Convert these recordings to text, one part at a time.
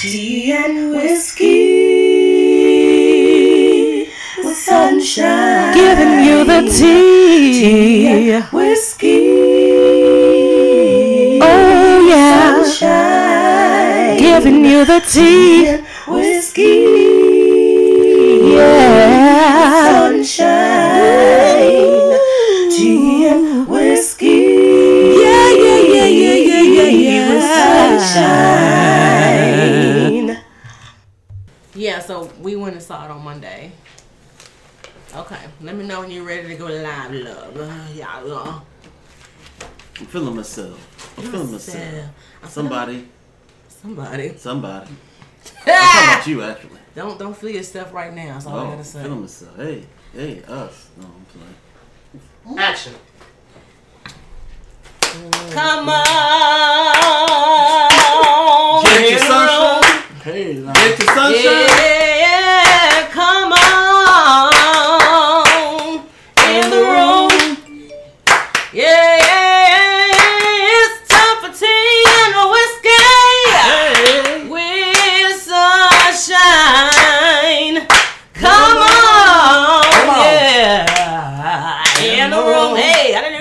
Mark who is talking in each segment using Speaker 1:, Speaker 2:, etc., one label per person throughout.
Speaker 1: Tea and whiskey with sunshine.
Speaker 2: Giving you the tea.
Speaker 1: Whiskey.
Speaker 2: Oh yeah.
Speaker 1: Sunshine.
Speaker 2: Giving you the tea.
Speaker 1: and whiskey.
Speaker 2: Yeah.
Speaker 3: We went and saw it on Monday. Okay, let me know when you're ready to go live, love. Uh, yeah, uh,
Speaker 4: I'm feeling myself. I'm feeling myself.
Speaker 3: I'm
Speaker 4: Somebody,
Speaker 3: somebody.
Speaker 4: somebody. I'm talking about you, actually.
Speaker 3: Don't don't feel yourself right now. That's all I
Speaker 4: Oh,
Speaker 3: gotta say.
Speaker 4: feeling myself. Hey, hey, us. No, I'm playing.
Speaker 5: Action.
Speaker 3: Come on,
Speaker 4: Get your sunshine.
Speaker 5: Hey, now.
Speaker 4: Get your sunshine.
Speaker 3: Yeah,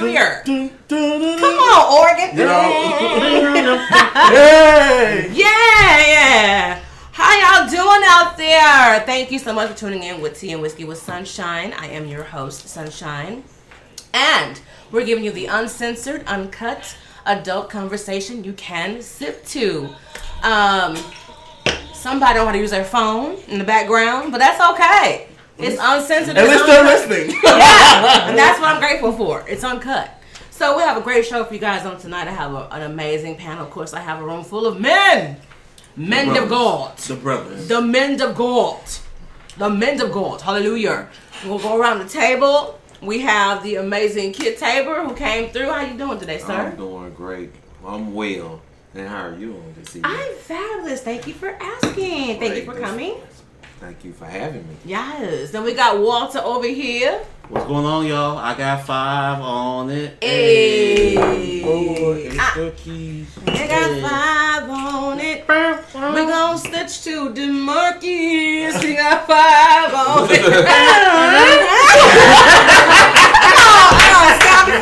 Speaker 3: Hey.
Speaker 5: Dun, dun, dun,
Speaker 3: Come on, Oregon.
Speaker 5: You know. hey.
Speaker 3: Yeah, yeah. How y'all doing out there? Thank you so much for tuning in with Tea and Whiskey with Sunshine. I am your host, Sunshine. And we're giving you the uncensored, uncut, adult conversation you can sip to. Um, somebody don't know how to use their phone in the background, but that's okay. It's uncensored.
Speaker 5: At
Speaker 3: it's
Speaker 5: least they're listening.
Speaker 3: Yeah, and that's what I'm grateful for. It's uncut. So we have a great show for you guys on tonight. I have a, an amazing panel. Of course, I have a room full of men, men of God,
Speaker 4: The brothers.
Speaker 3: the men of God, the men of God. Hallelujah. We'll go around the table. We have the amazing Kid Tabor who came through. How you doing today, sir?
Speaker 4: I'm doing great. I'm well. And how are you on this evening?
Speaker 3: I'm fabulous. Thank you for asking. Thank you for coming.
Speaker 4: Thank you for having me.
Speaker 3: Yes. Then we got Walter over here.
Speaker 4: What's going on, y'all? I got five on it.
Speaker 3: Hey.
Speaker 5: Oh, it's
Speaker 3: Ah.
Speaker 5: the keys.
Speaker 3: They got five on it. We gon' stitch to the monkeys. We got five on it. oh, stop it,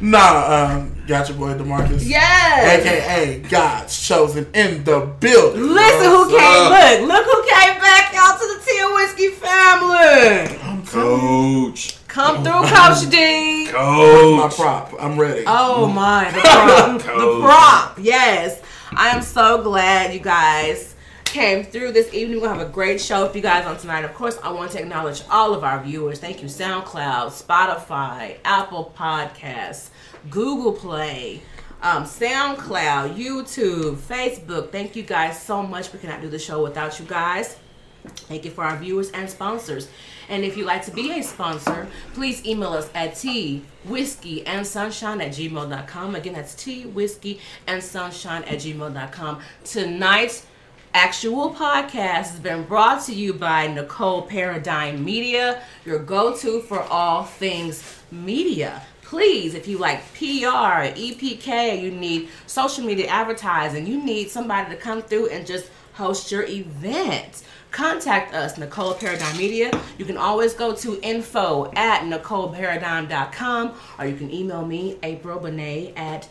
Speaker 3: man.
Speaker 5: Nah, um, got your boy Demarcus.
Speaker 3: Yes.
Speaker 5: AKA God's chosen in the building.
Speaker 3: Listen, who came?
Speaker 4: up?
Speaker 3: Look, look who came back out to the Tea and Whiskey family.
Speaker 5: I'm
Speaker 4: Coach.
Speaker 3: Come oh, through, Coach D.
Speaker 5: you, my prop. I'm ready.
Speaker 3: Oh mm. my, the prop. the prop. Yes. I am so glad you guys came through this evening. We'll have a great show for you guys on tonight. Of course, I want to acknowledge all of our viewers. Thank you, SoundCloud, Spotify, Apple Podcasts, Google Play. Um, SoundCloud, YouTube, Facebook. Thank you guys so much. We cannot do the show without you guys. Thank you for our viewers and sponsors. And if you'd like to be a sponsor, please email us at tea, whiskey, and sunshine at gmail.com. Again, that's tea, whiskey, and sunshine at gmail.com. Tonight's actual podcast has been brought to you by Nicole Paradigm Media, your go to for all things media. Please, if you like PR, EPK, you need social media advertising, you need somebody to come through and just host your event contact us, Nicole Paradigm Media. You can always go to info at NicoleParadigm.com or you can email me, April Bonet at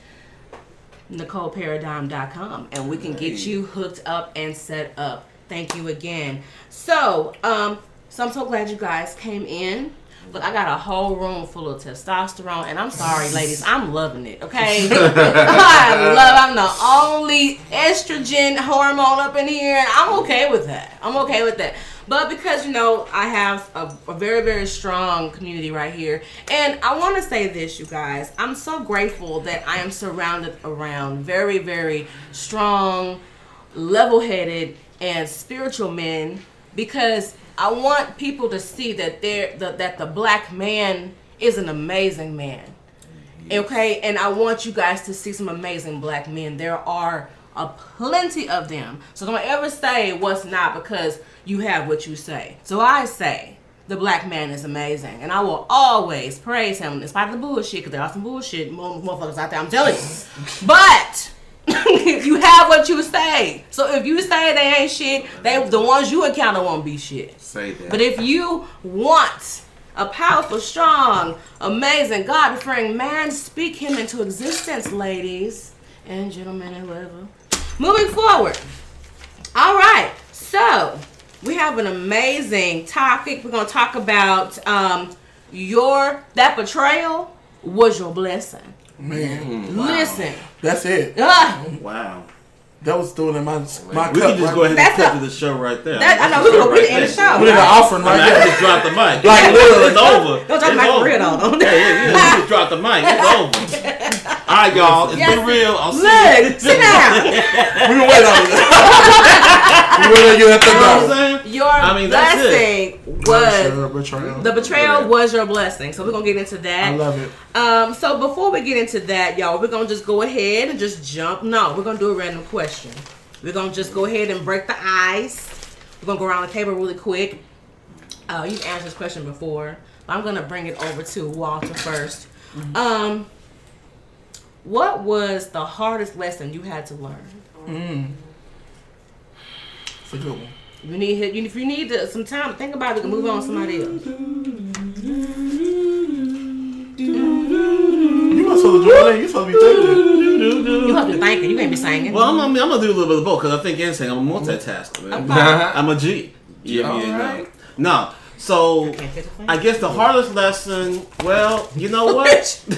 Speaker 3: NicoleParadigm.com and we can get you hooked up and set up. Thank you again. So, um, so I'm so glad you guys came in. Look, I got a whole room full of testosterone, and I'm sorry, ladies, I'm loving it. Okay, I love. I'm the only estrogen hormone up in here, and I'm okay with that. I'm okay with that. But because you know, I have a, a very, very strong community right here, and I want to say this, you guys. I'm so grateful that I am surrounded around very, very strong, level-headed, and spiritual men because I want people to see that they're the, that the black man is an amazing man. Okay, and I want you guys to see some amazing black men. There are a plenty of them. So don't ever say what's not because you have what you say. So I say the black man is amazing, and I will always praise him in spite of the bullshit because there are some bullshit motherfuckers out there. I'm telling you, but you have what you say. So if you say they ain't shit, they the ones you encounter won't be shit.
Speaker 4: Say that.
Speaker 3: But if you want a powerful, strong, amazing, God fearing man, speak him into existence, ladies and gentlemen and whoever. Moving forward. All right. So we have an amazing topic. We're gonna talk about um your that betrayal was your blessing.
Speaker 5: Man,
Speaker 3: Listen.
Speaker 5: That's it.
Speaker 3: Ah,
Speaker 4: wow.
Speaker 5: That was doing in my my
Speaker 4: We
Speaker 5: cup.
Speaker 4: can just
Speaker 5: right?
Speaker 4: go ahead
Speaker 3: That's
Speaker 4: and cut
Speaker 3: a-
Speaker 4: to the show right there.
Speaker 3: that- I know, we can go
Speaker 4: show
Speaker 3: put it in the show.
Speaker 5: Put in an offering
Speaker 4: I mean,
Speaker 5: right
Speaker 4: I
Speaker 5: there.
Speaker 4: just drop the mic.
Speaker 5: Like, literally.
Speaker 4: it's over.
Speaker 3: Don't drop the
Speaker 4: It's
Speaker 3: mic for
Speaker 4: over.
Speaker 3: real, though. Don't-
Speaker 4: Yeah, yeah, yeah. You just drop the mic. It's over. All right, y'all. It's
Speaker 3: Yes.
Speaker 4: been real. I'll see you.
Speaker 3: Look, sit down.
Speaker 5: We can wait on it. we wait you at the
Speaker 4: You know what I'm
Speaker 5: door.
Speaker 4: saying?
Speaker 3: Your
Speaker 4: I mean, that's
Speaker 3: blessing was
Speaker 5: betrayal.
Speaker 3: the betrayal was your blessing. So we're gonna get into that.
Speaker 5: I love it.
Speaker 3: Um, so before we get into that, y'all, we're gonna just go ahead and just jump. No, we're gonna do a random question. We're gonna just go ahead and break the ice. We're gonna go around the table really quick. Uh, you've answered this question before. But I'm gonna bring it over to Walter 1st Um, what was the hardest lesson you had to learn?
Speaker 5: It's a good one.
Speaker 3: You need if you need to, some time to think about it, we move on to somebody else.
Speaker 5: You not supposed to join in. You supposed to be thinking.
Speaker 3: You have to thank it. You can't be singing.
Speaker 4: Well, I'm, I'm, I'm gonna do a little bit of both because I think and saying I'm a multitasker, man. I'm a G. Yeah, yeah,
Speaker 2: Alright.
Speaker 4: no. No. So
Speaker 3: Can't fit the thing.
Speaker 4: I guess the hardest lesson. Well, you know what?
Speaker 3: you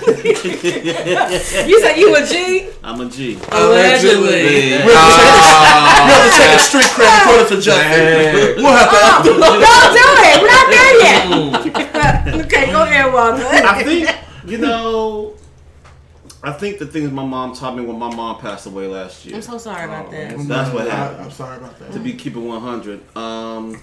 Speaker 3: said you a G?
Speaker 4: I'm a G.
Speaker 3: Allegedly.
Speaker 5: We have to take a street credit according to justice. We'll have to.
Speaker 3: Don't do it. We're not there yet. okay, go ahead, Walter.
Speaker 4: I think you know. I think the things my mom taught me when my mom passed away last year.
Speaker 3: I'm so sorry about that.
Speaker 4: That's what
Speaker 5: I,
Speaker 4: happened.
Speaker 5: I'm sorry about that.
Speaker 4: to be keeping 100 um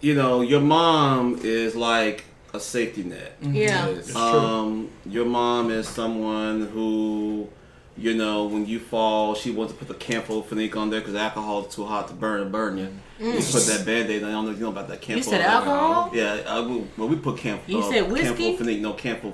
Speaker 4: you know your mom is like a safety net
Speaker 3: Yeah.
Speaker 4: um your mom is someone who you know when you fall she wants to put the camphor on there because alcohol is too hot to burn and burn you you put that band-aid on, I don't know if you know about that camphor
Speaker 3: Mm. You said alcohol?
Speaker 4: yeah I, will- well we put camphor
Speaker 3: You said whiskey?
Speaker 4: camphor no camphor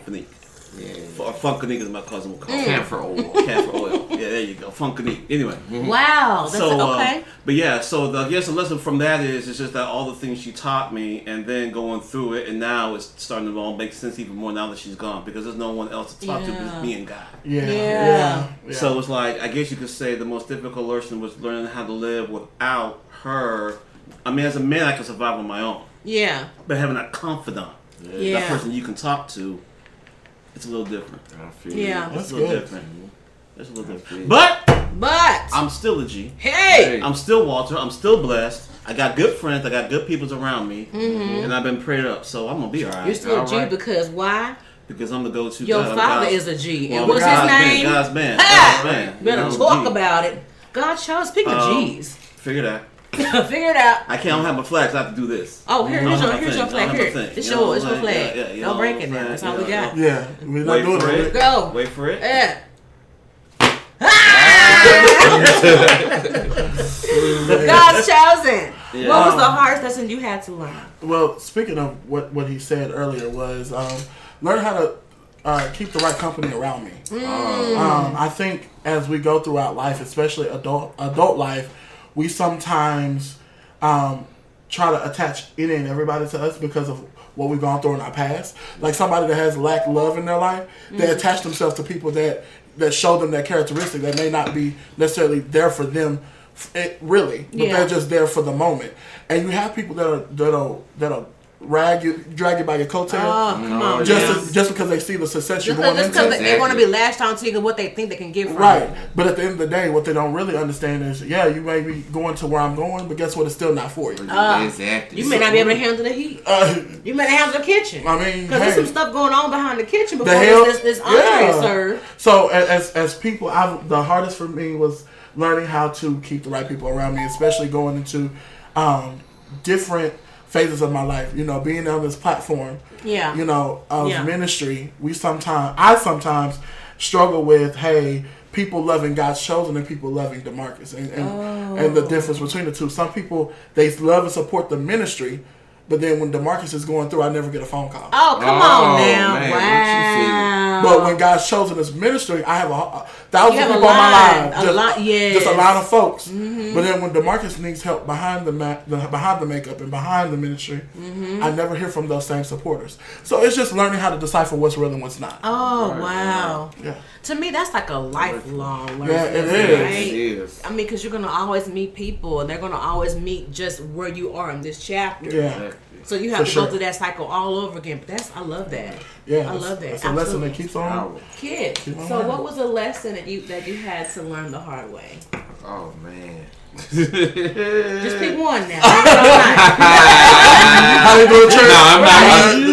Speaker 2: Yeah.
Speaker 4: or funkanique as my cousin would call it
Speaker 2: Camphor oil.
Speaker 4: camphor oil yeah there you go funkanique anyway
Speaker 3: Wow. That's
Speaker 4: so, uh,
Speaker 3: okay.
Speaker 4: but yeah, so the, I guess the lesson from that is it's just that all the things she taught me, and then going through it, and now it's starting to all make sense even more now that she's gone because there's no one else to talk to
Speaker 3: Yeah.
Speaker 4: but me and God.
Speaker 5: Yeah.
Speaker 3: Yeah.
Speaker 5: Yeah. yeah.
Speaker 4: So it's like I guess you could say the most difficult lesson was learning how to live without her. I mean, as a man, I can survive on my own,
Speaker 3: Yeah.
Speaker 4: but having a confidant, that
Speaker 3: Yeah.
Speaker 4: person you can talk to, it's a little different.
Speaker 2: I feel
Speaker 3: Yeah.
Speaker 4: It's
Speaker 5: That's
Speaker 4: a little
Speaker 5: good.
Speaker 4: different. It's a little different. But
Speaker 3: But
Speaker 4: I'm still a G.
Speaker 3: hey,
Speaker 4: I'm still Walter. I'm still blessed. I got good friends. I got good people around me,
Speaker 3: Mm-hmm.
Speaker 4: and I've been prayed up. So I'm gonna be all right
Speaker 3: you're still a G
Speaker 2: Alright.
Speaker 3: because why?
Speaker 4: because I'm the go-to.
Speaker 3: Your
Speaker 4: guy. I'm
Speaker 3: father
Speaker 4: God's-
Speaker 3: is a G.
Speaker 4: well,
Speaker 3: and what's
Speaker 4: God's
Speaker 3: his
Speaker 4: Man,
Speaker 3: name?
Speaker 4: God's man.
Speaker 3: Ah!
Speaker 4: God's man. You
Speaker 3: Better
Speaker 4: know,
Speaker 3: talk
Speaker 4: G.
Speaker 3: about it. God chose. Speak of
Speaker 4: Um,
Speaker 3: G's.
Speaker 4: Figure that.
Speaker 3: Figure it out.
Speaker 4: I can't. I don't have my flags. I have to do this.
Speaker 3: Oh, here,
Speaker 4: I don't
Speaker 3: here's your,
Speaker 4: have my
Speaker 3: here's your flag.
Speaker 4: don't
Speaker 3: Here,
Speaker 4: have my
Speaker 3: it's
Speaker 4: You
Speaker 3: your, it's
Speaker 4: I'm
Speaker 3: your flag.
Speaker 4: Yeah, yeah, you
Speaker 3: Don't break it now. That's all we got.
Speaker 5: Yeah. We're not
Speaker 4: Wait
Speaker 5: doing
Speaker 4: for
Speaker 5: it.
Speaker 4: it.
Speaker 3: Go.
Speaker 4: Wait for it.
Speaker 3: Yeah. God's chosen.
Speaker 4: Yeah.
Speaker 3: What was the hardest lesson you had to learn?
Speaker 5: Well, speaking of what, what he said earlier was um, learn how to uh, keep the right company around me. Um, I think as we go throughout life, especially adult adult life, we sometimes um, try to attach any and everybody to us because of what we've gone through in our past. Like somebody that has lacked love in their life, they attach themselves to people that that show them that characteristic that may not be necessarily there for them. It, really, but
Speaker 3: Yeah.
Speaker 5: they're just there for the moment. And you have people that are that are that'll rag you, drag you by your coattail,
Speaker 3: Oh, come on.
Speaker 5: just
Speaker 3: man.
Speaker 5: just because they see the success you're
Speaker 3: Just
Speaker 5: going
Speaker 3: because they want to be lashed on to you what they think they can get from
Speaker 5: Right,
Speaker 3: you.
Speaker 5: but at the end of the day, what they don't really understand is, yeah, you may be going to where I'm going, but guess what? It's still not for you.
Speaker 3: Uh,
Speaker 2: exactly.
Speaker 3: You may not be able to handle the heat.
Speaker 5: Uh,
Speaker 3: You may not handle the kitchen.
Speaker 5: I mean,
Speaker 3: Because there's some stuff going on behind the kitchen
Speaker 5: the hell,
Speaker 3: this, this, this entree
Speaker 5: yeah.
Speaker 3: served.
Speaker 5: So as as people, I the hardest for me was learning how to keep the right people around me, especially going into um, different phases of my life. You know, being on this platform,
Speaker 3: Yeah.
Speaker 5: you know, of
Speaker 3: Yeah.
Speaker 5: ministry. We sometimes, I sometimes struggle with, hey, people loving God's chosen and people loving Demarcus, and and, and the oh. difference between the two. Some people they love and support the ministry. But then when Demarcus is going through, I never get a phone call.
Speaker 3: Oh, come
Speaker 2: Oh,
Speaker 3: on now.
Speaker 2: man,
Speaker 3: wow.
Speaker 5: But when God's chosen this ministry, I have a, a thousand
Speaker 3: You have a
Speaker 5: people on my
Speaker 3: line,
Speaker 5: line.
Speaker 3: a
Speaker 5: Just,
Speaker 3: lot- yes.
Speaker 5: just a line of folks. But then when Demarcus needs help behind the, ma- the behind the makeup and behind the ministry,
Speaker 3: Mm-hmm.
Speaker 5: I never hear from those same supporters. So it's just learning how to decipher what's real and what's not.
Speaker 3: Oh
Speaker 4: Right,
Speaker 3: wow!
Speaker 5: Yeah.
Speaker 3: To me, that's like a lifelong learning.
Speaker 5: Yeah, it is.
Speaker 3: right?
Speaker 4: It is.
Speaker 3: I mean, because you're gonna always meet people, and they're gonna always meet just where you are in this chapter.
Speaker 5: Yeah.
Speaker 3: So you have
Speaker 5: For
Speaker 3: to
Speaker 5: sure.
Speaker 3: go through that cycle all over again. But that's I love that.
Speaker 5: Yeah.
Speaker 3: I love that.
Speaker 5: It's a lesson that keeps on.
Speaker 4: Power.
Speaker 3: Kid.
Speaker 5: on
Speaker 3: So
Speaker 5: learning.
Speaker 3: what was a lesson that you that you had to learn the hard way?
Speaker 4: Oh man.
Speaker 3: Just pick one now.
Speaker 5: How they doing church?
Speaker 4: No, I'm not.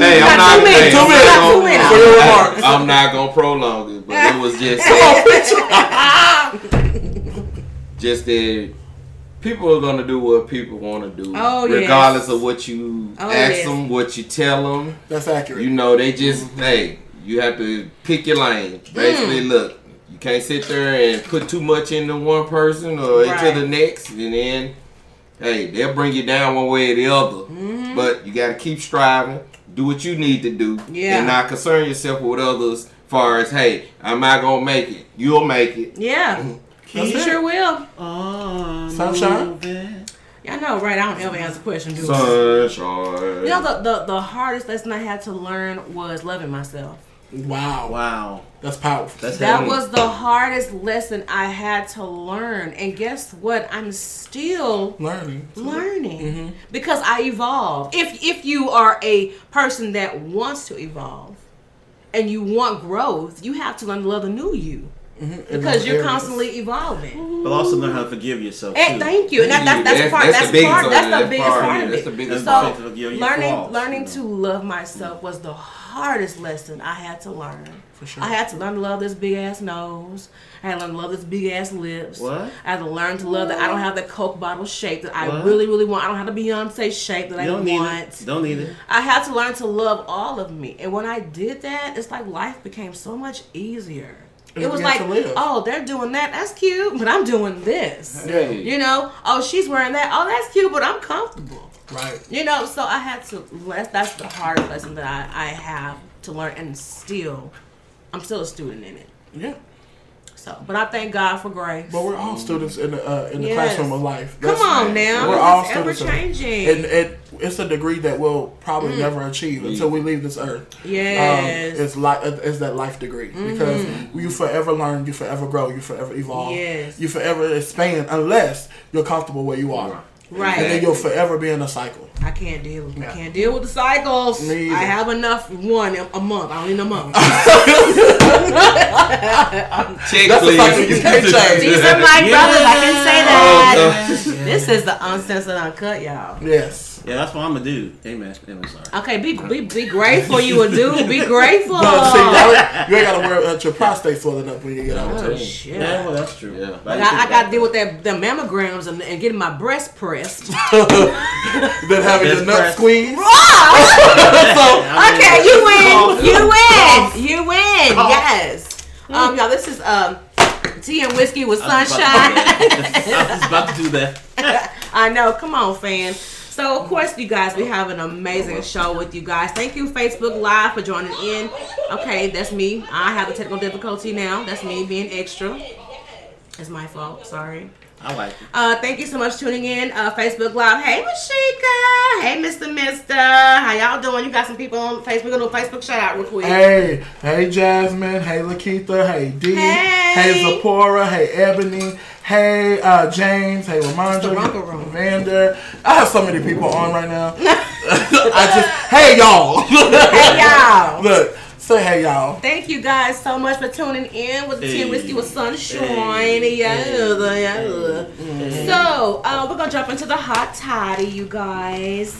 Speaker 4: Hey, I'm not.
Speaker 3: two minutes.
Speaker 4: hey,
Speaker 5: Two
Speaker 4: I'm
Speaker 5: minutes.
Speaker 4: not
Speaker 3: Two
Speaker 4: gonna-
Speaker 3: minutes.
Speaker 5: For your remarks.
Speaker 4: I'm not gonna prolong it, but it was just just that people are gonna do what people want to do,
Speaker 3: Oh, yes.
Speaker 4: regardless of what you
Speaker 3: Oh,
Speaker 4: ask
Speaker 3: yes.
Speaker 4: them, what you tell them.
Speaker 5: That's accurate.
Speaker 4: You know, they just hey, you have to pick your lane.
Speaker 3: Mm.
Speaker 4: Basically, look, you can't sit there and put too much into one person or
Speaker 3: Right.
Speaker 4: into the next, and then hey, they'll bring you down one way or the other.
Speaker 3: Mm-hmm.
Speaker 4: But you got to keep striving, do what you need to do,
Speaker 3: Yeah.
Speaker 4: and not concern yourself with others. Far as hey, I'm not gonna make it. You'll make it.
Speaker 3: Yeah. You
Speaker 5: That's it.
Speaker 3: sure will.
Speaker 5: Oh, Sunshine?
Speaker 3: Yeah, I know, right? I don't ever answer questions. Do I?
Speaker 4: Sunshine.
Speaker 3: You know, the, the the hardest lesson I had to learn was loving myself.
Speaker 5: Wow.
Speaker 4: wow.
Speaker 5: That's powerful.
Speaker 4: That's
Speaker 3: That
Speaker 4: heavy.
Speaker 3: was the hardest lesson I had to learn. And guess what? I'm still
Speaker 5: learning.
Speaker 3: learning mm-hmm. because I evolve. If if you are a person that wants to evolve and you want growth, you have to learn to love the new you Mm-hmm. because you're constantly evolving.
Speaker 4: But also learn how to forgive yourself
Speaker 3: And thank you. And that, that, that's,
Speaker 4: That's-
Speaker 3: part.
Speaker 4: that's
Speaker 3: That's,
Speaker 4: the biggest
Speaker 3: part. That's the biggest
Speaker 4: part,
Speaker 3: part of
Speaker 4: that's
Speaker 3: it.
Speaker 4: the biggest
Speaker 3: so
Speaker 4: part of your- your
Speaker 3: learning,
Speaker 4: flaws,
Speaker 3: learning
Speaker 4: you know.
Speaker 3: to love myself was the hardest lesson I had to learn.
Speaker 5: For sure.
Speaker 3: I had to learn to love this big ass nose. I had to learn to love this big ass lips.
Speaker 4: What?
Speaker 3: I had to learn to love that I don't have the Coke bottle shape that I
Speaker 4: What?
Speaker 3: really, really want. I don't have the Beyonce shape that
Speaker 4: You
Speaker 3: I
Speaker 4: don't need
Speaker 3: want.
Speaker 4: it. Don't need it.
Speaker 3: I had to learn to love all of me. And when I did that, it's like life became so much easier.
Speaker 5: And
Speaker 3: it was like, oh, they're doing that. That's cute, but I'm doing this.
Speaker 5: Yeah.
Speaker 3: You know, oh, she's wearing that. Oh, that's cute, but I'm comfortable.
Speaker 5: Right.
Speaker 3: You know, so I had to. That's, that's the hardest lesson that I, I have to learn, and still, I'm still a student in it.
Speaker 5: Yeah.
Speaker 3: So, but I thank God for grace.
Speaker 5: But we're all students in the uh, in the
Speaker 3: Yes.
Speaker 5: classroom of life.
Speaker 3: Come on now,
Speaker 5: We're all
Speaker 3: it's ever
Speaker 5: students.
Speaker 3: changing.
Speaker 5: And it, it's a degree that we'll probably never achieve until we leave this earth.
Speaker 3: yes,
Speaker 5: Um, it's like it's that life degree because you forever learn, you forever grow, you forever evolve,
Speaker 3: Yes.
Speaker 5: you forever expand unless you're comfortable where you are,
Speaker 3: right.
Speaker 5: and then you'll forever be in a cycle.
Speaker 3: I can't deal.
Speaker 5: Yeah.
Speaker 3: I can't deal with the cycles.
Speaker 5: Me.
Speaker 3: I have enough one a a month. I don't need a month.
Speaker 4: Check,
Speaker 5: That's a
Speaker 4: please.
Speaker 5: cycle you can't change.
Speaker 3: These are my brothers. I can say that.
Speaker 4: Oh, no.
Speaker 3: This is the uncensored uncut, y'all.
Speaker 5: Yes.
Speaker 4: Yeah, that's what I'm gonna do. Amen. Amen. Sorry.
Speaker 3: Okay, be be, be grateful you a dude. Be grateful.
Speaker 5: But see, you, you ain't gotta worry about your prostate swelling up when you get out.
Speaker 3: Oh
Speaker 5: too.
Speaker 3: shit.
Speaker 4: Yeah, well, that's true. Yeah.
Speaker 3: Like, I, I got to deal with that the mammograms and, and getting my breast pressed.
Speaker 5: Then having
Speaker 4: Best
Speaker 5: your nut
Speaker 4: press.
Speaker 5: squeezed.
Speaker 3: okay, you win. You win. You win. Yes. Um, y'all, this is um, tea and whiskey with sunshine.
Speaker 4: about to do that. I was about to do that.
Speaker 3: I know. Come on, fan. So, of course, you guys, we have an amazing show with you guys. Thank you, Facebook Live, for joining in. Okay, that's me. I have a technical difficulty now. That's me being extra. It's my fault. Sorry.
Speaker 4: I like it.
Speaker 3: Uh, thank you so much for tuning in. Uh, Facebook Live. Hey, Mashika. Hey, Mr. Mister. How y'all doing? You got some people on Facebook. Gonna do a Facebook shout out real quick.
Speaker 5: Hey, hey Jasmine, hey Lakeitha, hey Dee,
Speaker 3: Hey.
Speaker 5: hey Zipporah, hey Ebony, hey uh, James, hey Ramondra,
Speaker 3: the
Speaker 5: Vander. I have so many people on right now. I just, hey y'all.
Speaker 3: Hey, y'all.
Speaker 5: Look, say hey y'all.
Speaker 3: Thank you guys so much for tuning in with the tea and whiskey with sunshine.
Speaker 4: Hey.
Speaker 3: Yeah, yeah. So uh, we're gonna jump into the hot toddy, you guys.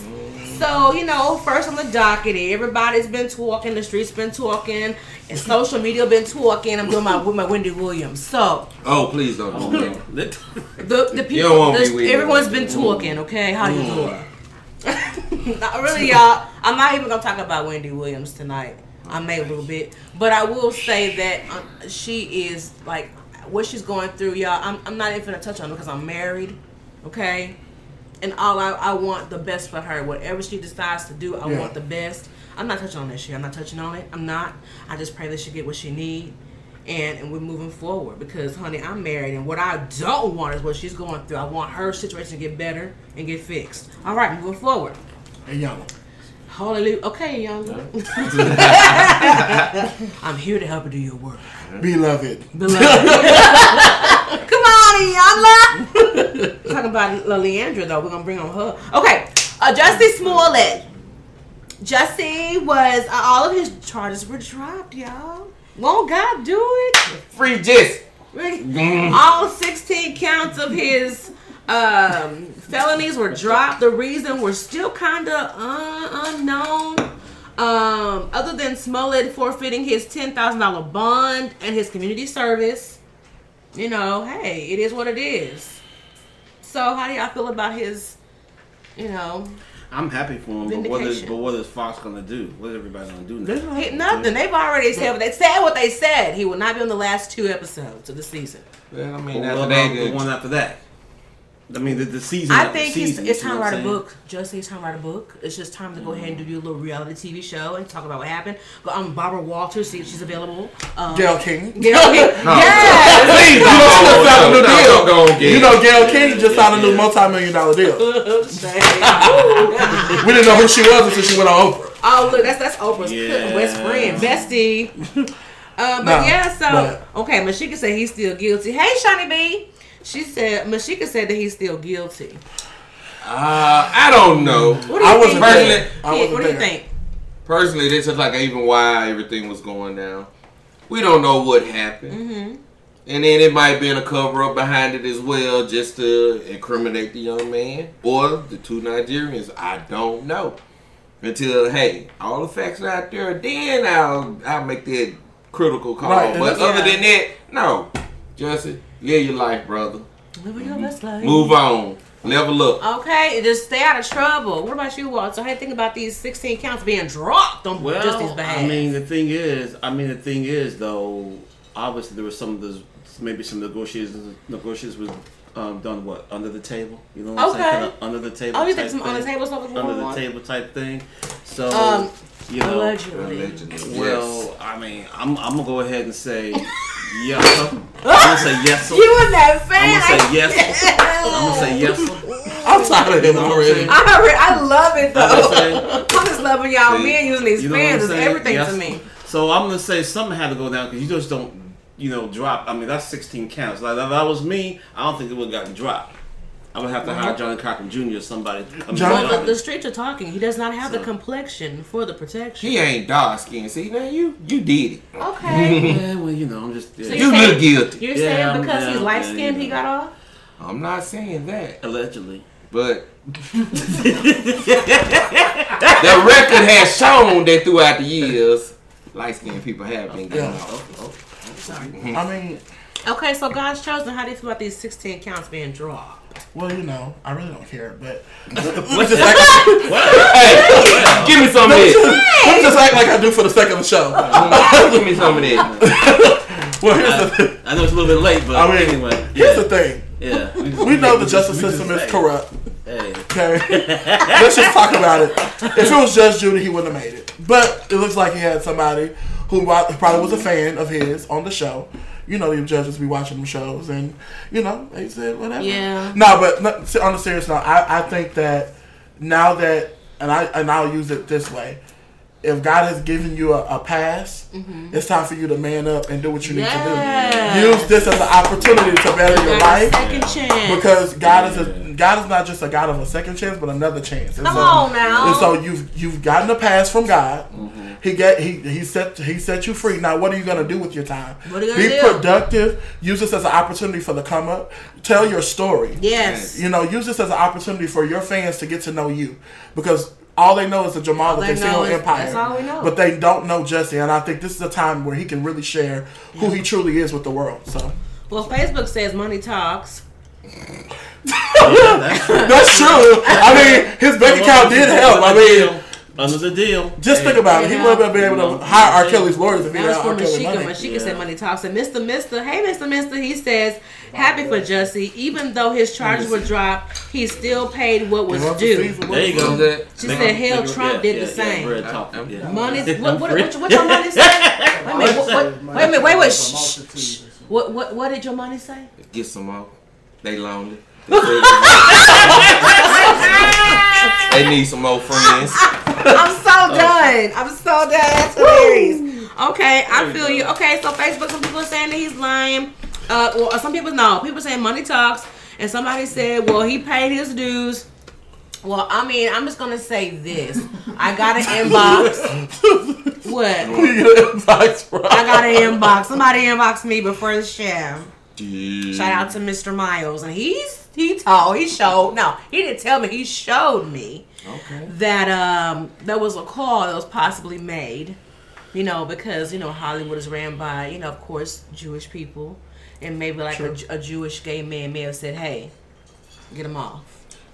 Speaker 3: So you know, first on the docket, everybody's been talking, the streets been talking, and social media been talking. I'm doing my with my Wendy Williams. So
Speaker 4: Oh, please don't do that. Let-
Speaker 3: the the
Speaker 4: You
Speaker 3: people,
Speaker 4: don't want
Speaker 3: the-
Speaker 4: with
Speaker 3: everyone's
Speaker 4: you.
Speaker 3: been talking. Okay, how you doing? Not really, y'all. I'm not even gonna talk about Wendy Williams tonight. I may a little bit, but I will say that um, she is like what she's going through, y'all. I'm, I'm not even gonna touch on it because I'm married. Okay, and all I, I want the best for her. Whatever she decides to do, I
Speaker 5: Yeah.
Speaker 3: want the best. I'm not touching on this shit. I'm not touching on it. I'm not. I just pray that she get what she need. And, and we're moving forward because, honey, I'm married, and what I don't want is what she's going through. I want her situation to get better and get fixed. All right, moving forward.
Speaker 5: And young.
Speaker 3: Hallelujah. Okay, young. I'm here to help you do your work.
Speaker 5: Beloved.
Speaker 3: Beloved. Come on, Iyanla. Talking about La Leandra though, we're gonna bring on her. Okay, uh, Jussie Smollett. Jussie was uh, all of his charges were dropped, y'all. Won't God do it?
Speaker 2: Free Jess.
Speaker 3: All 16 counts of his um, felonies were dropped. The reason we're still kind of un- unknown. Um, other than Smollett forfeiting his $10,000 bond and his community service, you know, hey, it is what it is. So, how do y'all feel about his, you know,
Speaker 4: I'm happy for him, but what is but what is Fox gonna do? What is everybody gonna do now?
Speaker 3: he- nothing? They've already said they said what they said. He will not be on the last two episodes of the season.
Speaker 2: Well, I mean,
Speaker 4: what
Speaker 2: after
Speaker 4: about
Speaker 2: that,
Speaker 4: the
Speaker 2: the-
Speaker 4: one after that? I mean, the, the season.
Speaker 3: I
Speaker 4: after
Speaker 3: think
Speaker 4: season,
Speaker 3: it's, it's time to write a
Speaker 4: I'm
Speaker 3: book. Just say it's time to write a book. It's just time to go ahead and do your little reality TV show and talk about what happened. Go on Barbara Walters, see if she's available. Um,
Speaker 5: Gayle King.
Speaker 3: Gayle King.
Speaker 2: No.
Speaker 3: Yes.
Speaker 5: Please, you know she just signed a new deal.
Speaker 2: go on, Gayle.
Speaker 5: You know Gayle King just signed a new multi-million dollar deal. We didn't know who she was until she went on Oprah.
Speaker 3: oh look, that's that's Oprah's
Speaker 4: Yeah.
Speaker 3: best friend, bestie. Uh, but
Speaker 5: No,
Speaker 3: yeah, so Okay,
Speaker 5: but-
Speaker 3: okay, Mashika said he's still guilty. Hey, Shawnee B. She said Mashika said that he's still guilty.
Speaker 2: uh, I don't know.
Speaker 3: What do you
Speaker 5: I wasn't
Speaker 2: Personally-
Speaker 5: there. I
Speaker 3: Yeah,
Speaker 5: wasn't
Speaker 3: what do you think?
Speaker 2: Personally, this is like even why everything was going down. We don't know what happened.
Speaker 3: Mm-hmm.
Speaker 2: And then it might be in a cover up behind it as well, just to incriminate the young man or the two Nigerians. I don't know. Until hey, all the facts are out there, then I'll I'll make that critical call.
Speaker 5: Right,
Speaker 2: but
Speaker 5: that's-
Speaker 2: other
Speaker 3: Yeah.
Speaker 2: than that, no. Justin, live your life, brother.
Speaker 3: Living your best life.
Speaker 2: Move on. Level up.
Speaker 3: Okay, and just stay out of trouble. What about you, Walter? How do you think about these 16 counts being dropped on
Speaker 4: Well,
Speaker 3: Justice's behalf?
Speaker 4: I mean, the thing is, I mean, the thing is, though, obviously there was some of those, maybe some negotiations negotiations was um, done what under the table. You know what I'm saying?
Speaker 3: Okay.
Speaker 4: Kinda under the table.
Speaker 3: oh, you
Speaker 4: type
Speaker 3: think some on the
Speaker 4: thing.
Speaker 3: table stuff was
Speaker 4: under the
Speaker 3: on?
Speaker 4: table type thing. So
Speaker 3: Um,
Speaker 4: you know,
Speaker 3: Allegedly.
Speaker 2: Allegedly.
Speaker 4: well, I mean, I'm, I'm gonna go ahead and say yes. sir. I'm gonna say yes.
Speaker 3: You and that fan.
Speaker 4: I'm gonna say yes. I'm gonna say yes.
Speaker 5: I'm tired of him already.
Speaker 3: I, already, I love it
Speaker 4: I'm
Speaker 3: though.
Speaker 4: saying-
Speaker 3: I'm just loving y'all
Speaker 4: See,
Speaker 3: men using these
Speaker 4: you know
Speaker 3: fans.
Speaker 4: is
Speaker 3: everything
Speaker 4: Yes.
Speaker 3: to me.
Speaker 4: So I'm gonna say something had to go down because you just don't, you know, drop. I mean, that's 16 counts. Like if that was me, I don't think it would have gotten dropped. I would have to hire Johnnie Cochran Jr. or somebody. To come
Speaker 5: Johnny-
Speaker 4: in
Speaker 3: Well, the, the streets are talking. He does not have the complexion for the protection.
Speaker 2: He ain't dark skinned. See now you you did it.
Speaker 3: Okay.
Speaker 4: yeah, well, you know, I'm just yeah.
Speaker 3: So
Speaker 2: You
Speaker 3: saying-
Speaker 2: look guilty.
Speaker 3: You're
Speaker 4: Yeah,
Speaker 3: saying because
Speaker 4: yeah,
Speaker 3: he's light skinned,
Speaker 4: yeah,
Speaker 3: he got off?
Speaker 2: I'm not saying that,
Speaker 4: allegedly.
Speaker 2: but the record has shown that throughout the years, light skinned people have been getting
Speaker 5: Yeah.
Speaker 2: off. Oh, oh.
Speaker 5: I mean,
Speaker 3: Okay, so God's chosen. How do you feel about these 16 counts being dropped?
Speaker 5: Well, you know, I really don't care, but
Speaker 4: What's
Speaker 5: just act,
Speaker 2: Hey, give me some of this.
Speaker 5: let me just act like I do for the sake of the show.
Speaker 2: give me some of this.
Speaker 5: Well, here's the,
Speaker 4: I know it's a little bit late, but
Speaker 5: I mean,
Speaker 4: anyway,
Speaker 5: here's the thing.
Speaker 4: yeah.
Speaker 5: We know the justice
Speaker 4: we just
Speaker 5: system is corrupt.
Speaker 4: Hey,
Speaker 5: Okay, let's just talk about it. If it was Judge Judy, he wouldn't have made it. But it looks like he had somebody who probably was a fan of his on the show. You know, the judges be watching them shows, and you know they said whatever.
Speaker 3: Yeah.
Speaker 5: No, but no, on the serious note, I, I think that now that, and I and I'll use it this way. If God has given you a, a pass, mm-hmm. it's time for you to man up and do what you need to do. Use this as an opportunity to better your life
Speaker 3: second chance.
Speaker 5: because God is a God is not just a God of a second chance, but another chance. And
Speaker 3: Come
Speaker 5: so,
Speaker 3: on now.
Speaker 5: And so you've you've gotten a pass from God. Mm-hmm. He get he he set he set you free. Now what are you gonna do with your time?
Speaker 3: What are you
Speaker 5: Be
Speaker 3: gonna do?
Speaker 5: productive. Use this as an opportunity for the come up. Tell your story.
Speaker 3: yes.
Speaker 5: You know, use this as an opportunity for your fans to get to know you because. All they know is the Jamal that
Speaker 3: they
Speaker 5: they see
Speaker 3: know
Speaker 5: on
Speaker 3: is-
Speaker 5: Empire,
Speaker 3: that's all we know.
Speaker 5: but they don't know Jesse, and I think this is a time where he can really share who he truly is with the world. So
Speaker 3: Well, Facebook says money talks.
Speaker 4: yeah, that's true.
Speaker 5: that's true. I mean, his bank account did help. I mean,
Speaker 4: Under the deal.
Speaker 5: Just think about it. He
Speaker 3: You
Speaker 5: would
Speaker 3: know.
Speaker 5: have been able to hire R. Kelly's lawyers if he
Speaker 3: That
Speaker 5: had
Speaker 3: was for
Speaker 5: R. Kelly
Speaker 3: Mashika.
Speaker 5: money.
Speaker 3: Mashika
Speaker 4: Yeah.
Speaker 3: said money talks. And Mr. Mister, hey Mr. Mister, he says happy for Jussie. Even though his charges were dropped, he still paid what was
Speaker 5: Give up the
Speaker 3: due.
Speaker 4: There you go.
Speaker 3: She
Speaker 4: Make
Speaker 3: said,
Speaker 4: it-
Speaker 3: "Hell, Trump
Speaker 4: yeah,
Speaker 3: did
Speaker 4: yeah,
Speaker 3: the same."
Speaker 4: Yeah, yeah.
Speaker 3: Money. What, what, what, what your money say? Wait a minute. What, what, wait a minute. Wait, wait. Shh, shh, shh. What, what, what did your money say?
Speaker 2: Get some more. They lonely. They need some more friends.
Speaker 3: I'm so done. I'm so done. That's hilarious. Okay, I feel you. Okay, so Facebook, some people are saying that he's lying. Uh, well, some people know. People saying money talks, and somebody said, well, he paid his dues. Well, I mean, I'm just gonna say this. I got an inbox. what?
Speaker 5: You get an advice from-
Speaker 3: I got an inbox. Somebody inboxed me before the show.
Speaker 2: Yeah.
Speaker 3: Shout out to Mr. Miles, and he's he told he showed no he didn't tell me he showed me
Speaker 2: Okay.
Speaker 3: that um there was a call that was possibly made, you know because you know Hollywood is ran by you know of course Jewish people, and maybe like a, a Jewish gay man may have said hey, get him off.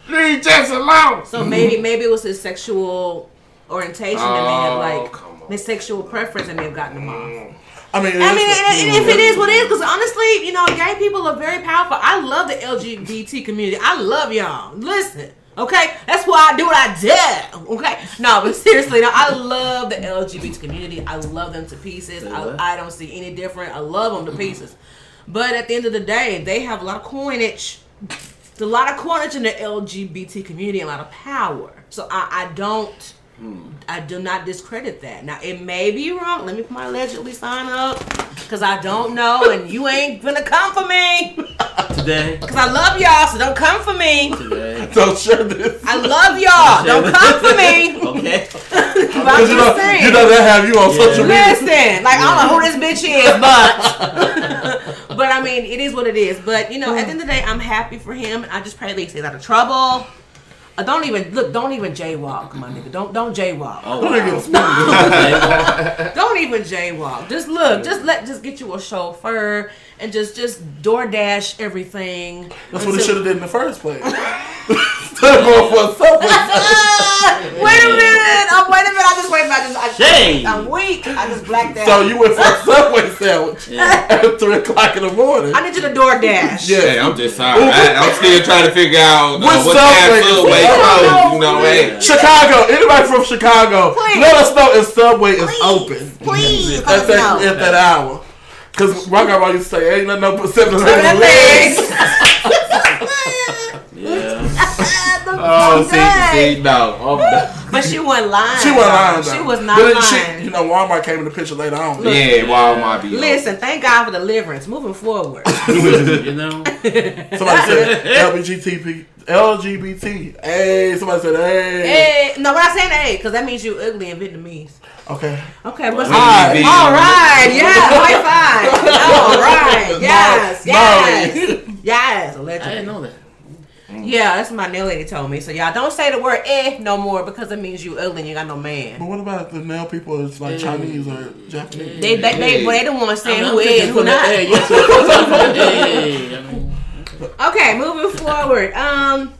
Speaker 2: Leave Jess alone.
Speaker 3: So maybe maybe it was his sexual orientation that may have
Speaker 2: Oh,
Speaker 3: like his sexual preference that may have gotten him off.
Speaker 5: I mean,
Speaker 3: I mean,
Speaker 5: it's-
Speaker 3: and, and if it is what it is, because honestly, you know, gay people are very powerful. I love the LGBT community. I love y'all. Listen, okay, that's why I do what I do. Okay, no, but seriously, no, I love the LGBT community. I love them to pieces. I, I don't see any different. I love them to pieces. But at the end of the day, they have a lot of coinage. There's a lot of coinage in the LGBT community, a lot of power. So I, I don't. I do not discredit that. Now it may be wrong. Let me put my allegedly sign up because I don't know, and you ain't gonna come for me
Speaker 4: Today.
Speaker 3: because I love y'all. So don't come for me.
Speaker 4: Today.
Speaker 5: Don't share this.
Speaker 3: I love y'all. Don't come for me.
Speaker 4: Okay.
Speaker 3: I'm
Speaker 5: Because you know,
Speaker 3: just saying.
Speaker 5: you know they have you on
Speaker 4: Yeah.
Speaker 5: social media.
Speaker 3: Listen, like I don't know who this bitch is, but but I mean it is what it is. But you know, at the end of the day, I'm happy for him. I just pray that he stays out of trouble. Uh, don't even look. Don't even jaywalk, my nigga. Don't don't jaywalk.
Speaker 4: Oh,
Speaker 5: Don't
Speaker 4: wow.
Speaker 5: even speak.
Speaker 3: Don't even jaywalk. Just look. Just let. Just get you a chauffeur and just just DoorDash everything.
Speaker 5: That's what he
Speaker 3: until-
Speaker 5: should have did in the first place. Instead of going for a subway.
Speaker 3: Wait a minute. Oh, wait a minute. I just wait. I just. I,
Speaker 4: Shame.
Speaker 3: I'm weak. I just blacked out.
Speaker 5: So you went for a subway sandwich
Speaker 4: Yeah.
Speaker 5: at three o'clock in the morning.
Speaker 3: I need you to DoorDash.
Speaker 5: Yeah.
Speaker 2: Hey, I'm just sorry. I, I'm still trying to figure out uh,
Speaker 5: Which
Speaker 2: what time
Speaker 5: subway?
Speaker 2: Subway
Speaker 5: I
Speaker 3: don't
Speaker 2: closed. You
Speaker 3: know.
Speaker 2: know, hey.
Speaker 5: Chicago. Anybody from Chicago?
Speaker 3: Please.
Speaker 5: Let us know if Subway is open
Speaker 3: Please.
Speaker 5: at
Speaker 3: Let us
Speaker 5: that
Speaker 3: know.
Speaker 5: at that hour. Cause my grandma used to say, "Ain't nothing no seven
Speaker 3: Seven
Speaker 5: eleven
Speaker 3: legs.
Speaker 4: Yeah.
Speaker 2: Oh, see, see, no. I'm.
Speaker 3: But she wasn't lying.
Speaker 5: She wasn't lying.
Speaker 3: She was not
Speaker 5: But
Speaker 3: lying.
Speaker 5: She, you know, Walmart came in the picture later on.
Speaker 2: Yeah, Walmart be
Speaker 3: Listen, thank God for deliverance. Moving forward.
Speaker 4: you know.
Speaker 5: Somebody said LGBT. LGBT. Hey, somebody said, hey.
Speaker 3: hey, no, we're not saying hey, because that means you ugly in Vietnamese.
Speaker 5: Okay.
Speaker 3: Okay, but
Speaker 5: Hi.
Speaker 2: Vietnamese.
Speaker 3: all right, yeah, high five. All right, yes, yes, yes.
Speaker 4: I didn't know that.
Speaker 3: Yeah, that's what my nail lady told me. So y'all don't say the word eh no more because it means you ugly and you got no man.
Speaker 5: But what about the nail people is like Chinese or Japanese?
Speaker 3: They they they, well, they the ones saying who is and who not.
Speaker 4: Hey, yes, hey, I mean,
Speaker 3: Okay, moving forward. Um,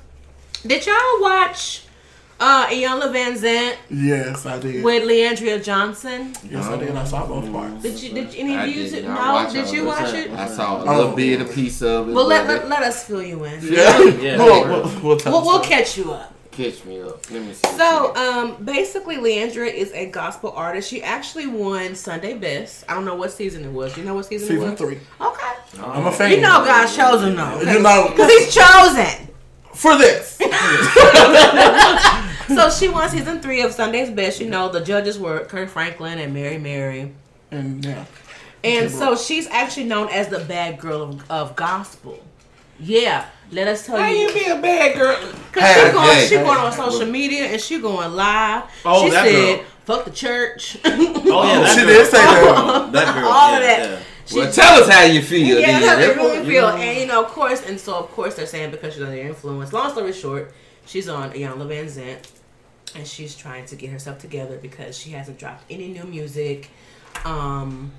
Speaker 3: did y'all watch uh Iyanla Vanzant
Speaker 5: Yes, I did.
Speaker 3: with Leandria Johnson?
Speaker 5: Yes, I did. I saw both parts.
Speaker 3: Did you did any
Speaker 2: I
Speaker 3: of you
Speaker 2: did
Speaker 3: no?
Speaker 2: watch
Speaker 3: Did you watch
Speaker 4: it.
Speaker 3: it?
Speaker 2: I saw a
Speaker 5: Oh.
Speaker 2: little bit, a piece of it.
Speaker 3: Well, let,
Speaker 2: but
Speaker 3: let, let us fill you in.
Speaker 5: Yeah.
Speaker 4: Yeah.
Speaker 5: We'll, we'll, we'll tell
Speaker 3: We'll, we'll catch you up.
Speaker 2: Catch me up. Let me see.
Speaker 3: So, um, basically, Leandra is a gospel artist. She actually won Sunday Best. I don't know what season it was. Do you know what season, it
Speaker 5: Season
Speaker 3: was?
Speaker 5: three.
Speaker 3: Okay.
Speaker 5: I'm a fan.
Speaker 3: You know God's chosen though.
Speaker 5: You know,
Speaker 3: Because he's chosen.
Speaker 5: for this.
Speaker 3: So she won season three of Sunday's Best. You know, the judges were Kirk Franklin and Mary Mary.
Speaker 5: And yeah.
Speaker 3: And so she's actually known as the bad girl of, of gospel. Yeah. Let us tell
Speaker 2: How
Speaker 3: you.
Speaker 2: How you be a bad girl?
Speaker 3: Cause
Speaker 5: Hey,
Speaker 3: she going,
Speaker 2: hey,
Speaker 3: she
Speaker 2: hey.
Speaker 3: going on social media and she going live.
Speaker 4: Oh,
Speaker 3: she
Speaker 4: that
Speaker 3: said,
Speaker 4: girl.
Speaker 3: "Fuck the church."
Speaker 4: Oh yeah, that
Speaker 5: She
Speaker 4: girl.
Speaker 5: did say that.
Speaker 4: Oh, that girl.
Speaker 3: All
Speaker 4: yeah,
Speaker 3: of that.
Speaker 4: yeah.
Speaker 3: She-
Speaker 2: Well, tell us how you feel.
Speaker 3: yeah, how they
Speaker 2: That's
Speaker 3: really
Speaker 2: what-
Speaker 3: feel. And you know, of course, and so of course they're saying because she's under influence. Long story short, she's on Iyanla Vanzant, and she's trying to get herself together because she hasn't dropped any new music. Um,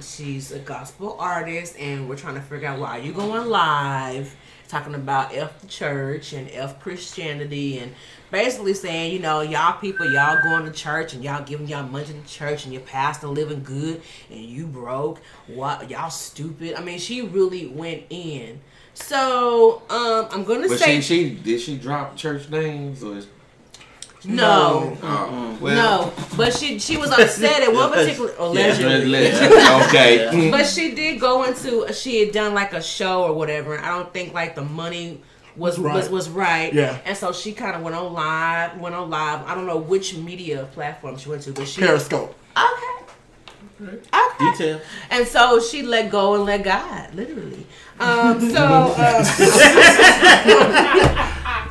Speaker 3: she's a gospel artist, and we're trying to figure out why are you going live talking about F the church and F Christianity and basically saying, you know, y'all people, y'all going to church and y'all giving y'all money to the church and your pastor living good and you broke. What y'all stupid. I mean, she really went in. So, um, I'm gonna
Speaker 2: But
Speaker 3: say
Speaker 2: she, she did she drop church names or? Is,
Speaker 3: no.
Speaker 2: oh, well,
Speaker 3: No, but she she was upset at one particular allegedly.
Speaker 2: let- okay.
Speaker 3: But she did go into she had done like a show or whatever, and I don't think like the money was
Speaker 5: Was right.
Speaker 3: was was right.
Speaker 5: Yeah.
Speaker 3: And so she kind of went on live, went on live. I don't know which media platform she went to, but she
Speaker 5: Periscope.
Speaker 3: okay. Okay.
Speaker 4: Detail.
Speaker 3: And so she let go and let God, literally. Um, so uh,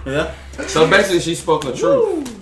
Speaker 4: Yeah.
Speaker 2: So basically, she spoke the truth,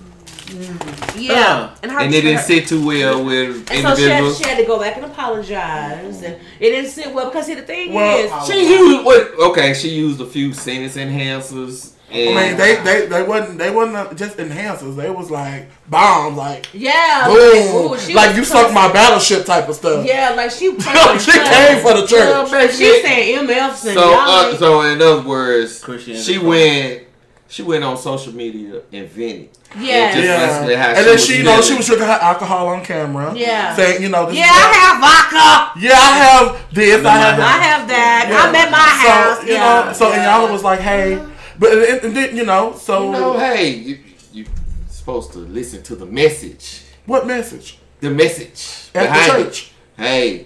Speaker 3: yeah, and her
Speaker 2: and it didn't
Speaker 3: her-
Speaker 2: sit too well with
Speaker 3: And so she had,
Speaker 2: individuals.
Speaker 3: she had to go back and apologize, and it didn't sit well because see the thing
Speaker 5: Well,
Speaker 3: is,
Speaker 2: She used what? Okay, she used a few sentence enhancers. And
Speaker 5: I mean, they, they they wasn't they wasn't just enhancers. They was like bombs, like
Speaker 3: yeah,
Speaker 5: boom,
Speaker 3: like, ooh,
Speaker 5: like you sunk my battleship type of stuff.
Speaker 3: Yeah, like she.
Speaker 5: she came for the
Speaker 2: Well,
Speaker 5: church.
Speaker 2: basically-
Speaker 3: She saying MFs and
Speaker 2: So,
Speaker 3: y'all.
Speaker 2: uh, so in other words,
Speaker 4: Christianity.
Speaker 2: she went. She went on social media and vented.
Speaker 3: yeah,
Speaker 2: just-
Speaker 5: Yeah, and then she, you know, she was drinking her alcohol on camera.
Speaker 3: Yeah.
Speaker 5: saying, you know, this
Speaker 3: yeah,
Speaker 5: is
Speaker 3: I have vodka.
Speaker 5: yeah, I have this, I have
Speaker 3: I
Speaker 5: that.
Speaker 3: have that.
Speaker 5: Yeah.
Speaker 3: I'm at my house.
Speaker 5: So you
Speaker 3: yeah.
Speaker 5: know, so and
Speaker 3: yeah.
Speaker 5: y'all was like, hey, but and, and then you know, so
Speaker 2: You know, hey, you you supposed to listen to the message.
Speaker 5: what message
Speaker 2: The message
Speaker 5: at the
Speaker 2: behind it.
Speaker 5: church?
Speaker 2: Hey,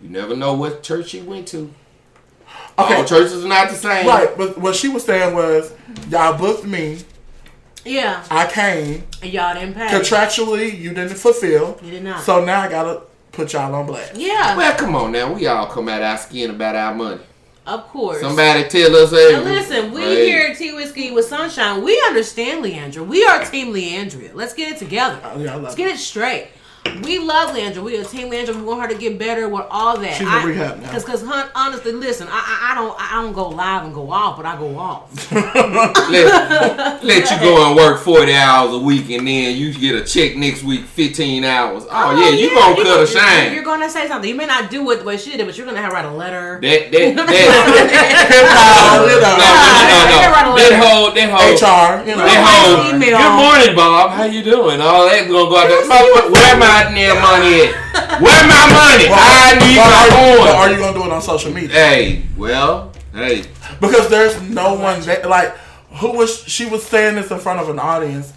Speaker 2: you never know what church she went to.
Speaker 5: Okay,
Speaker 2: All churches are not the same.
Speaker 5: right. But what she was saying was, y'all booked me,
Speaker 3: yeah,
Speaker 5: I came
Speaker 3: and y'all didn't pay.
Speaker 5: contractually, you didn't fulfill.
Speaker 3: You did not.
Speaker 5: So now I gotta put y'all on blast.
Speaker 3: yeah,
Speaker 2: Well, come on now. We all come out our skin about our money.
Speaker 3: of course.
Speaker 2: Somebody tell us, hey,
Speaker 3: And listen, we
Speaker 2: hey,
Speaker 3: here at T Whiskey with Sunshine. We understand Leandra. We are Team Leandria. Let's get it together.
Speaker 5: Oh, yeah, I love
Speaker 3: Let's
Speaker 5: it.
Speaker 3: get it straight. We love Leandra. We are Team Leandra. We want her to get better with all that.
Speaker 5: She's in rehab now.
Speaker 3: Because, because, hun, honestly, listen, I, I, I don't, I don't go live and go off, but I go off.
Speaker 2: let, let you go and work 40 hours a week and then you get a check next week 15 hours. Oh, oh yeah, you gonna
Speaker 3: you're
Speaker 2: cut a
Speaker 3: You're,
Speaker 2: shine.
Speaker 3: you're gonna say something. You may not do it the way she did, but you're gonna have to write a letter.
Speaker 2: that, that, that,
Speaker 5: you
Speaker 2: no,
Speaker 5: know,
Speaker 2: no, no, no. That whole, that whole,
Speaker 5: HR, you know.
Speaker 2: that whole,
Speaker 3: Email.
Speaker 2: good morning, Bob. How you doing? All that gonna go out there. Motherfucker, Where my damn money at? Where my money? I need
Speaker 5: But are,
Speaker 2: my
Speaker 5: you, but are you gonna do it on social media?
Speaker 2: Hey, well, hey.
Speaker 5: Because there's no one that like who was she was saying this in front of an audience.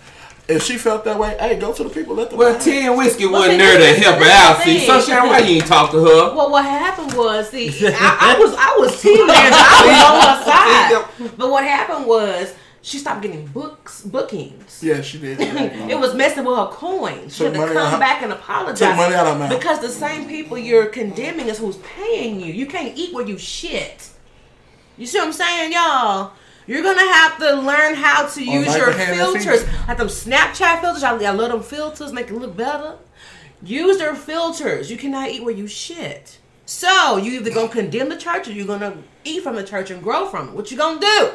Speaker 5: If she felt that way, hey, go to the people. Let them.
Speaker 2: Well,
Speaker 5: know.
Speaker 2: Tin Whiskey
Speaker 3: Well,
Speaker 2: wasn't there to help her out.
Speaker 3: the
Speaker 2: See,
Speaker 3: thing.
Speaker 2: Sunshine, why you ain't talk to her?
Speaker 3: Well, what happened was, see, I, I was I was team manager. I was on her side. But what happened was she stopped getting books bookings.
Speaker 5: yeah, she did.
Speaker 3: It was messing with her coins. She
Speaker 5: Took
Speaker 3: had to come back and apologize.
Speaker 5: took money out of mouth.
Speaker 3: Because the same people you're condemning is who's paying you. You can't eat where you shit. You see what I'm saying, y'all? You're gonna have to learn how to use
Speaker 5: like
Speaker 3: your
Speaker 5: the hand and
Speaker 3: filters. Like them Snapchat filters. I, I love them filters, make it look better. Use their filters. You cannot eat where you shit. So you either gonna condemn the church or you're gonna eat from the church and grow from it. What you gonna do?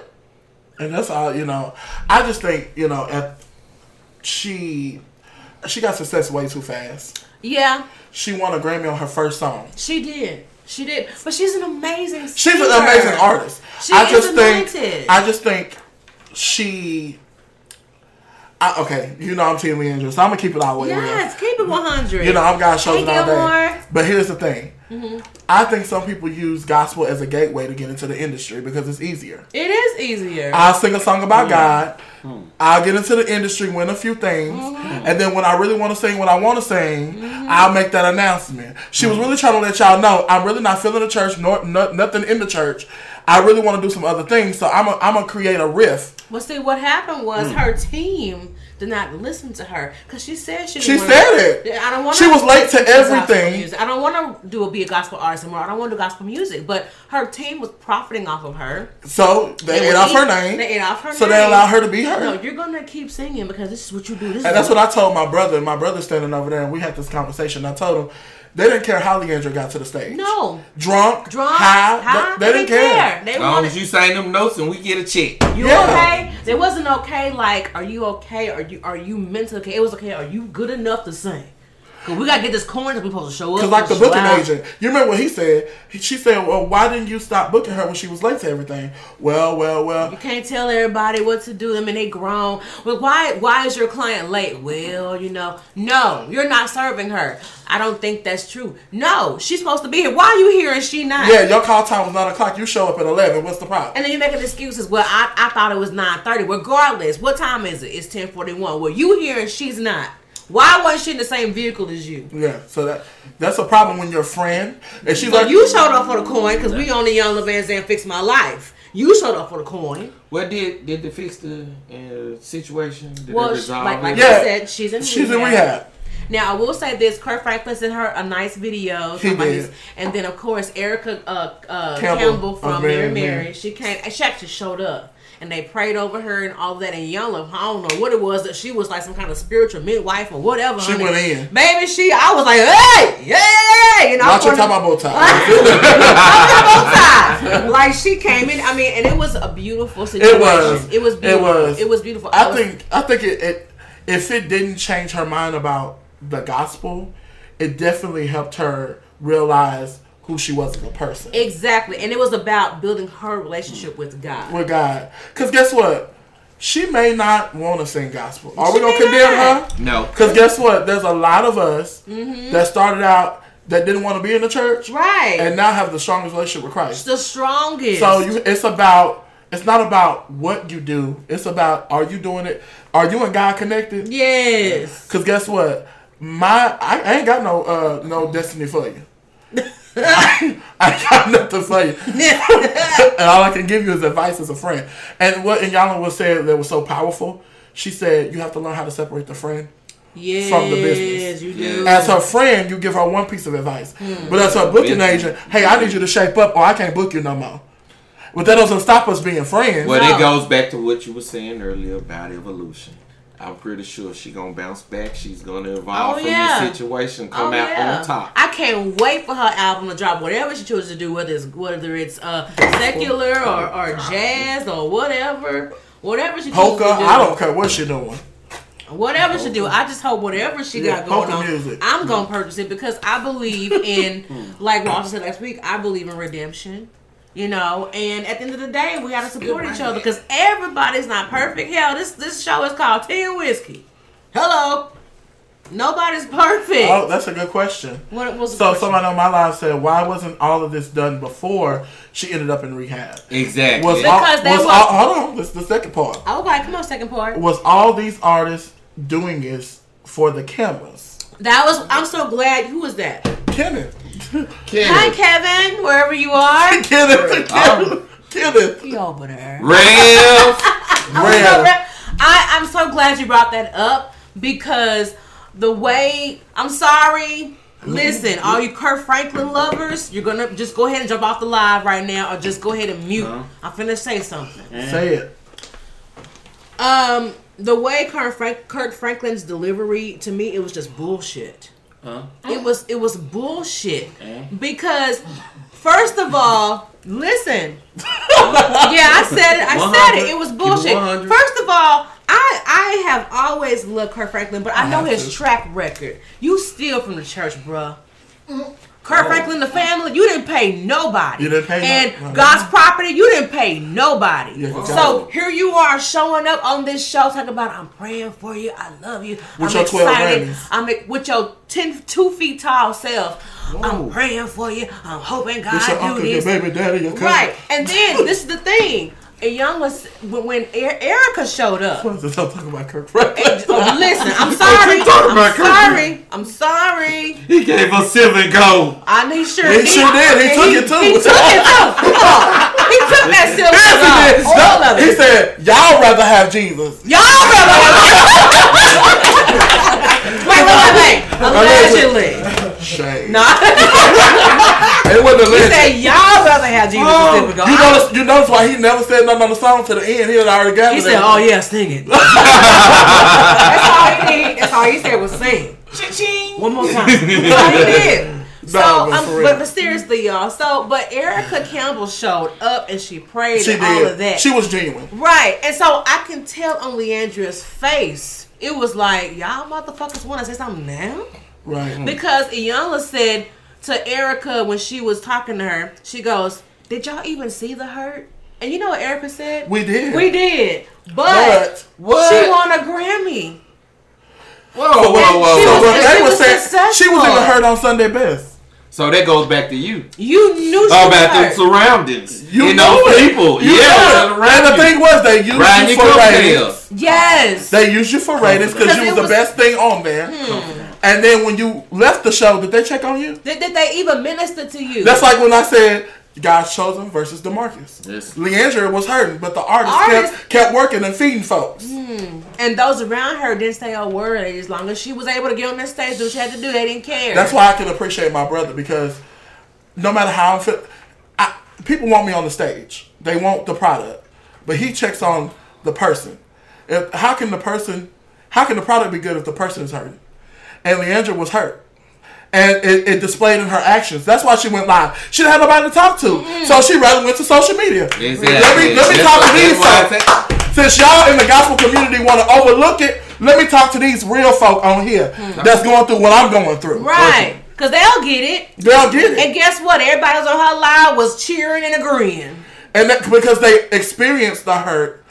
Speaker 5: And that's all. You know, I just think you know, at she she got success way too fast.
Speaker 3: Yeah,
Speaker 5: She won a Grammy on her first song.
Speaker 3: she did. She did. But she's an amazing
Speaker 5: She's an amazing artist.
Speaker 3: She
Speaker 5: I
Speaker 3: is
Speaker 5: just think. I just think she. I, okay, you know I'm Team Leandra, so I'm gonna keep it all the way real.
Speaker 3: Yes, keep it 100.
Speaker 5: You know, I'm God shows
Speaker 3: Hey,
Speaker 5: it all day.
Speaker 3: Mm-hmm.
Speaker 5: But here's the thing. I think some people use gospel as a gateway to get into the industry because it's easier.
Speaker 3: It is easier.
Speaker 5: I'll sing a song about God. I'll get into the industry, win a few things,
Speaker 3: Mm-hmm.
Speaker 5: and then when I really want to sing what I want to sing, I'll make that announcement. She was really trying to let y'all know I'm really not feeling the church, nor no, nothing in the church. I really want to do some other things, so I'm a, I'm gonna create a riff.
Speaker 3: well, see, what happened was
Speaker 5: Hmm.
Speaker 3: her team did not listen to her because she said she.
Speaker 5: She
Speaker 3: wanna-
Speaker 5: said it.
Speaker 3: Yeah, I don't want.
Speaker 5: She was late to everything.
Speaker 3: I don't want to do a be a gospel artist anymore. I don't want to do gospel music. But her team was profiting off of her.
Speaker 5: So they,
Speaker 3: They
Speaker 5: ate off her name.
Speaker 3: They ate off her
Speaker 5: so
Speaker 3: name.
Speaker 5: they allowed her to be her.
Speaker 3: No, you're gonna keep singing because this is what you do. This is
Speaker 5: And that's what I told my brother. My brother standing over there, and we had this conversation. I told him they didn't care how Leandra got to the stage.
Speaker 3: No,
Speaker 5: drunk,
Speaker 3: drunk,
Speaker 5: high,
Speaker 3: high.
Speaker 5: They, they didn't care.
Speaker 3: They
Speaker 2: As long
Speaker 3: wanted
Speaker 2: as you sign them notes and we get a check.
Speaker 3: You
Speaker 5: Yeah.
Speaker 3: okay? It wasn't okay. Like, are you okay? Are you are you mentally okay? It was okay. Are you good enough to sing? Cause we gotta get this corn that we supposed to show up.
Speaker 5: Cause like the booking
Speaker 3: out.
Speaker 5: agent, you remember what he said? He- She said, "Well, why didn't you stop booking her when she was late to everything?" Well, well, well.
Speaker 3: You can't tell everybody what to do. I mean, they grown. Well, why? Why is your client late? Well, you know, no, you're not serving her. I don't think that's true. No, she's supposed to be here. Why are you here and she not?
Speaker 5: Yeah, your call time was nine o'clock. You show up at eleven. What's the problem?
Speaker 3: And then you making excuses. Well, I, I thought it was nine thirty. Regardless, what time is it? It's ten forty one. Well, you here and she's not. Why wasn't she in the same vehicle as you?
Speaker 5: Yeah, so that that's a problem when you're a friend and she's
Speaker 3: So
Speaker 5: like,
Speaker 3: you showed up for the coin because we on the Young Levan and fix my life. You showed up for the coin.
Speaker 2: Well, did did they fix the uh, situation? Did
Speaker 3: Well,
Speaker 2: they
Speaker 3: sh- like, like
Speaker 2: it?
Speaker 5: Yeah.
Speaker 3: I said, she's in
Speaker 5: she's in rehab.
Speaker 3: Now I will say this: Kirk Franklin sent her a nice video,
Speaker 5: He did.
Speaker 3: his- and then of course Erica uh, uh,
Speaker 5: Campbell
Speaker 3: Campbell, from
Speaker 5: Mary
Speaker 3: Mary Mary.
Speaker 5: Mary.
Speaker 3: She came, she actually showed up, and they prayed over her and all that. And Love, I don't know what it was that she was like some kind of spiritual midwife or whatever.
Speaker 5: She
Speaker 3: honey.
Speaker 5: went in.
Speaker 3: Baby, she, I was like, hey, yeah, you know,
Speaker 5: Watch your
Speaker 3: from
Speaker 5: top
Speaker 3: the-
Speaker 5: bow tie.
Speaker 3: bow tie. like she came in. I mean, and it was a beautiful situation.
Speaker 5: It was.
Speaker 3: It was.
Speaker 5: It was.
Speaker 3: It was beautiful.
Speaker 5: I
Speaker 3: was-
Speaker 5: think I think it, it if it didn't change her mind about the gospel, it definitely helped her realize who she was as a person
Speaker 3: exactly, and it was about building her relationship with God.
Speaker 5: with God. Because guess what? She may not want to sing gospel. Are we gonna condemn
Speaker 3: not.
Speaker 5: her?
Speaker 2: No.
Speaker 5: Because guess what? There's a lot of us
Speaker 3: Mm-hmm.
Speaker 5: that started out that didn't want to be in the church,
Speaker 3: Right.
Speaker 5: and now have the strongest relationship with Christ.
Speaker 3: It's the strongest.
Speaker 5: So you, it's about. It's not about what you do. It's about are you doing it? Are you and God connected?
Speaker 3: yes.
Speaker 5: Cause guess what? My I, I ain't got no uh no destiny for you. I, I got nothing for you. and all I can give you is advice as a friend. And what Iyanla was saying that was so powerful, she said you have to learn how to separate the friend.
Speaker 3: yes,
Speaker 5: from the business.
Speaker 3: you do.
Speaker 5: As her friend, you give her one piece of advice.
Speaker 3: Hmm.
Speaker 5: But as her booking
Speaker 2: Business.
Speaker 5: agent, hey, I need you to shape up or I can't book you no more. But that doesn't stop us being friends.
Speaker 2: Well,
Speaker 3: No.
Speaker 2: it goes back to what you were saying earlier about evolution. I'm pretty sure she gonna bounce back. She's gonna evolve
Speaker 3: Oh,
Speaker 2: from
Speaker 3: yeah.
Speaker 2: this situation, come
Speaker 3: Oh,
Speaker 2: out
Speaker 3: yeah.
Speaker 2: on top.
Speaker 3: I can't wait for her album to drop. Whatever she chooses to do, whether it's whether it's uh, secular or, or jazz or whatever, whatever she chooses
Speaker 5: Polka,
Speaker 3: to do.
Speaker 5: I don't care what she's doing.
Speaker 3: Whatever she do, I just hope whatever she
Speaker 5: Yeah,
Speaker 3: got going on,
Speaker 5: music.
Speaker 3: I'm gonna purchase it because I believe in, like Walter said last week, I believe in redemption. You know, and at the end of the day, we gotta support each other because everybody's not perfect. Hell, this this show is called Tea and Whiskey. Hello, nobody's perfect.
Speaker 5: Oh, that's a good question.
Speaker 3: what was
Speaker 5: So
Speaker 3: question?
Speaker 5: somebody on my line said, why wasn't all of this done before she ended up in rehab?
Speaker 2: Exactly.
Speaker 5: Was
Speaker 3: Because
Speaker 5: all,
Speaker 3: they
Speaker 5: was
Speaker 3: was-
Speaker 5: all, hold on, this is the second part.
Speaker 3: I was come on, second part.
Speaker 5: Was all these artists doing this for the cameras?
Speaker 3: That was. I'm so glad. Who was that?
Speaker 5: Kenneth.
Speaker 3: Hi, Kevin, wherever you are.
Speaker 5: Kenneth. Kenneth. Kenneth.
Speaker 3: He over there.
Speaker 2: Rev.
Speaker 5: Rev.
Speaker 3: I, I'm so glad you brought that up because the way I'm sorry. Listen, all you Kirk Franklin lovers, you're gonna just go ahead and jump off the live right now, or just go ahead and mute.
Speaker 4: Uh-huh.
Speaker 3: I'm finna say something.
Speaker 5: Say it.
Speaker 3: Um, the way Kirk, Frank, Kirk Franklin's delivery to me, it was just bullshit.
Speaker 4: Huh?
Speaker 3: It was it was bullshit because first of all, listen. yeah, I said it. I said it. It was
Speaker 4: 100. It
Speaker 3: bullshit. First of all, I I have always loved Kirk Franklin, but I,
Speaker 5: I
Speaker 3: know his
Speaker 5: to.
Speaker 3: track record. You steal from the church, bruh. Mm. Kirk oh. Franklin, the family, you didn't pay nobody.
Speaker 5: You didn't pay
Speaker 3: And
Speaker 5: no.
Speaker 3: God's property, you didn't pay nobody. So here you are showing up on this show talking about I'm praying for you, I love you,
Speaker 5: With
Speaker 3: I'm
Speaker 5: your
Speaker 3: excited. I'm with your 10, two feet tall self.
Speaker 5: Whoa.
Speaker 3: I'm praying for you. I'm hoping God
Speaker 5: This your
Speaker 3: do
Speaker 5: uncle, your
Speaker 3: this.
Speaker 5: baby daddy, your cousin.
Speaker 3: Right, and then this is the thing. And Young was when, Er- Erica showed up.
Speaker 5: What is this? I'm talking about Kirk Franklin.
Speaker 3: And- oh, listen, I'm sorry. I'm
Speaker 2: about, Kirk?
Speaker 3: sorry. I'm sorry.
Speaker 2: He gave us seven gold.
Speaker 3: I he sure
Speaker 5: He
Speaker 3: did.
Speaker 5: sure did. He
Speaker 3: And
Speaker 5: took it too.
Speaker 3: He took it too. He took that silver
Speaker 5: he
Speaker 3: gold. All of
Speaker 5: He said, "Y'all rather have Jesus."
Speaker 3: Y'all rather have Wait, wait, wait, wait. Allegedly.
Speaker 5: Shame.
Speaker 3: No.
Speaker 5: It wasn't
Speaker 3: He
Speaker 5: alleged.
Speaker 3: said y'all rather have Jesus
Speaker 5: Oh,
Speaker 3: than
Speaker 5: you notice, you notice why he never said nothing on the song to the end. He had already got
Speaker 3: He
Speaker 5: it.
Speaker 3: said, "Oh yeah, sing it." That's all he did. That's all he said was sing. One more time. That's all he did. So,
Speaker 5: No, but
Speaker 3: um, but, but seriously, y'all. So, but Erica Campbell showed up and she prayed
Speaker 5: She
Speaker 3: and all of that.
Speaker 5: She was genuine.
Speaker 3: right, and so I can tell on Le'Andria's face, it was like, y'all motherfuckers want to say something now.
Speaker 5: Right. Mm.
Speaker 3: Because Iyanla said to Erica when she was talking to her, she goes, "Did y'all even see the hurt?" And you know what Erica said?
Speaker 5: We did.
Speaker 3: We did, but,
Speaker 5: But
Speaker 2: What?
Speaker 3: she won a Grammy.
Speaker 2: Whoa, whoa, whoa,
Speaker 3: she
Speaker 2: whoa.
Speaker 3: was-
Speaker 5: So what
Speaker 3: she
Speaker 5: they were
Speaker 3: was
Speaker 5: saying, she was
Speaker 3: successful.
Speaker 5: even heard on Sunday Best.
Speaker 2: So that goes back to you.
Speaker 3: You knew she was
Speaker 2: about the
Speaker 3: hurt.
Speaker 5: You
Speaker 2: surroundings. You,
Speaker 5: know
Speaker 2: know,
Speaker 5: it.
Speaker 2: people.
Speaker 5: You
Speaker 2: yeah.
Speaker 5: know it. And the
Speaker 2: you.
Speaker 5: thing was, they used
Speaker 2: Riding
Speaker 5: you
Speaker 2: your
Speaker 5: for ratings.
Speaker 3: Yes.
Speaker 5: They used you for ratings because
Speaker 3: Because
Speaker 5: you
Speaker 3: it
Speaker 5: was the best thing on there. Hmm. And then when you left the show, did they check on you?
Speaker 3: Did, did they even minister to you?
Speaker 5: That's like when I said God's chosen versus Demarcus.
Speaker 2: Yes.
Speaker 5: Le'Andria was hurting, but the artist,
Speaker 3: Artist-
Speaker 5: kept kept working and feeding folks. Hmm.
Speaker 3: and those around her didn't say a word. As long as she was able to get on the stage, do what she had to do, they didn't care.
Speaker 5: That's why I can appreciate my brother because no matter how I feel, I, people want me on the stage. They want the product, but he checks on the person. If, how can the person, how can the product be good if the person is hurting? And Le'Andria was hurt. And it, it displayed in her actions. That's why she went live. She didn't have nobody to talk to. So she rather went to social media.
Speaker 2: Exactly.
Speaker 5: Let me, let me
Speaker 2: That's
Speaker 5: talk to these
Speaker 2: that's why I
Speaker 5: folks. Since y'all in the gospel community want to overlook it, let me talk to these real folk on here hmm. that's going through what I'm going through.
Speaker 3: right. Because they'll get it.
Speaker 5: They'll get it.
Speaker 3: And guess what? Everybody was on her live was cheering and agreeing.
Speaker 5: And that, because they experienced the hurt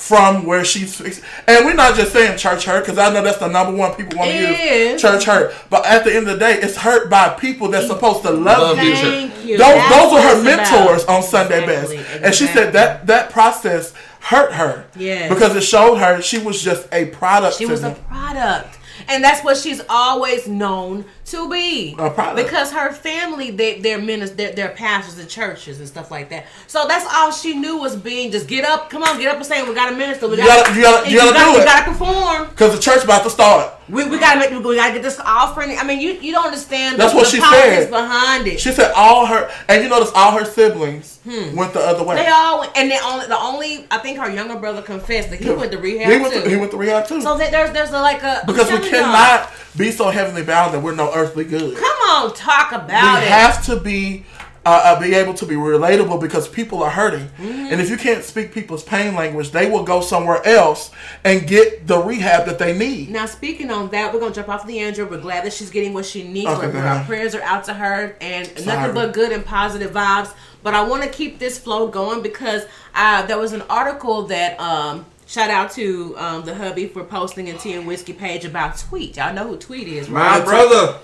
Speaker 5: from where she's and we're not just saying church hurt because I know that's the number one people want to
Speaker 3: It
Speaker 5: use church hurt. But at the end of the day, it's hurt by people that's supposed to love,
Speaker 2: Love
Speaker 5: you.
Speaker 2: you.
Speaker 3: Thank you.
Speaker 5: Those,
Speaker 3: That's
Speaker 5: those are her mentors
Speaker 3: about.
Speaker 5: on Sunday
Speaker 3: Exactly,
Speaker 5: Best, and she said that that process hurt her.
Speaker 3: Yes.
Speaker 5: because it showed her she was just a product.
Speaker 3: She
Speaker 5: to
Speaker 3: was a product. And that's what she's always known to be. Because her family, they, they're ministers, they're, they're pastors in churches and stuff like that. So that's all she knew was being just get up, come on, get up and say we got to minister. We gotta,
Speaker 5: gotta- you gotta- you gotta
Speaker 3: You gotta perform.
Speaker 5: Because the church about to start.
Speaker 3: We, we gotta make we gotta get this offering. I mean, you you don't understand
Speaker 5: That's
Speaker 3: the,
Speaker 5: what
Speaker 3: the
Speaker 5: she said.
Speaker 3: behind it.
Speaker 5: She said all her, and you notice all her siblings went the other way.
Speaker 3: Hmm. they all and the only the only I think her younger brother confessed that he went to rehab
Speaker 5: He went
Speaker 3: too.
Speaker 5: to, he went to rehab too.
Speaker 3: so there's there's a, like a
Speaker 5: because we cannot be so heavenly bound that we're no earthly good.
Speaker 3: Come on, talk
Speaker 5: we
Speaker 3: about it.
Speaker 5: We have to be uh, uh, be able to be relatable because people are hurting,
Speaker 3: Mm-hmm.
Speaker 5: and if you can't speak people's pain language, they will go somewhere else and get the rehab that they need.
Speaker 3: Now, speaking on that, we're gonna jump off the Andrew. We're glad that she's getting what she needs.
Speaker 5: Okay,
Speaker 3: We're- our prayers are out to her, and
Speaker 5: Sorry.
Speaker 3: nothing but good and positive vibes. But I want to keep this flow going because uh, there was an article that um, shout out to um, the hubby for posting in Tea and Whiskey page about Tweet. Y'all know who Tweet is, right?
Speaker 2: My brother.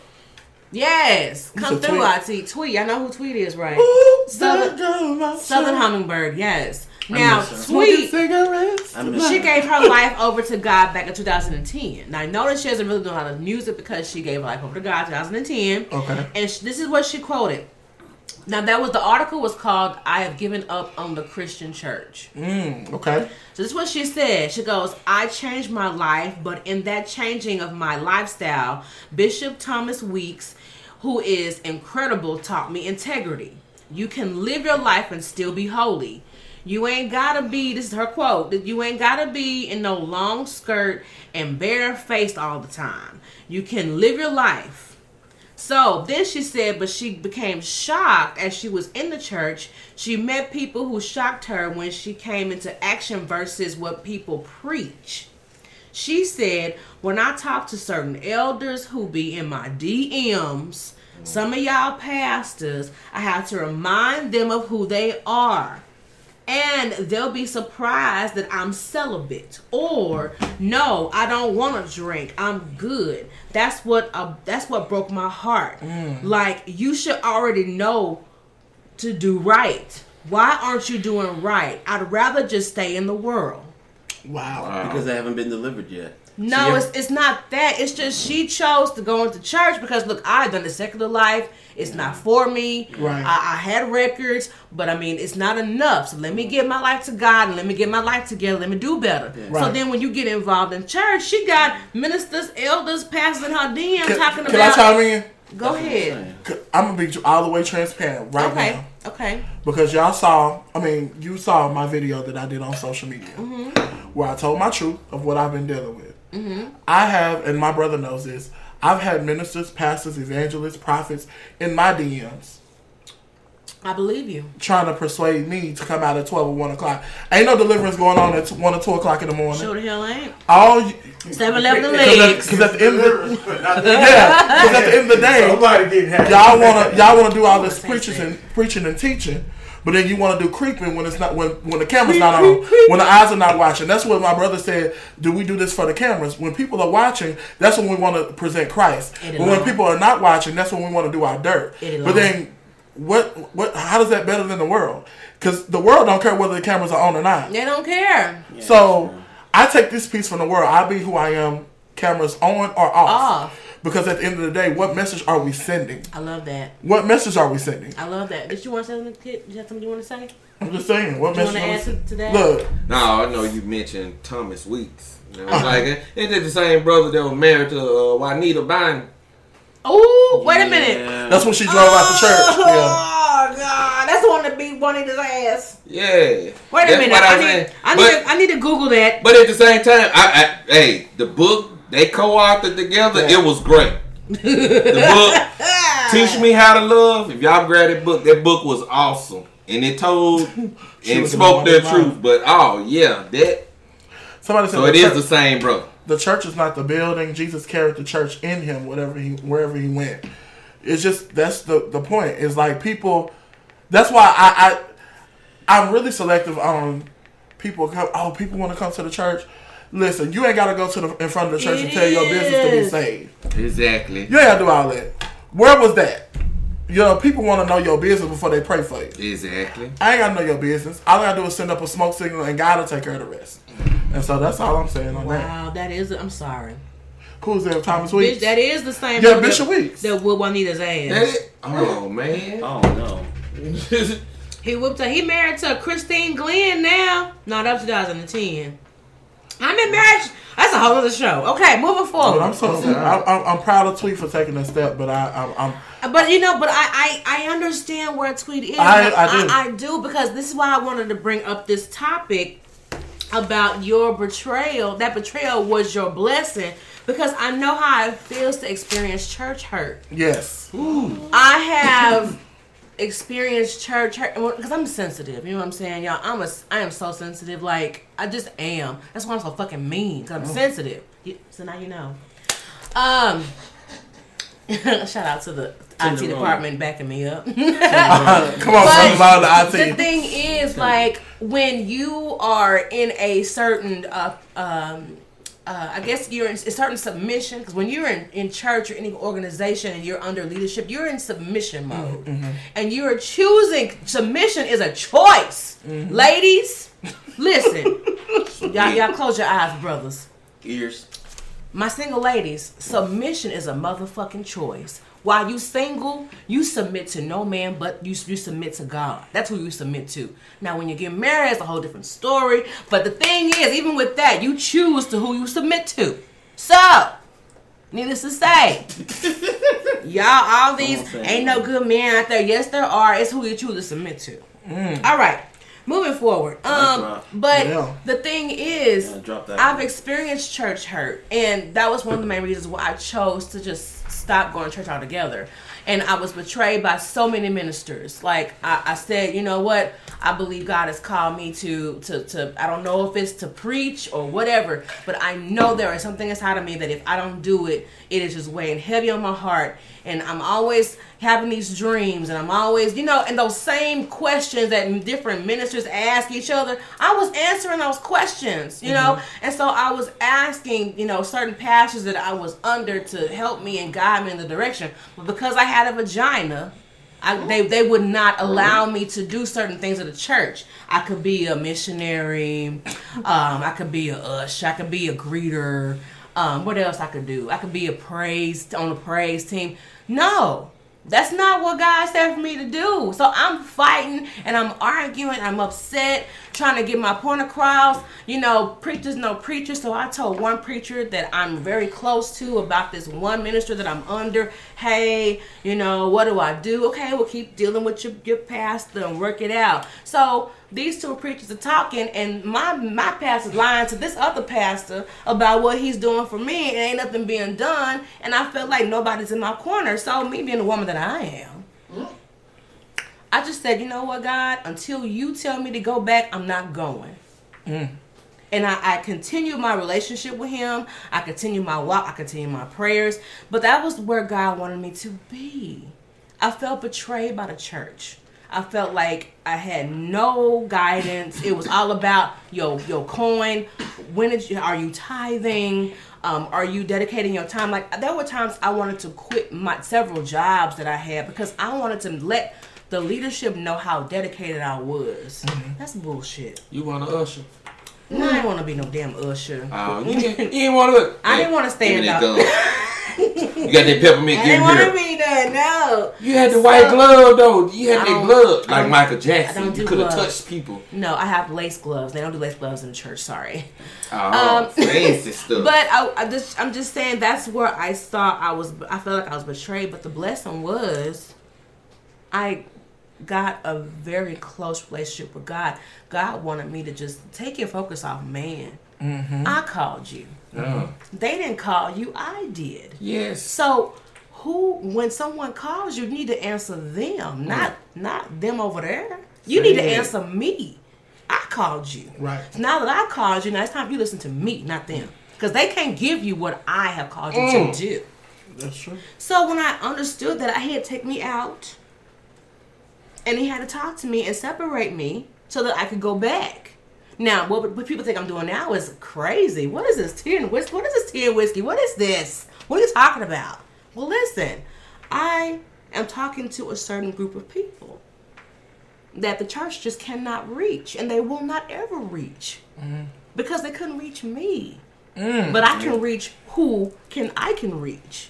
Speaker 3: Yes, come
Speaker 5: said
Speaker 3: through,
Speaker 5: Tweet?
Speaker 3: IT. Tweet. I know who Tweet is, right?
Speaker 5: Ooh,
Speaker 3: Southern-
Speaker 5: there goes my
Speaker 3: Southern. Hummingbird. Yes. Now,
Speaker 4: miss her.
Speaker 5: Smoking
Speaker 3: Tweet.
Speaker 5: cigarettes.
Speaker 4: I miss
Speaker 3: She gave her life over to God back in 2010. Now I know that she hasn't really done a lot of music because she gave her life over to God in 2010.
Speaker 5: Okay.
Speaker 3: And sh- this is what she quoted. Now that was the article was called "I have given up on the Christian church."
Speaker 5: Mm, okay.
Speaker 3: So this is what she said. She goes, I changed my life, but in that changing of my lifestyle, Bishop Thomas Weeks, who is incredible, taught me integrity. You can live your life and still be holy. You ain't gotta be, this is her quote, that you ain't gotta be in no long skirt and barefaced all the time. You can live your life. So then she said, but she became shocked as she was in the church. She met people who shocked her when she came into action versus what people preach. She said, when I talk to certain elders who be in my DMs, some of y'all pastors, I have to remind them of who they are. And they'll be surprised that I'm celibate. Or no, I don't want to drink. I'm good. That's what uh, that's what broke my heart. Like you should already know to do right. Why aren't you doing right? I'd rather just stay in the world.
Speaker 5: Wow.
Speaker 4: Because they haven't been delivered yet.
Speaker 3: No,
Speaker 5: Yeah.
Speaker 3: it's it's not that. It's just she chose to go into church because look, I've done the secular life. It's not for me.
Speaker 5: Right.
Speaker 3: I, I had records, but I mean, it's not enough. So let me give my life to God and let me get my life together. Let me do better. So
Speaker 5: Right.
Speaker 3: then, when you get involved in church, she got ministers, elders, pastors in her DM
Speaker 5: Can,
Speaker 3: talking
Speaker 5: can I
Speaker 3: about.
Speaker 5: chime in?
Speaker 3: go ahead.
Speaker 5: I'm gonna be all the way transparent right
Speaker 3: Okay.
Speaker 5: now
Speaker 3: Okay.
Speaker 5: because y'all saw. I mean, you saw my video that I did on social media
Speaker 3: Mm-hmm.
Speaker 5: where I told my truth of what I've been dealing with. I have, and my brother knows this. I've had ministers, pastors, evangelists, prophets in my DMs
Speaker 3: I believe you.
Speaker 5: trying to persuade me to come out at 12 or 1 o'clock. Ain't no deliverance going on at 1 or 2 o'clock in the morning.
Speaker 3: Sure the hell ain't.
Speaker 5: All you,
Speaker 3: 7 Eleven the
Speaker 5: Because at, at the end of the, yeah, 'cause at the end of the day,
Speaker 6: Somebody getting happy.
Speaker 5: y'all wanna y'all wanna do all this preaching and preaching and teaching, but then you wanna do creeping when it's not when when the camera's not on, when the eyes are not watching. That's what my brother said. Do we do this for the cameras? When people are watching, that's when we want to present Christ. But when people are not watching, that's when we want to do our dirt. But then, what what? How does that better than the world? Because the world don't care whether the cameras are on or not.
Speaker 3: They don't care.
Speaker 5: So I take this piece from the world. I be who I am, cameras on or off.
Speaker 3: Off.
Speaker 5: Because at the end of the day, what message are we sending?
Speaker 3: I love that.
Speaker 5: What message are we sending?
Speaker 3: I love that. Did you want to say something, Kid? You have something you want to say?
Speaker 5: I'm just saying. What
Speaker 3: You want
Speaker 5: message
Speaker 3: to
Speaker 5: are we
Speaker 3: add to,
Speaker 5: sending?
Speaker 3: to that?
Speaker 5: Look,
Speaker 2: No, I know you mentioned Thomas Weeks. And I was like, ain't that the same brother that was married to uh, Juanita Bynum?
Speaker 3: Oh, wait a minute.
Speaker 4: Yeah.
Speaker 5: that's when she drove out the church. Oh, yeah.
Speaker 3: Oh God, that's the one that beat one in his ass.
Speaker 2: Yeah.
Speaker 3: Wait a minute. I
Speaker 2: I'm
Speaker 3: need. I need,
Speaker 2: But-
Speaker 3: to, I need to Google that.
Speaker 2: But at the same time, I, I hey, the book they co-authored together,
Speaker 5: Yeah.
Speaker 2: it was great. the book Teach Me How to Love. If y'all grab that book, that book was awesome. And it told
Speaker 5: She
Speaker 2: and
Speaker 5: the
Speaker 2: spoke their truth. But oh yeah, that
Speaker 5: Somebody said
Speaker 2: so
Speaker 5: the,
Speaker 2: it is
Speaker 5: church,
Speaker 2: the same brother.
Speaker 5: The church is not the building. Jesus carried the church in him, whatever he wherever he went. It's just that's the the point. It's like people. That's why I, I I'm really selective on people. Come, oh, people want to come to the church. Listen, you ain't got to go to the in front of the church
Speaker 3: It
Speaker 5: and tell your business to be saved.
Speaker 2: Exactly.
Speaker 5: You ain't got to do all that. Where was that? You know, people want to know your business before they pray for you.
Speaker 2: Exactly.
Speaker 5: I ain't got to know your business. All I got to do is send up a smoke signal, and God will take care of the rest. And so that's all I'm saying on that.
Speaker 3: Wow, that is. I'm sorry,
Speaker 5: Who's there? Thomas
Speaker 3: bitch.
Speaker 5: Weeks.
Speaker 3: That is the same.
Speaker 5: Yeah,
Speaker 3: one
Speaker 5: Bishop
Speaker 3: that,
Speaker 5: Weeks.
Speaker 3: That whooped Juanita's
Speaker 2: That
Speaker 3: ass.
Speaker 2: it? Oh man.
Speaker 4: Oh no.
Speaker 3: He whooped her. He married to Christine Glenn now. No, that was 2010. I'm in marriage. That's a whole other show. Okay, moving
Speaker 5: But
Speaker 3: forward.
Speaker 5: I'm so I'm, I'm, I'm proud of Tweet for taking that step, but I, I'm, I'm
Speaker 3: But you know, but I I, I understand where Tweet is.
Speaker 5: I- I do.
Speaker 3: I, do because this is why I wanted to bring up this topic about your betrayal. That betrayal was your blessing because I know how it feels to experience church hurt.
Speaker 5: yes.
Speaker 3: I have experienced church hurt because I'm sensitive. You know what I'm saying, y'all? I'm a I am so sensitive. Like I just am. That's why I'm so fucking mean because I'm sensitive. You- So now you know. Um. shout out to the IT
Speaker 4: the room.
Speaker 3: department backing me up.
Speaker 5: Come on,
Speaker 3: But
Speaker 5: brother, about the
Speaker 3: the thing is, like, when you are in a certain, uh, um, uh, I guess you're in a certain submission, because when you're in, in church or any organization and you're under leadership, you're in submission mode. And you're choosing, submission is a choice. Ladies, listen. y'all, y'all close your eyes, brothers.
Speaker 4: Ears.
Speaker 3: My single ladies, submission is a motherfucking choice. While you single, you submit to no man, but you, you submit to God. That's who you submit to. Now, when you get married, it's a whole different story. But the thing is, even with that, you choose to who you submit to. So, needless to say, y'all, all these
Speaker 4: Come on, fam.
Speaker 3: ain't no good men out there. Yes, there are. It's who you choose to submit to. All right, moving forward. Um, but
Speaker 5: Yeah.
Speaker 3: the thing is,
Speaker 4: Yeah.
Speaker 3: I've experienced church hurt, and that was one of the main reasons why I chose to just stop going to church altogether. And I was betrayed by so many ministers. Like I, I said, you know what? I believe God has called me to, to to I don't know if it's to preach or whatever, but I know there is something inside of me that if I don't do it, it is just weighing heavy on my heart. And I'm always having these dreams, and I'm always, you know, and those same questions that different ministers ask each other. I was answering those questions, you know, and so I was asking, you know, certain pastors that I was under to help me and guide me in the direction. But because I had a vagina, I, they they would not allow me to do certain things at the church. I could be a missionary, um, I could be a ush, I could be a greeter. Um, what else I could do? I could be a praise on the praise team. No, that's not what God said for me to do. So I'm fighting and I'm arguing. I'm upset, trying to get my point across. You know, preachers know preachers. So I told one preacher that I'm very close to about this one minister that I'm under. Hey, you know, what do I do? Okay, we'll keep dealing with your, your pastor and work it out. So these two preachers are talking, and my my pastor's lying to this other pastor about what he's doing for me, and ain't nothing being done. And I felt like nobody's in my corner. So me being the woman that I am, I just said, you know what, God, until you tell me to go back, I'm not going. Mm. And I, I continue my relationship with him. I continue my walk. I continue my prayers. But that was where God wanted me to be. I felt betrayed by the church. I felt like I had no guidance. It was all about your your coin. When you, are you tithing? Um, are you dedicating your time? Like there were times I wanted to quit my several jobs that I had because I wanted to let the leadership know how dedicated I was. That's bullshit.
Speaker 2: You want to usher?
Speaker 3: No, I didn't want to be no damn usher.
Speaker 2: Oh, you, didn't- you didn't want to.
Speaker 3: Look I didn't stand
Speaker 2: Give me that
Speaker 3: up.
Speaker 2: you got that peppermint.
Speaker 3: I didn't want to be there. No.
Speaker 2: You had the
Speaker 3: So-
Speaker 2: white glove though. You had that glove like Michael Jackson.
Speaker 3: don't
Speaker 2: You
Speaker 3: do
Speaker 2: could have touched people.
Speaker 3: No, I have lace gloves. They don't do lace gloves in church. Sorry.
Speaker 2: Oh,
Speaker 3: Um,
Speaker 2: fancy stuff.
Speaker 3: But I, I just, I'm just saying that's where I saw I was. I felt like I was betrayed. But the blessing was, I got a very close relationship with God. God wanted me to just take your focus off man. Mm-hmm. I called you.
Speaker 2: Oh,
Speaker 3: They didn't call you. I did.
Speaker 2: yes.
Speaker 3: So who when someone calls you, you need to answer them, mm. not not them over there. You need to
Speaker 2: it.
Speaker 3: answer me. I called you.
Speaker 5: Right.
Speaker 3: Now that I called you, now it's time you listen to me, not them. Mm. Because they can't give you what I have called you
Speaker 2: Mm.
Speaker 3: to do.
Speaker 5: That's true.
Speaker 3: So when I understood that I had to take me out and he had to talk to me and separate me so that I could go back. Now, what, what people think I'm doing now is crazy. What is this tea and whiskey? What is this tea and whiskey? What is this? What are you talking about? Well, listen, I am talking to a certain group of people that the church just cannot reach, and they will not ever reach mm-hmm. because they couldn't reach me. Mm. But I can reach who can I can reach.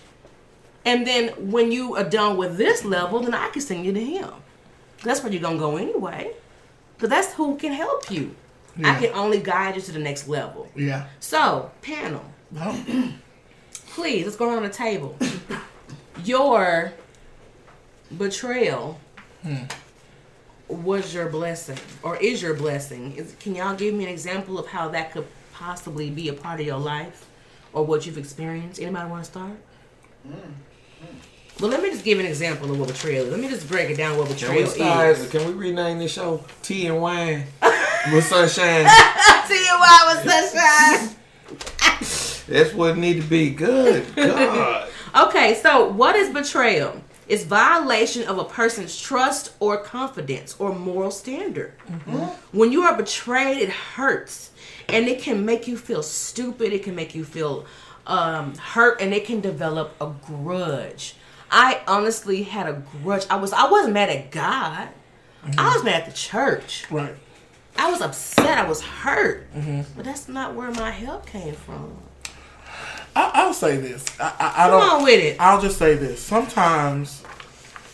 Speaker 3: And then when you are done with this level, then I can send you to him. That's where you're gonna go anyway. Because that's who can help you. I can only guide you to the next level.
Speaker 5: Yeah.
Speaker 3: So, panel,
Speaker 5: No.
Speaker 3: please let's go around the table. Your betrayal hmm. was your blessing, or is your blessing? Is, can y'all give me an example of how that could possibly be a part of your life, or what you've experienced? Anybody want to start? Hmm. Hmm. Well, let me just give an example of what betrayal is. Let me just break it down what
Speaker 2: Can
Speaker 3: betrayal
Speaker 2: start?
Speaker 3: is.
Speaker 2: Can we rename this show Tea and Wine with Sunshine?
Speaker 3: See you why was sunshine.
Speaker 2: That's what it need to be. Good God.
Speaker 3: Okay, so what is betrayal? It's violation of a person's trust or confidence or moral standard. When you are betrayed, it hurts. And it can make you feel stupid. It can make you feel um, hurt, and it can develop a grudge. I honestly had a grudge. I was I wasn't mad at God. I was mad at the church.
Speaker 5: Right.
Speaker 3: I was upset. I was hurt. But that's not where my help came from.
Speaker 5: I, I'll say this. I, I, I
Speaker 3: Come
Speaker 5: don't.
Speaker 3: on with it.
Speaker 5: I'll just say this. Sometimes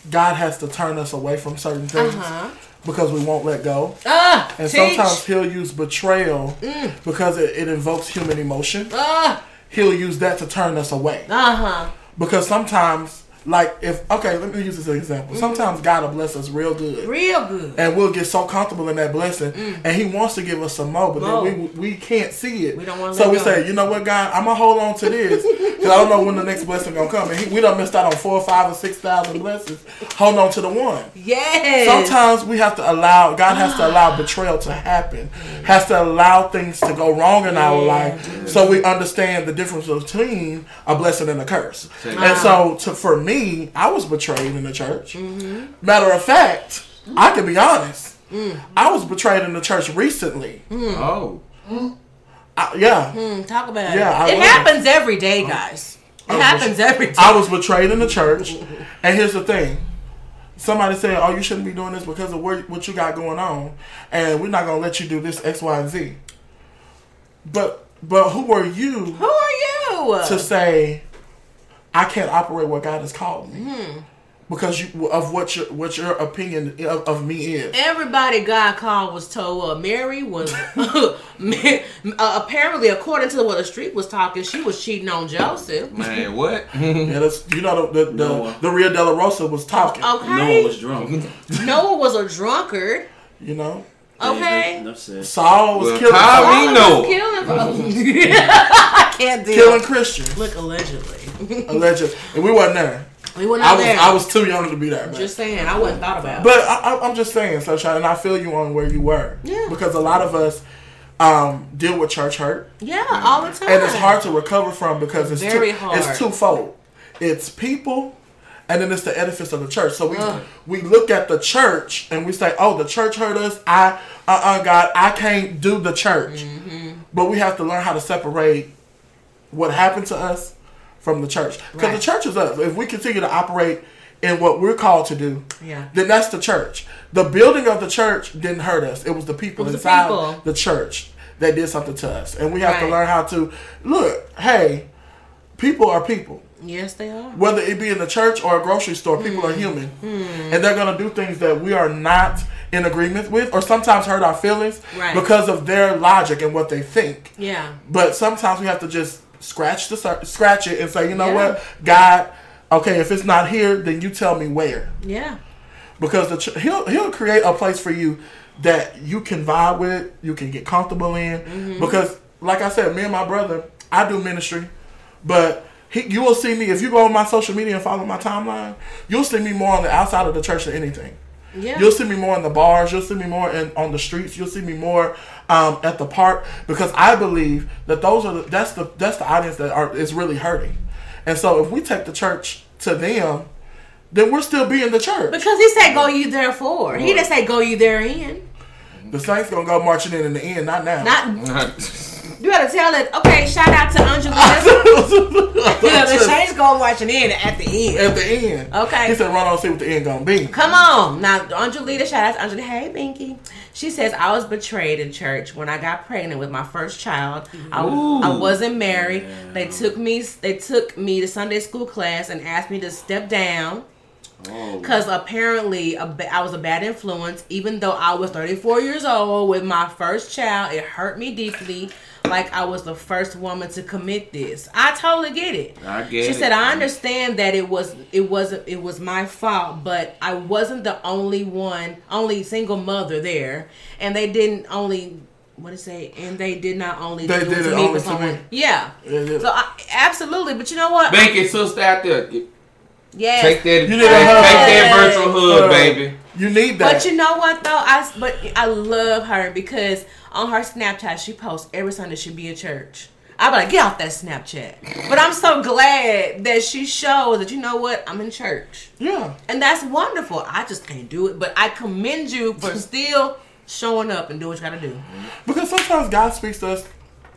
Speaker 5: God has to turn us away from certain things
Speaker 3: Uh-huh.
Speaker 5: because we won't let go.
Speaker 3: Ah,
Speaker 5: And
Speaker 3: teach. Mm.
Speaker 5: sometimes He'll use betrayal because it, it invokes human emotion.
Speaker 3: Ah,
Speaker 5: He'll use that to turn us away.
Speaker 3: uh-huh.
Speaker 5: Because sometimes, like, if, okay, let me use this as an
Speaker 3: Mm-hmm.
Speaker 5: example. Sometimes God will bless us real good.
Speaker 3: Real good.
Speaker 5: and we'll get so comfortable in that blessing, and He wants to give us some more, but
Speaker 3: Mm.
Speaker 5: Then we we can't see it.
Speaker 3: We don't wanna
Speaker 5: So we
Speaker 3: go.
Speaker 5: say, you know what, God, I'm gonna hold on to this because I don't know when the next blessing gonna come. And he, we done missed out on four, or five, or six thousand blessings. Hold on to the one.
Speaker 3: Yes.
Speaker 5: Sometimes we have to allow God has to allow betrayal to happen, has to allow things to go wrong in our life, so we understand the difference between a blessing and a curse. And so, to for me, I was betrayed in the church. Matter of fact, I can be honest. I was betrayed in the church recently.
Speaker 2: Oh.
Speaker 5: I- yeah,
Speaker 3: Mm, talk about
Speaker 5: Yeah,
Speaker 3: it.
Speaker 5: I
Speaker 3: It
Speaker 5: was.
Speaker 3: happens every day, guys. It
Speaker 5: was
Speaker 3: happens every day.
Speaker 5: I was betrayed in the church. And here's the thing. Somebody said, "Oh, you shouldn't be doing this because of what what you got going on, and we're not gonna let you do this X, Y, and Z." But but who are you
Speaker 3: Who are you?
Speaker 5: to say I can't operate what God has called me
Speaker 3: Hmm.
Speaker 5: because you of what your what your opinion of, of me is?
Speaker 3: Everybody God called was told uh, Mary was uh, apparently, according to what the street was talking, she was cheating on Joseph.
Speaker 2: Man, what?
Speaker 5: Yeah, that's you know the the, the,
Speaker 4: Noah.
Speaker 5: the Rio De La Rosa was talking.
Speaker 4: No one
Speaker 3: Okay,
Speaker 4: was drunk.
Speaker 3: Noah was a drunkard.
Speaker 5: You know,
Speaker 3: Okay,
Speaker 4: Enough said.
Speaker 5: Saul was
Speaker 2: Well,
Speaker 5: killing
Speaker 2: Kyle-
Speaker 3: All
Speaker 2: we know.
Speaker 3: killing. I can't deal.
Speaker 5: killing Christians.
Speaker 3: Look, allegedly.
Speaker 5: alleged, and we wasn't there.
Speaker 3: We were
Speaker 5: I
Speaker 3: not
Speaker 5: was
Speaker 3: there.
Speaker 5: I was too young to be there. But,
Speaker 3: just saying, I wasn't thought about.
Speaker 5: but I, I- I'm just saying, Sunshine, and I feel you on where you were.
Speaker 3: Yeah.
Speaker 5: Because a lot of us um, deal with church hurt,
Speaker 3: yeah, all the time.
Speaker 5: and it's hard to recover from because it's
Speaker 3: Very
Speaker 5: two,
Speaker 3: hard.
Speaker 5: It's twofold. It's people. And then it's the edifice of the church. So we
Speaker 3: Ugh.
Speaker 5: we look at the church and we say, "Oh, the church hurt us. I, uh, uh God, I can't do the church."
Speaker 3: Mm-hmm.
Speaker 5: But we have to learn how to separate what happened to us from the church. Because
Speaker 3: Right.
Speaker 5: the church is us. If we continue to operate in what we're called to do,
Speaker 3: Yeah.
Speaker 5: then that's the church. The building of the church didn't hurt us. It was the people
Speaker 3: was the
Speaker 5: inside
Speaker 3: people.
Speaker 5: the church that did something to us. And we have to learn how to look, hey, people are people.
Speaker 3: yes, they are.
Speaker 5: Whether it be in the church or a grocery store, people
Speaker 3: Hmm.
Speaker 5: are human. And they're going to do things that we are not in agreement with or sometimes hurt our feelings
Speaker 3: Right.
Speaker 5: because of their logic and what they think.
Speaker 3: Yeah.
Speaker 5: But sometimes we have to just scratch the scratch it and say, you know
Speaker 3: Yeah.
Speaker 5: what, God, okay, if it's not here, then you tell me where,
Speaker 3: Yeah.
Speaker 5: because the ch- he'll he'll create a place for you that you can vibe with, you can get comfortable in.
Speaker 3: Mm-hmm.
Speaker 5: Because, like I said, me and my brother, I do ministry, but. He, you will see me if you go on my social media and follow my timeline. You'll see me more on the outside of the church than anything.
Speaker 3: Yeah.
Speaker 5: You'll see me more in the bars. You'll see me more in on the streets. You'll see me more um, at the park because I believe that those are the, that's the that's the audience that are is really hurting. And so if we take the church to them, then we're still being the church.
Speaker 3: because he said, "Go you therefore." He didn't say, "Go you there in."
Speaker 5: The Saints gonna go marching in in the end, not now.
Speaker 3: Not you gotta tell it. Okay, shout out to Angelina. yeah, the Saints go watching in at the end.
Speaker 5: at the end.
Speaker 3: Okay.
Speaker 5: He said, "Run on, see what the end gonna be."
Speaker 3: Come on. Now, Angelita, shout out to Angelita. Hey, Binky. She says, I was betrayed in church when I got pregnant with my first child. I, I wasn't married. They took me they took me to Sunday school class and asked me to step down
Speaker 4: Oh.
Speaker 3: because apparently a ba- I was a bad influence. Even though I was 34 years old with my first child, it hurt me deeply. Like I was the first woman to commit this. I totally get it.
Speaker 2: I get
Speaker 3: she
Speaker 2: it.
Speaker 3: said, "I understand that it was it wasn't it was my fault, but I wasn't the only one, only single mother there, and they didn't only." What to say? And they did not only
Speaker 5: They
Speaker 3: do
Speaker 5: did
Speaker 3: it
Speaker 5: it
Speaker 3: to me
Speaker 5: only
Speaker 3: for
Speaker 5: to
Speaker 3: someone.
Speaker 5: me.
Speaker 3: Yeah.
Speaker 5: Yeah, yeah.
Speaker 3: So I, absolutely, but you know what?
Speaker 2: Bank it, sister out there. Get-
Speaker 3: yes.
Speaker 2: Take that,
Speaker 5: You need a hug.
Speaker 2: that virtual hug,
Speaker 5: Uh,
Speaker 2: baby.
Speaker 5: You need that.
Speaker 3: But you know what though? I but I love her because on her Snapchat she posts every Sunday she be at church. I'm like, get off that Snapchat. But I'm so glad that she shows that you know what I'm in church,
Speaker 5: yeah.
Speaker 3: and that's wonderful. I just can't do it, but I commend you for still showing up and doing what you gotta do.
Speaker 5: Because sometimes God speaks to us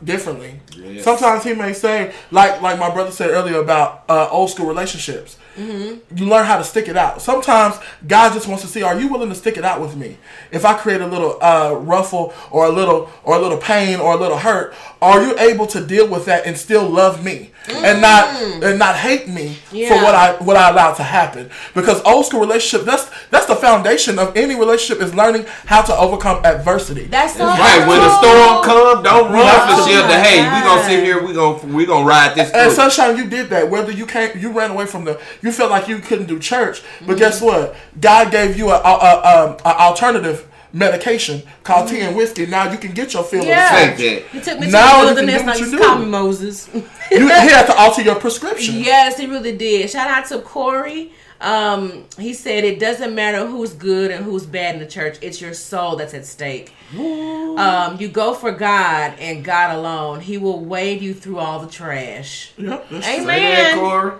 Speaker 5: differently.
Speaker 2: Yes.
Speaker 5: Sometimes He may say, like like my brother said earlier about uh, old school relationships.
Speaker 3: Mm-hmm.
Speaker 5: You learn how to stick it out. Sometimes God just wants to see, are you willing to stick it out with me? If I create a little uh, ruffle or a little or a little pain or a little hurt, are you able to deal with that and still love me and not and not hate me for
Speaker 3: Mm.
Speaker 5: What I what I allowed to happen? Because old school relationship that's that's the foundation of any relationship is learning how to overcome adversity.
Speaker 3: That's so
Speaker 2: Right, when the storm come, don't run
Speaker 5: Right.
Speaker 2: the shelter.
Speaker 3: Oh
Speaker 2: Hey, we gonna sit here. We gonna we gonna ride this
Speaker 5: And
Speaker 2: through.
Speaker 5: sunshine, you did that. Whether you came, you ran away from the, you felt like you couldn't do church. But
Speaker 3: Mm-hmm.
Speaker 5: guess what? God gave you an a, a, um, a alternative medication called tea and whiskey. Now you can get your fill
Speaker 3: Mm-hmm. Yeah.
Speaker 5: of
Speaker 2: Take
Speaker 5: the
Speaker 2: that.
Speaker 3: He took me to
Speaker 5: Now
Speaker 3: the
Speaker 5: you can
Speaker 3: wilderness
Speaker 5: do
Speaker 3: and
Speaker 5: what you
Speaker 3: used call me Moses.
Speaker 5: You he had to alter your prescription.
Speaker 3: Yes, he really did. Shout out to Corey. Um, he said it doesn't matter who's good and who's bad in the church. It's your soul that's at stake. Um, you go for God and God alone. He will wade you through all the trash.
Speaker 5: Yep, that's
Speaker 3: Amen.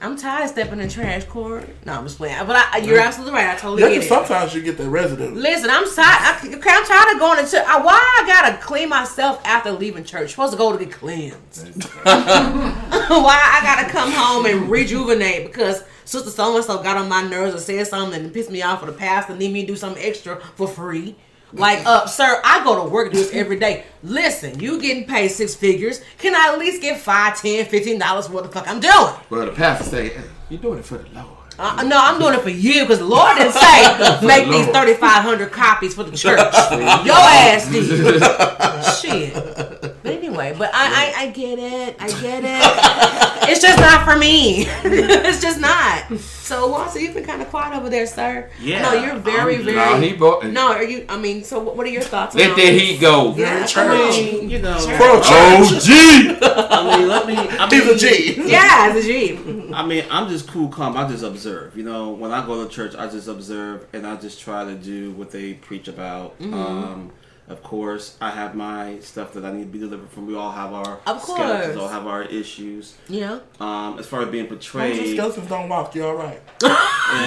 Speaker 5: True.
Speaker 2: Say that, Corey.
Speaker 3: I'm tired of stepping in trash, Corey. No, I'm just playing. But I, you're absolutely right. I totally
Speaker 5: Yeah,
Speaker 3: get
Speaker 5: 'cause
Speaker 3: it.
Speaker 5: sometimes you get that residue.
Speaker 3: Listen, I'm tired. I, okay, I'm tired of going to church. I, why I gotta clean myself after leaving church? supposed to go to get cleansed. why I gotta come home and rejuvenate because sister so and so got on my nerves or said something and pissed me off for the past and need me to do something extra for free. Like, uh, sir, I go to work this every day. Listen, you getting paid six figures. Can I at least get five, ten, fifteen dollars for what the fuck I'm doing?
Speaker 2: Well, the pastor say, hey, "You're doing it for the Lord."
Speaker 3: Uh, no, I'm doing it for you because the Lord didn't say make these 3,500 copies for the church. Your ass did. Shit. But anyway, but I, I, I get it. I get it. It's just not for me. it's just not. So, Walter, you've been kind of quiet over there, sir.
Speaker 4: Yeah,
Speaker 3: No, you're very,
Speaker 4: I'm-
Speaker 3: very.
Speaker 2: No, he bought.
Speaker 3: no, are you? I mean, so what what are your thoughts?
Speaker 2: Let
Speaker 3: on
Speaker 2: that heat go.
Speaker 3: Yeah,
Speaker 5: Very
Speaker 3: come
Speaker 5: church.
Speaker 4: I mean, you know,
Speaker 5: Pro church.
Speaker 2: Oh, gee.
Speaker 4: I mean, let me. I mean,
Speaker 5: He's a G.
Speaker 3: Yeah, it's a G.
Speaker 4: I mean, I'm just cool, calm. I just observe. You know, when I go to church, I just observe and I just try to do what they preach about.
Speaker 3: Mm-hmm.
Speaker 4: Um, of course, I have my stuff that I need to be delivered from. We all have our
Speaker 3: Of
Speaker 4: skeletons,
Speaker 3: course.
Speaker 4: all have our issues.
Speaker 3: Yeah.
Speaker 4: Um, as far as being
Speaker 5: As long as the
Speaker 4: portrayed,
Speaker 5: skeletons don't walk, you all right.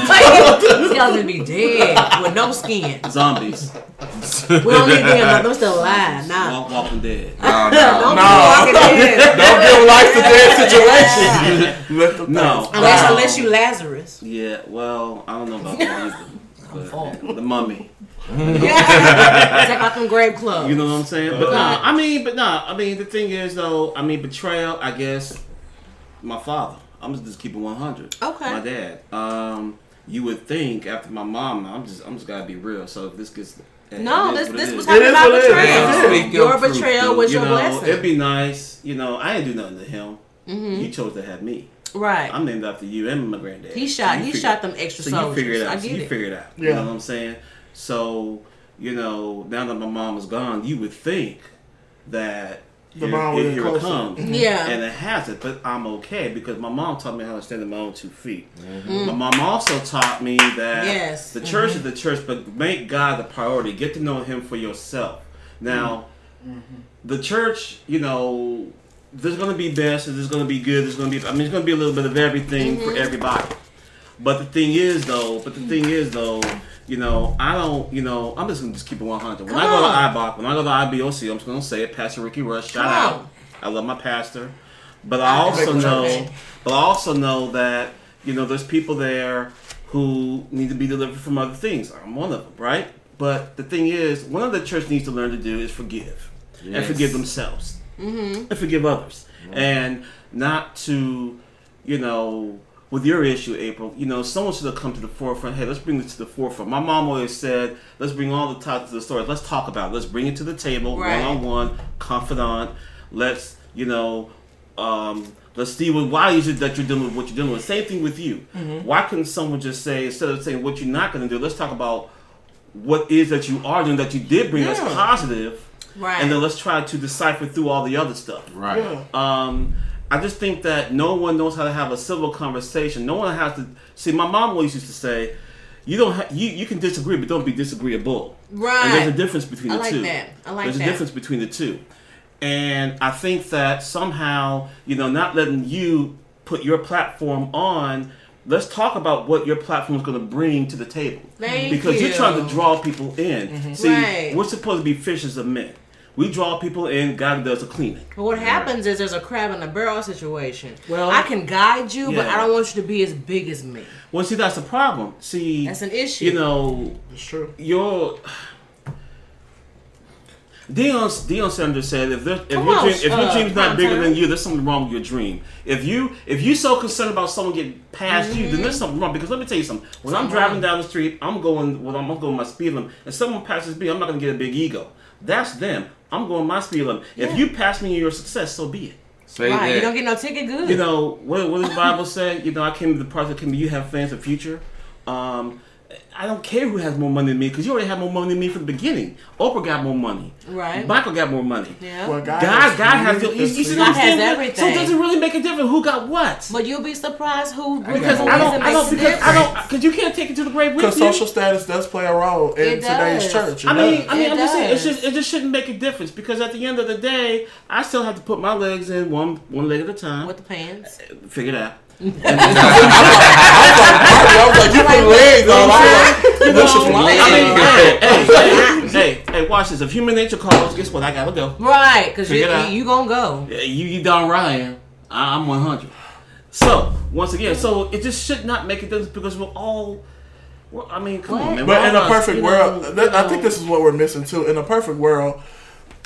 Speaker 3: Skeletons be dead with no skin.
Speaker 4: zombies,
Speaker 3: We don't need them. Them still alive. Nah.
Speaker 4: walk, walking dead.
Speaker 2: No,
Speaker 3: Don't
Speaker 2: no.
Speaker 3: be walking dead.
Speaker 5: Don't give life to dead situation. Let them
Speaker 4: No.
Speaker 5: think.
Speaker 3: Unless,
Speaker 4: Wow.
Speaker 3: unless you Lazarus.
Speaker 4: Yeah, well, I don't know about the either,
Speaker 3: full.
Speaker 4: the mummy.
Speaker 3: Take out them grave clothes.
Speaker 4: You know what I'm saying? But nah, I mean, but nah, I mean, the thing is though, I mean, betrayal. I guess my father. I'm just keeping 100.
Speaker 3: Okay.
Speaker 4: My dad. Um, you would think after my mom, I'm just, I'm just gotta be real. So if this gets,
Speaker 3: no,
Speaker 4: it
Speaker 3: this this was
Speaker 4: is.
Speaker 3: talking about
Speaker 5: what it is.
Speaker 3: betrayal.
Speaker 2: Speak your
Speaker 3: Your betrayal was
Speaker 4: you
Speaker 3: your
Speaker 4: know,
Speaker 3: blessing.
Speaker 4: it'd be nice. You know, I didn't do nothing to him. He chose to have me.
Speaker 3: right.
Speaker 4: I'm named after you and my granddad.
Speaker 3: He shot-
Speaker 4: you
Speaker 3: he
Speaker 4: figure-
Speaker 3: shot them extra
Speaker 4: so you figure it out.
Speaker 3: I
Speaker 4: so you
Speaker 3: it.
Speaker 4: figure it out. You
Speaker 5: Yeah.
Speaker 4: know what I'm saying? So, you know, now that my mom is gone, you would think that
Speaker 5: The
Speaker 4: here,
Speaker 5: bond would
Speaker 4: here, here it comes.
Speaker 3: Yeah.
Speaker 4: And it hasn't, but I'm okay because my mom taught me how to stand on my own two feet.
Speaker 3: Mm-hmm.
Speaker 4: My mom also taught me that
Speaker 3: Yes.
Speaker 4: the church
Speaker 3: Mm-hmm.
Speaker 4: is the church, but make God the priority. Get to know Him for yourself. Now,
Speaker 3: Mm-hmm.
Speaker 4: the church, you know, there's going to be best, there's going to be good. There's going to be, I mean, there's going to be a little bit of everything
Speaker 3: Mm-hmm.
Speaker 4: for everybody. But the thing is, though, but the thing is, though, you know, I don't, you know, I'm just gonna just keep it 100. When I
Speaker 3: Come
Speaker 4: go
Speaker 3: on.
Speaker 4: to IBOC, when I go to IBOC, I'm just gonna say it, Pastor Ricky Rush, shout
Speaker 3: Come
Speaker 4: out.
Speaker 3: on.
Speaker 4: I love my pastor, but I also know, but I also know that you know there's people there who need to be delivered from other things. I'm one of them, right? But the thing is, one of the church needs to learn to do is forgive and forgive themselves and forgive others, and not to, you know, with your issue, April. You know, someone should have come to the forefront. Hey, let's bring this to the forefront. My mom always said, let's bring all the topics to the story. Let's talk about it. Let's bring it to the table, one on one, confidant. Let's, you know, um, let's see what, why is it that you're dealing with what you're dealing with. Same thing with you. Why couldn't someone just say, instead of saying what you're not going to do, let's talk about what is that you are doing that you did bring that's positive,
Speaker 3: Right.
Speaker 4: and then let's try to decipher through all the other stuff.
Speaker 2: Right.
Speaker 5: Yeah.
Speaker 4: Um, I just think that no one knows how to have a civil conversation. No one has to see. My mom always used to say, "You don't. Ha- you you can disagree, but don't be disagreeable."
Speaker 3: Right.
Speaker 4: And there's a difference between
Speaker 3: I
Speaker 4: the
Speaker 3: like
Speaker 4: two.
Speaker 3: that. I like
Speaker 4: there's
Speaker 3: that.
Speaker 4: a difference between the two, and I think that somehow you know not letting you put your platform on. Let's talk about what your platform is going to bring to the table.
Speaker 3: Thank
Speaker 4: because
Speaker 3: you.
Speaker 4: are trying to draw people in. Mm-hmm. See,
Speaker 3: Right.
Speaker 4: we're supposed to be fishers of men. We draw people in. God does the cleaning.
Speaker 3: But what happens is there's a crab in a barrel situation.
Speaker 4: Well-
Speaker 3: I can guide you, but I don't want you to be as big as me.
Speaker 4: Well, see, that's the problem. See,
Speaker 3: That's an issue.
Speaker 4: You know,
Speaker 5: It's true.
Speaker 4: your Deion Deion Sanders said, "If, there, if your
Speaker 3: on,
Speaker 4: dream, if your
Speaker 3: uh,
Speaker 4: dream's not bigger
Speaker 3: time.
Speaker 4: than you, there's something wrong with your dream. If you if you so concerned about someone getting past you, then there's something wrong. Because let me tell you something. When I'm driving
Speaker 3: wrong.
Speaker 4: down the street, I'm going well, I'm going to my speed limit, and someone passes me, I'm not going to get a big ego. That's them. I'm going my speed limit. If you pass me, you're a success. So be it.
Speaker 2: Say
Speaker 3: right.
Speaker 2: that.
Speaker 3: You don't get no ticket good.
Speaker 4: You know what? What does the Bible say? You know, I came to the part that can be. You have fans of future. Um, I don't care who has more money than me because you already have more money than me from the beginning. Oprah got more money.
Speaker 3: Right.
Speaker 4: Michael got more money.
Speaker 3: yeah.
Speaker 5: Well, God,
Speaker 4: God, God has.
Speaker 5: you.
Speaker 4: You, you see
Speaker 3: God
Speaker 4: what I'm
Speaker 3: has
Speaker 4: saying? So
Speaker 3: everything.
Speaker 4: it doesn't really make a difference who got what.
Speaker 3: but you'll be surprised who
Speaker 4: Because I don't, I don't, because I don't, because you can't take it to the grave with
Speaker 5: Because
Speaker 4: you.
Speaker 5: social status does play a role in today's church.
Speaker 4: I mean. I mean,
Speaker 3: It
Speaker 4: I'm just saying, it's just, it just shouldn't make a difference because at the end of the day, I still have to put my legs in one, one leg at a time.
Speaker 3: with the pants.
Speaker 4: Figure it out.
Speaker 5: I was like, you put legs on. I was like,
Speaker 4: You
Speaker 5: that's just
Speaker 4: know,
Speaker 5: lying.
Speaker 4: I mean, hey, hey, hey, hey, hey, watch this. If human nature calls, guess what? I gotta go.
Speaker 3: Right, because you,
Speaker 4: Figure it out.
Speaker 3: you gonna go.
Speaker 4: Yeah, You, you darn right I am. I- I'm 100. So, once again, so it just should not make a difference because we're all, well, I mean, come on, man.
Speaker 5: But
Speaker 4: We're
Speaker 5: in a perfect
Speaker 3: you
Speaker 5: world,
Speaker 3: know,
Speaker 5: th- I think this is what we're missing too. In a perfect world,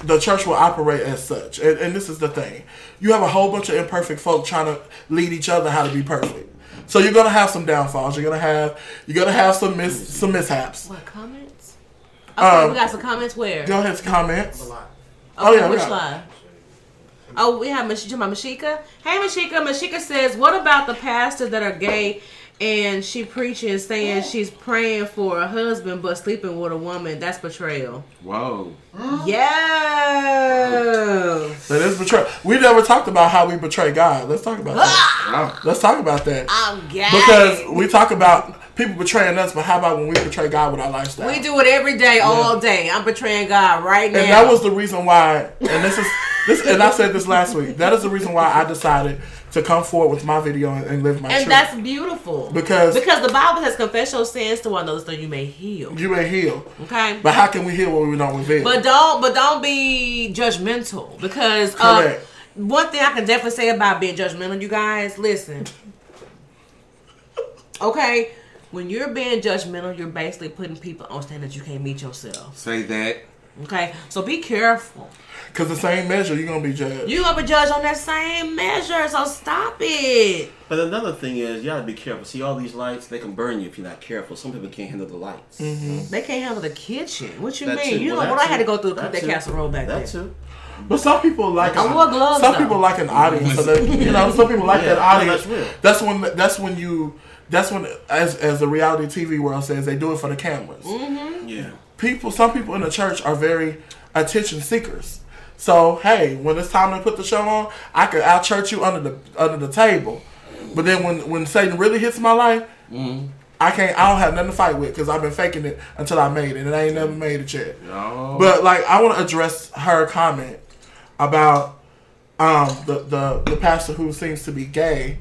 Speaker 5: the church will operate as such, and, and this is the thing: you have a whole bunch of imperfect folk trying to lead each other how to be perfect. So you're gonna have some downfalls. You're gonna have you're gonna have some miss some mishaps.
Speaker 3: What comments? Okay,
Speaker 5: Um,
Speaker 3: we got some comments where?
Speaker 5: Go ahead, comments.
Speaker 3: Okay,
Speaker 5: Oh, yeah, we
Speaker 3: which
Speaker 5: got-
Speaker 3: line? Oh, we have Mashika. Mashika. Hey, Mashika. Mashika says, "What about the pastors that are gay and she preaching saying she's praying for a husband but sleeping with a woman? That's betrayal."
Speaker 2: Whoa.
Speaker 3: Yes.
Speaker 5: That is betray. We never talked about how we betray God. Let's talk about that.
Speaker 2: Oh,
Speaker 5: Let's talk about that.
Speaker 3: I'm gay.
Speaker 5: Because we talk about people betraying us, but how about when we betray God with our lifestyle?
Speaker 3: we do it every day, all day. I'm betraying God right now.
Speaker 5: And that was the reason why, and this is this, and I said this last week. That is the reason why I decided to come forward with my video and, and live my life.
Speaker 3: and
Speaker 5: truth.
Speaker 3: that's beautiful
Speaker 5: Because-
Speaker 3: because the Bible says confess your sins to one another so you may heal.
Speaker 5: you may heal,
Speaker 3: Okay.
Speaker 5: but how can we heal what we don't reveal?
Speaker 3: But don't but don't be judgmental because uh,
Speaker 5: Correct.
Speaker 3: one thing I can definitely say about being judgmental, you guys, listen. Okay, when you're being judgmental, you're basically putting people on standards you can't meet yourself.
Speaker 2: say that.
Speaker 3: Okay, so be careful.
Speaker 5: Because the same measure, you're gonna be judged.
Speaker 3: You're gonna be judged on that same measure, so stop it.
Speaker 4: But another thing is, you gotta be careful. See all these lights, they can burn you if you're not careful. Some people can't handle the lights.
Speaker 3: They can't handle the kitchen. What you
Speaker 4: That
Speaker 3: mean?
Speaker 4: too.
Speaker 3: You know what
Speaker 4: that
Speaker 3: I had to go through to cook that
Speaker 4: too.
Speaker 3: casserole back
Speaker 4: That
Speaker 3: there.
Speaker 4: too.
Speaker 5: But some people like
Speaker 3: I wore gloves,
Speaker 5: some
Speaker 3: though.
Speaker 5: people like an audience. So they, you know, some people like
Speaker 4: Yeah,
Speaker 5: that audience.
Speaker 4: that's real.
Speaker 5: That's when that's when you that's when as as the reality TV world says they do it for the cameras.
Speaker 3: Mm-hmm.
Speaker 4: Yeah.
Speaker 5: People, some people in the church are very attention seekers. So hey, when it's time to put the show on, I could out church you under the under the table. But then when when Satan really hits my life, I can't. I don't have nothing to fight with because I've been faking it until I made it, and I ain't never made it yet.
Speaker 2: No.
Speaker 5: But like, I want to address her comment about um, the, the the pastor who seems to be gay,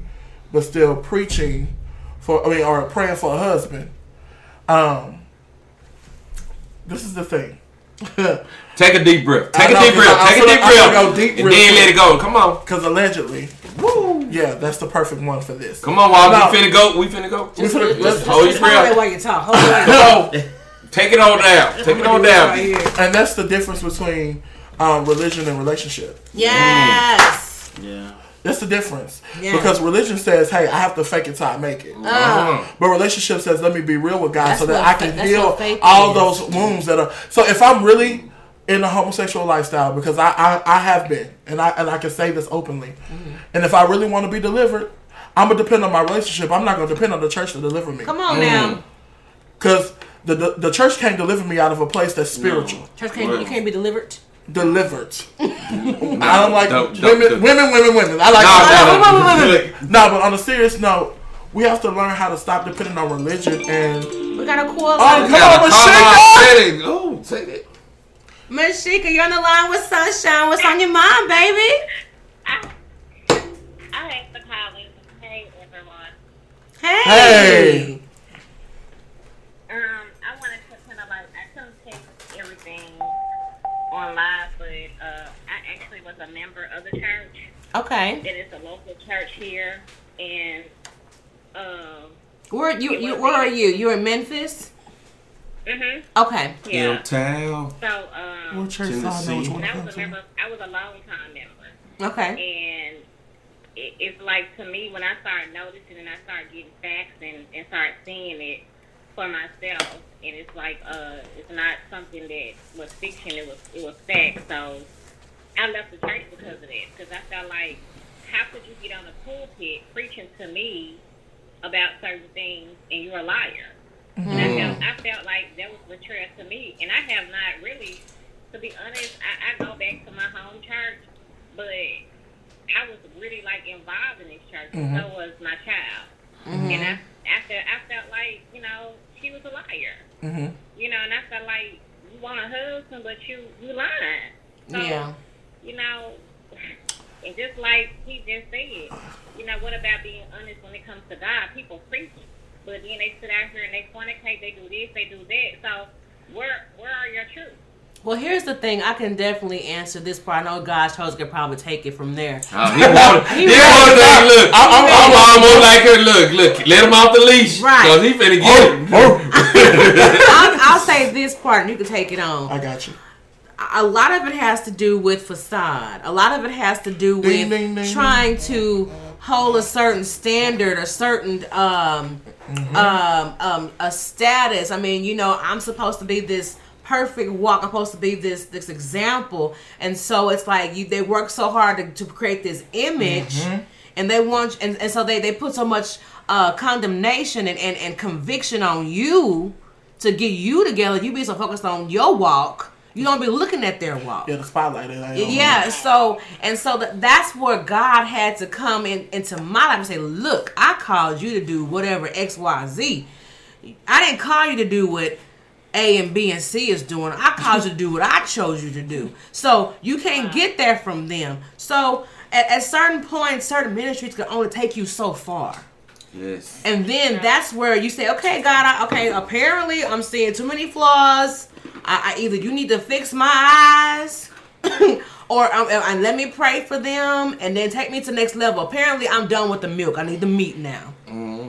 Speaker 5: but still preaching for. I mean, or praying for a husband. Um, this is the thing.
Speaker 2: Take a deep breath. Take
Speaker 5: I
Speaker 2: a
Speaker 5: know,
Speaker 2: deep
Speaker 5: 'cause
Speaker 2: breath.
Speaker 5: I- I
Speaker 2: Take a deep breath.
Speaker 5: go deep
Speaker 2: and then let it go. Come on.
Speaker 5: Because allegedly, woo, yeah, that's the perfect one for this.
Speaker 2: Come on, Wally.
Speaker 5: No.
Speaker 2: We finna go. We finna go.
Speaker 5: We finna- let's-
Speaker 2: Hold your
Speaker 3: Just hold it
Speaker 2: breath.
Speaker 3: while you talk. Hold it while you talk.
Speaker 5: So,
Speaker 2: Take it on down. Take it on down.
Speaker 3: here.
Speaker 5: and that's the difference between um, religion and relationship.
Speaker 3: Yes.
Speaker 4: Yeah.
Speaker 5: That's the difference.
Speaker 3: Yeah.
Speaker 5: Because religion says, "Hey, I have to fake it till I make it."
Speaker 3: Uh,
Speaker 5: But relationship says, "Let me be real with God,
Speaker 3: That's
Speaker 5: so that I can
Speaker 3: that's
Speaker 5: heal all
Speaker 3: is.
Speaker 5: those wounds that are." So if I'm really in a homosexual lifestyle, because I I, I have been, and I and I can say this openly,
Speaker 3: Mm-hmm.
Speaker 5: and if I really want to be delivered, I'm gonna depend on my relationship. I'm not gonna depend on the church to deliver me,
Speaker 3: come on now.
Speaker 5: because the, the the church can't deliver me out of a place that's spiritual.
Speaker 3: Church can't, you can't be delivered.
Speaker 5: Delivered. I don't like
Speaker 2: Don't- don't-
Speaker 5: women,
Speaker 2: don't-
Speaker 5: women, women, women. I like.
Speaker 2: No, no,
Speaker 3: wait,
Speaker 2: no.
Speaker 3: wait,
Speaker 2: Look,
Speaker 5: No, but on a serious note, we have to learn how to stop depending on religion and
Speaker 3: We got a cool
Speaker 5: Oh,
Speaker 3: line.
Speaker 5: come
Speaker 2: gotta
Speaker 5: on,
Speaker 2: come
Speaker 5: Mashika!
Speaker 2: on, ready. Oh, take it.
Speaker 3: Mashika, you're on the line with Sunshine. What's on your mind, baby?
Speaker 6: I, I hate the calling. Hey, everyone.
Speaker 3: Hey.
Speaker 5: Hey.
Speaker 6: Um, I wanted to kind of like, I couldn't take everything on live, but uh, I actually was a member of the church.
Speaker 3: Okay.
Speaker 6: It is a local church here, and um,
Speaker 3: Where you, you where are you? You're in Memphis?
Speaker 6: Mhm,
Speaker 3: Okay.
Speaker 6: yeah.
Speaker 2: Ill town.
Speaker 6: So, um,
Speaker 5: what church side
Speaker 2: Tennessee.
Speaker 5: knows
Speaker 6: when I was a member, I was a long time member.
Speaker 3: Okay.
Speaker 6: and it, it's like to me when I started noticing and I started getting facts and, and started seeing it for myself, and it's like uh, it's not something that was fiction; it was it was fact. So I left the church because of that, because I felt like how could you get on the pulpit preaching to me about certain things and you're a liar? And I felt mm. I felt like that was betrayal to me, and I have not really, to be honest, I, I go back to my home church, but I was really like involved in this church, and so mm-hmm. was my child. Mm-hmm. And I, I felt I felt like you know she was a liar,
Speaker 5: Mhm.
Speaker 6: you know, and I felt like you want a husband, but you you lying. So,
Speaker 3: Yeah.
Speaker 6: you know, and just like he just said, you know, what about being honest when it comes to God? People preach, but then they sit out here and they fornicate, they do this, they do that. So where where are your truths?
Speaker 3: Well, here's the thing. I can definitely answer this part. I know God's chose could probably take it from there.
Speaker 2: Oh, he wanted, he
Speaker 3: He
Speaker 2: wanted to look.
Speaker 5: I- I-
Speaker 2: I'm almost like her. Look, look. Let him off the leash.
Speaker 3: Right.
Speaker 2: Cause he finna get it. Oh, oh.
Speaker 3: I'll, I'll say this part, and you can take it on.
Speaker 5: I got you.
Speaker 3: a lot of it has to do with facade. A lot of it has to do with
Speaker 5: Ding, ding, ding,
Speaker 3: trying to hold a certain standard, a certain um, um, um, a status. I mean, you know, I'm supposed to be this perfect walk. I'm supposed to be this this example, and so it's like you. They work so hard to, to create this image, and they want, and, and so they they put so much uh, condemnation and, and and conviction on you to get you together. You be so focused on your walk You don't be looking at their walk.
Speaker 5: Yeah, the spotlight. is ain't
Speaker 3: Yeah, so and so that that's where God had to come in into my life and say, "Look, I called you to do whatever X, Y, Z. I didn't call you to do what A and B and C is doing. I called you to do what I chose you to do. So you can't get there from them. So at, at certain points, certain ministries can only take you so far."
Speaker 2: Yes.
Speaker 3: And then that's where you say, okay, God, I, okay, apparently I'm seeing too many flaws. I, I either you need to fix my eyes, or um, and let me pray for them, and then take me to next level. Apparently, I'm done with the milk. I need the meat now.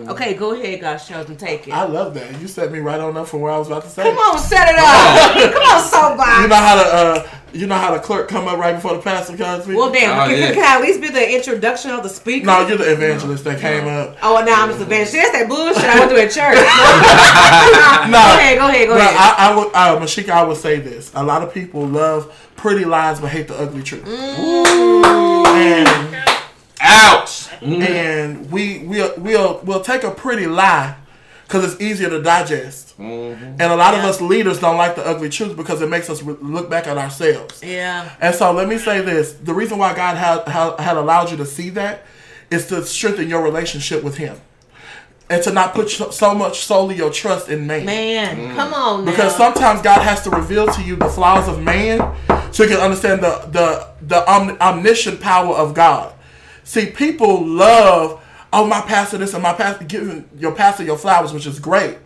Speaker 3: Okay, go ahead, God's chosen, take it.
Speaker 5: I love that. You set me right on up for where I was about to say.
Speaker 3: Come on, set it up. Come on, soapbox.
Speaker 5: You know how to uh, you know how the clerk come up right before the pastor comes.
Speaker 3: well, damn.
Speaker 2: Oh,
Speaker 3: can,
Speaker 2: yeah.
Speaker 3: can I at least be the introduction of the speaker?
Speaker 5: no, you're the evangelist that came up.
Speaker 3: Oh, now I'm just evangelist. That's that bullshit I went through at church.
Speaker 5: No,
Speaker 3: Go ahead, go ahead, go
Speaker 5: But
Speaker 3: ahead.
Speaker 5: I, I would, uh, Mashika, I would say this: a lot of people love pretty lies but hate the ugly truth.
Speaker 3: Mm.
Speaker 5: And
Speaker 2: Ouch.
Speaker 5: and we we'll we'll we'll take a pretty lie because it's easier to digest. Mm-hmm. And a lot of us leaders don't like the ugly truth because it makes us re- look back at ourselves.
Speaker 3: yeah.
Speaker 5: And so let me say this: the reason why God had had, had allowed you to see that is to strengthen your relationship with Him, and to not put so so much solely your trust in man.
Speaker 3: Man, mm. come on now.
Speaker 5: Because sometimes God has to reveal to you the flaws of man, so you can understand the the the omni- omniscient power of God. See, people love oh my pastor this and my pastor giving your pastor your flowers, which is great.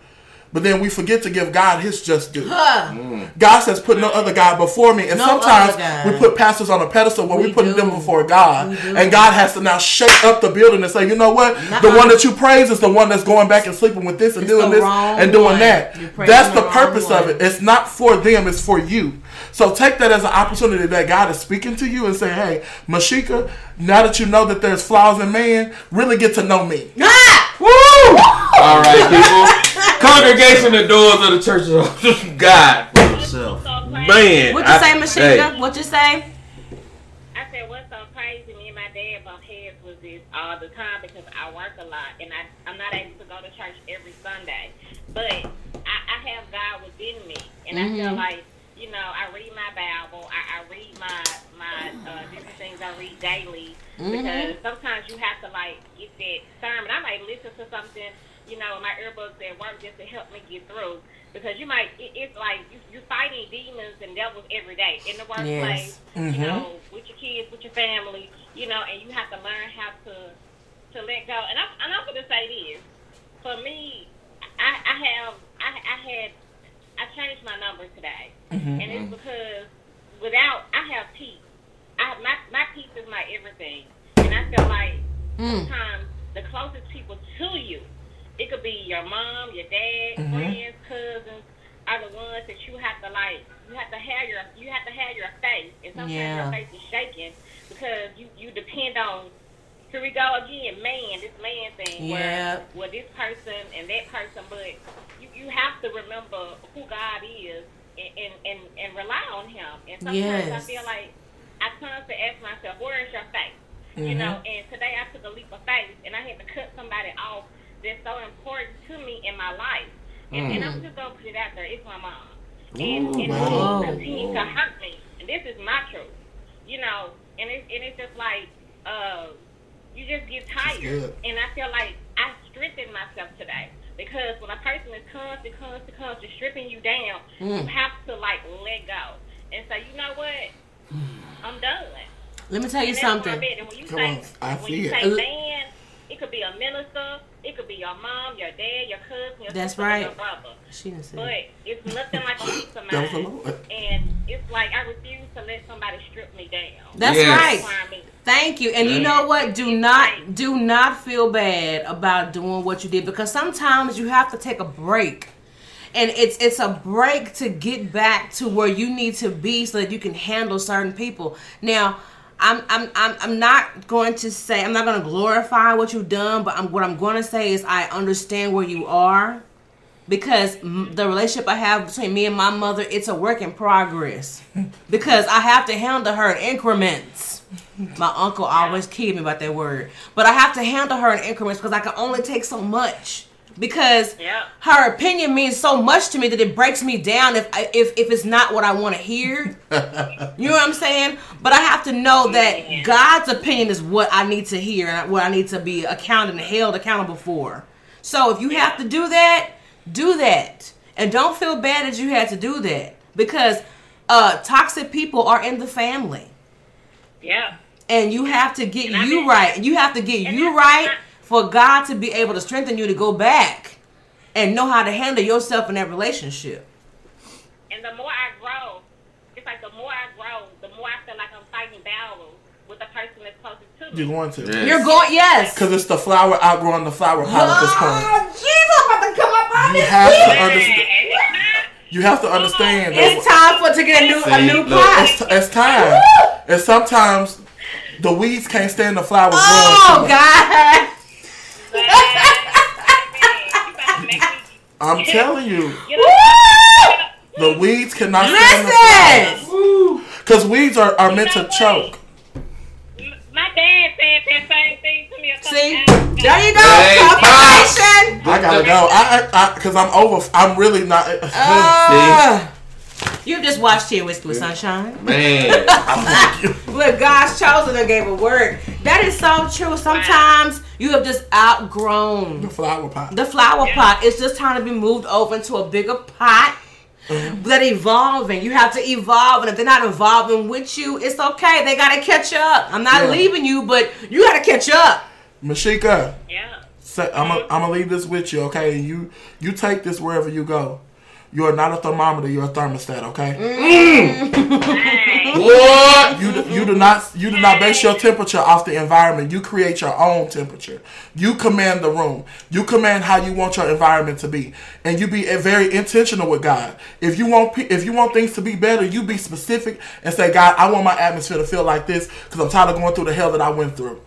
Speaker 5: But then we forget to give God his just due.
Speaker 3: Huh.
Speaker 5: God says, "Put no other God before me." And
Speaker 3: No
Speaker 5: sometimes we put pastors on a pedestal where we,
Speaker 3: We
Speaker 5: put
Speaker 3: do.
Speaker 5: them before God, and God has to now shake up the building and say, "You know what? The
Speaker 3: Nuh-uh.
Speaker 5: one that you praise is the one that's going back and sleeping with this and
Speaker 3: It's
Speaker 5: doing this and doing
Speaker 3: one.
Speaker 5: that." That's
Speaker 3: the
Speaker 5: the
Speaker 3: wrong
Speaker 5: purpose of it. It's not for them; it's for you. So take that as an opportunity that God is speaking to you and say, "Hey, Mashika, now that you know that there's flaws in man, really get to know me."
Speaker 3: Ah!
Speaker 5: Woo!
Speaker 2: All right, people. Congregation, the doors of the church of God.
Speaker 4: Yourself.
Speaker 2: Man.
Speaker 3: What you
Speaker 2: I-
Speaker 3: say, Mashika?
Speaker 2: hey,
Speaker 3: What you say?
Speaker 6: I said, what's so crazy? Me and my dad bump heads with this all the time because I work a lot and I, I'm not able to go to church every Sunday. But I, I have God within me, and I feel like you know I read my Bible, I, I read my my uh, different things I read daily because sometimes you have to like get that sermon. I might listen to something, you know, my earbuds at work just to help me get through. Because you might, it, it's like you, you're fighting demons and devils every day in the workplace,
Speaker 3: Yes.
Speaker 6: you know, with your kids, with your family, you know, and you have to learn how to to let go. And I'm, and I'm going to say this: for me, I, I have, I, I had, I changed my number today, and it's because without, I have peace. I my my peace is my everything, and I feel like
Speaker 3: Mm.
Speaker 6: sometimes the closest people to you, it could be your mom, your dad, mm-hmm. friends, cousins, are the ones that you have to like. You have to have your you have to have your faith, and sometimes
Speaker 3: Yeah.
Speaker 6: your faith is shaking because you you depend on. Here we go again, man. This man thing.
Speaker 3: Yeah.
Speaker 6: Where, where this person and that person, but you you have to remember who God is and and and, and rely on Him. And sometimes I feel like I constantly ask myself, where is your faith? You mm-hmm. know, and today I took a leap of faith and I had to cut somebody off that's so important to me in my life. And, and I'm just gonna put it out there, it's my mom. And, and
Speaker 3: wow.
Speaker 6: she continued to hurt me. And this is my truth. You know, and it and it's just like uh you just get tired. And I feel like I strengthened myself today. Because when a person is constant, constant, constant stripping you down, you have to like let go. And say, you know what? I'm done.
Speaker 3: Let me tell you
Speaker 6: And that's where I'm
Speaker 3: something.
Speaker 6: when you
Speaker 5: Come
Speaker 6: say,
Speaker 5: on, I
Speaker 6: when
Speaker 5: see
Speaker 6: you
Speaker 5: it.
Speaker 6: say man, it could be a minister, it could be your mom, your dad, your cousin, your
Speaker 3: That's
Speaker 6: sister,
Speaker 3: right.
Speaker 6: your brother.
Speaker 3: She didn't say
Speaker 6: But it's nothing like a piece of
Speaker 5: That was the
Speaker 6: mind.
Speaker 5: Lord.
Speaker 6: And it's like I refuse to let somebody strip me down.
Speaker 3: That's
Speaker 2: Yes.
Speaker 3: right. Thank you. And you know what? Do not do not feel bad about doing what you did because sometimes you have to take a break. And it's it's a break to get back to where you need to be so that you can handle certain people. Now, I'm I'm I'm, I'm not going to say I'm not going to glorify what you've done, but I'm, what I'm going to say is I understand where you are because m- the relationship I have between me and my mother, it's a work in progress. because I have to handle her in increments. My uncle always kidded me about that word, but I have to handle her in increments because I can only take so much because
Speaker 6: Yep.
Speaker 3: her opinion means so much to me that it breaks me down if I, if if it's not what I want to hear. you know what I'm saying? But I have to know that
Speaker 6: Yeah.
Speaker 3: God's opinion is what I need to hear and what I need to be accounted and held accountable for. So if you have to do that, do that, and don't feel bad that you had to do that because uh, toxic people are in the family
Speaker 6: Yeah.
Speaker 3: and you have to get
Speaker 6: And I
Speaker 3: you
Speaker 6: mean-
Speaker 3: right. You have to get you right
Speaker 6: not-
Speaker 3: for God to be able to strengthen you to go back and know how to handle yourself in that relationship.
Speaker 6: And the more I grow, it's like the more I grow, the more I feel like I'm fighting battles with the person that's closest to me.
Speaker 5: You're going to.
Speaker 2: Yeah.
Speaker 3: You're going, yes.
Speaker 5: Because it's the flower outgrowing the flower pot at this point.
Speaker 3: Oh, Jesus, I'm about to come up on
Speaker 5: You
Speaker 3: this.
Speaker 5: have to understand. You have to understand that
Speaker 3: It's time for to get a new a new
Speaker 2: look,
Speaker 3: pot.
Speaker 5: it's, it's time. And sometimes the weeds can't stand the flowers
Speaker 3: Oh
Speaker 5: growing.
Speaker 3: God.
Speaker 5: I'm telling you, the weeds cannot stand the
Speaker 3: Listen.
Speaker 5: Because weeds are, are meant to choke.
Speaker 6: My dad said that same thing to me a
Speaker 3: See,
Speaker 6: times.
Speaker 3: there you go. Confirmation.
Speaker 5: I gotta go. I, I, because I'm over. I'm really not.
Speaker 3: Uh, you just watched here with Blue Sunshine.
Speaker 2: Man,
Speaker 3: Look, God's chosen and gave a word. That is so true. Sometimes you have just outgrown
Speaker 5: the flower pot.
Speaker 3: the flower pot. It's just time to be moved over into a bigger pot. Mm-hmm. That evolving, you have to evolve, and if they're not evolving with you, it's okay. They gotta catch up. I'm not
Speaker 5: Yeah.
Speaker 3: leaving you, but you gotta catch up.
Speaker 5: Mashika,
Speaker 6: Yeah.
Speaker 5: say, I'm gonna leave this with you, okay? And you you take this wherever you go. You are not a thermometer. You're a thermostat, okay?
Speaker 6: Hey.
Speaker 2: what?
Speaker 5: You do, you do not you do not base your temperature off the environment. You create your own temperature. You command the room. You command how you want your environment to be, and you be uh, very intentional with God. If you want if you want things to be better, you be specific and say, God, I want my atmosphere to feel like this because I'm tired of going through the hell that I went through.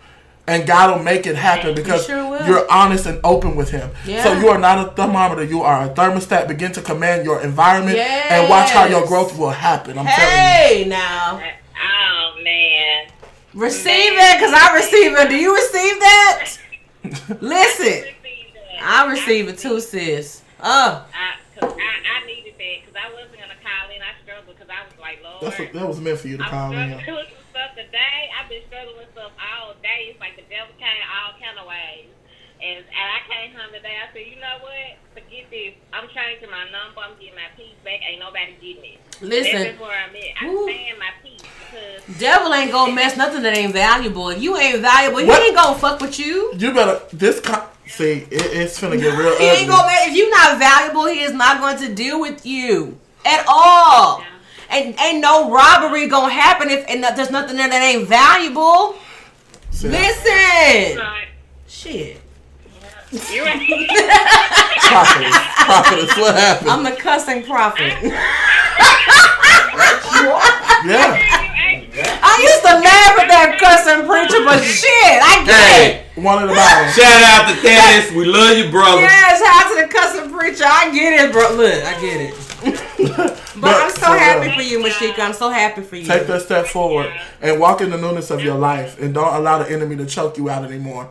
Speaker 5: And God will make it happen because
Speaker 3: sure
Speaker 5: you're honest and open with Him.
Speaker 3: Yeah.
Speaker 5: So you are not a thermometer. You are a thermostat. Begin to command your environment and watch how your growth will happen. I'm telling you.
Speaker 3: Hey, now
Speaker 6: Oh man.
Speaker 3: receive it, cause I receive it. Do you receive that? Listen, I receive it too, sis. Oh,
Speaker 6: I, cause I, I needed that because I wasn't gonna call in. I struggled because I was like, Lord,
Speaker 5: That's what, that was meant for you to
Speaker 6: I'm
Speaker 5: call in.
Speaker 6: struggling stuff today. I've been struggling with stuff all day. It's like the devil came all kind of ways. And, and I came home today. I said, you know what? Forget this. I'm changing my number. I'm getting my peace back. Ain't nobody getting it.
Speaker 3: listen.
Speaker 6: This is where I'm at. I'm
Speaker 3: Ooh.
Speaker 6: saying my peace because
Speaker 3: Devil ain't gonna mess nothing that ain't valuable. If you ain't valuable, he ain't gonna fuck with you.
Speaker 5: You better this. Con- see, it, it's finna get real
Speaker 3: He ain't gonna mess. If you not valuable, he is not going to deal with you at all. And ain't no robbery gonna happen if and there's nothing there that ain't valuable.
Speaker 5: See,
Speaker 3: Listen,
Speaker 6: Right.
Speaker 3: shit.
Speaker 6: You're right.
Speaker 5: prophetess, prophetess, what happened?
Speaker 3: I'm the cussing prophet.
Speaker 5: yeah,
Speaker 3: I used to laugh at that cussing preacher, but shit, I get it.
Speaker 5: One of the Bible.
Speaker 2: shout out to Dennis. We love you, brother.
Speaker 3: Yes, how to the cussing preacher. I get it, bro. Look, I get it. But, I'm so
Speaker 5: for uh,
Speaker 3: happy
Speaker 5: real,
Speaker 3: for you, Mashika. I'm so happy for you.
Speaker 5: Take that step forward and walk in the newness of your life, and don't allow the enemy to choke you out anymore.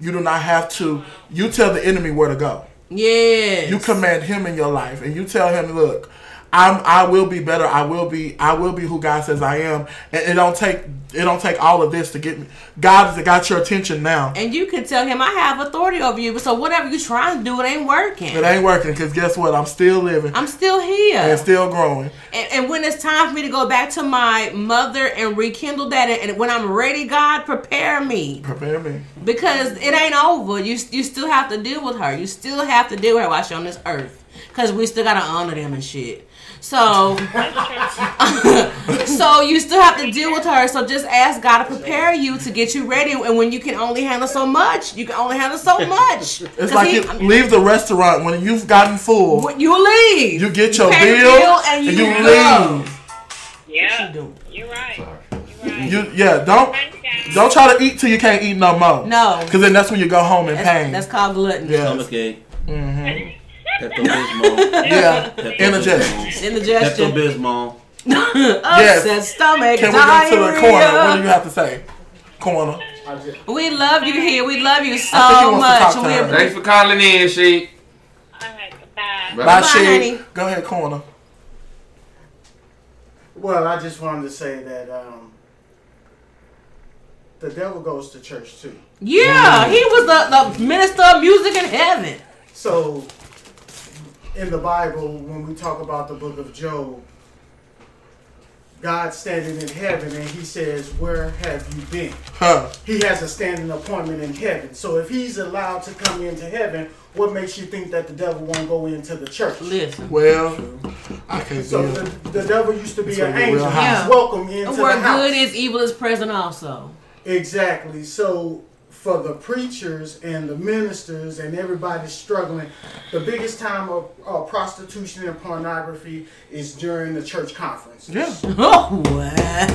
Speaker 5: You do not have to. You tell the enemy where to go.
Speaker 3: Yeah.
Speaker 5: You command him in your life, and you tell him, "Look, I'm. I will be better. I will be. I will be who God says I am." And it don't take. It don't take all of this to get me. God has got your attention now.
Speaker 3: and you can tell him I have authority over you. So whatever you trying to do, it ain't working.
Speaker 5: It ain't working because guess what? I'm still living
Speaker 3: I'm still here.
Speaker 5: and still growing.
Speaker 3: And, and when it's time for me to go back to my mother and rekindle that, and, when I'm ready, God, prepare me
Speaker 5: Prepare me.
Speaker 3: because it ain't over. You you still have to deal with her. You still have to deal with her while she's on this earth because we still gotta honor them and shit. So, so you still have to deal with her. So just ask God to prepare you to get you ready. And when you can only handle so much, you can only handle so much.
Speaker 5: It's like
Speaker 3: he-
Speaker 5: you leave the restaurant when you've gotten full.
Speaker 3: When you leave.
Speaker 5: You get your
Speaker 3: pay the
Speaker 5: bill,
Speaker 3: bill and
Speaker 5: and
Speaker 3: you
Speaker 5: you
Speaker 3: go.
Speaker 5: leave.
Speaker 6: Yeah.
Speaker 3: doing?
Speaker 6: You're right. You're right.
Speaker 5: You yeah. Don't don't try to eat till you can't eat no more.
Speaker 3: No.
Speaker 5: because then that's when you go home in
Speaker 3: That's,
Speaker 5: pain.
Speaker 3: that's called gluttony.
Speaker 5: yeah,
Speaker 4: Stomachache.
Speaker 5: Mm-hmm.
Speaker 4: Pepto-Bismol.
Speaker 5: yeah. Indigestion.
Speaker 3: Indigestion.
Speaker 4: Pepto-Bismol.
Speaker 3: Upset stomach.
Speaker 5: Can we get to the corner? What do you have to say? Corner.
Speaker 3: We love you here. We love you so
Speaker 5: I think he wants to
Speaker 3: much. We
Speaker 5: her.
Speaker 2: Thanks for calling in, she. Bye.
Speaker 5: Bye,
Speaker 3: Bye,
Speaker 5: Shay.
Speaker 3: honey.
Speaker 5: Go ahead, corner.
Speaker 7: Well, I just wanted to say that um, the devil goes to church too.
Speaker 3: Yeah, he was the, the minister of music in heaven.
Speaker 7: So, in the Bible, when we talk about the book of Job, God standing in heaven and he says, Where have you been?
Speaker 5: Huh.
Speaker 7: He has a standing appointment in heaven. So, if he's allowed to come into heaven, what makes you think that the devil won't go into the church?
Speaker 3: Listen.
Speaker 5: Well, I can't
Speaker 7: So, the, the devil used to be
Speaker 5: It's
Speaker 7: an angel. He's
Speaker 3: hot.
Speaker 7: welcome into
Speaker 3: Where
Speaker 7: the house.
Speaker 3: good is, evil is present also.
Speaker 7: Exactly. So for the preachers and the ministers and everybody struggling, the biggest time of uh, prostitution and pornography is during the church conference.
Speaker 5: Yeah.
Speaker 3: Oh, what?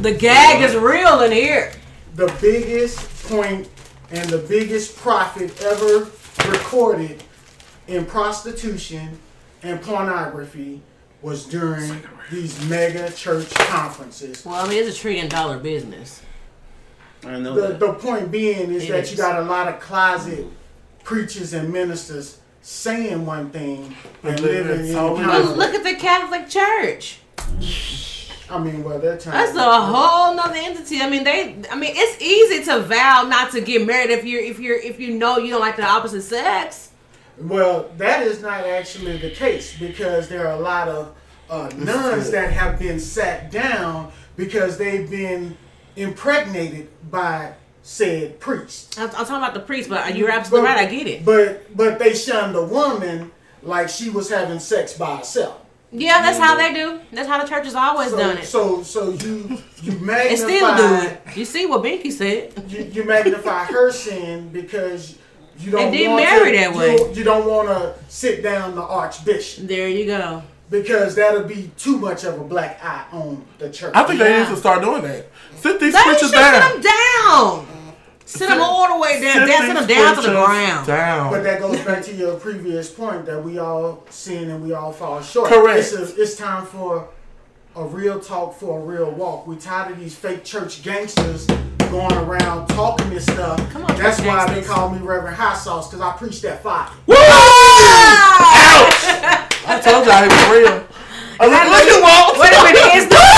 Speaker 3: the gag is real in here.
Speaker 7: The biggest point and the biggest profit ever recorded in prostitution and pornography was during these mega church conferences.
Speaker 3: Well, I mean, it's a trillion dollar business.
Speaker 4: I know
Speaker 7: The,
Speaker 4: that.
Speaker 7: the point being is
Speaker 3: It
Speaker 7: that
Speaker 3: is.
Speaker 7: you got a lot of closet preachers and ministers saying one thing and
Speaker 5: living
Speaker 7: living in
Speaker 5: totally
Speaker 3: Look,
Speaker 7: conflict.
Speaker 3: look at the Catholic Church.
Speaker 7: I mean, well, they're trying.
Speaker 3: That's a whole nother entity. I mean, they. I mean, it's easy to vow not to get married if you're if you're if you know you don't like the opposite sex.
Speaker 7: Well, that is not actually the case because there are a lot of uh, nuns that have been sat down because they've been impregnated by said priest.
Speaker 3: I'm, I'm talking about the priest, but you're absolutely right. I get it.
Speaker 7: But but they shunned the woman like she was having sex by herself.
Speaker 3: Yeah, that's how they do. Mm-hmm. That's how the church has always
Speaker 7: so,
Speaker 3: done it.
Speaker 7: So so you you
Speaker 3: They
Speaker 7: magnify
Speaker 3: still do it. You see what Binky said?
Speaker 7: you, you magnify her sin because you don't
Speaker 3: They did
Speaker 7: want
Speaker 3: marry
Speaker 7: to,
Speaker 3: that
Speaker 7: you
Speaker 3: way.
Speaker 7: don't- You, don't want to sit down the archbishop
Speaker 3: There you go.
Speaker 7: because that'll be too much of a black eye on the church.
Speaker 5: I think they need to start doing that. Sit these
Speaker 3: They should
Speaker 5: preachers
Speaker 3: sit them down. Sit them all the way down.
Speaker 5: Sit
Speaker 3: Down, them down to the ground.
Speaker 5: Down.
Speaker 7: but that goes back to your previous point that we all sin and we all fall short.
Speaker 5: Correct.
Speaker 7: It's, a, it's time for a real talk for a real walk. We tired of these fake church gangsters going around talking this stuff.
Speaker 3: Come on,
Speaker 7: That's
Speaker 3: church
Speaker 7: why they call me Reverend Hot Sauce because I preach that fire. Woo! Ah! Ouch!
Speaker 5: I told y'all he was real. I was like, look at Walt.
Speaker 3: Wait a minute, it's the It's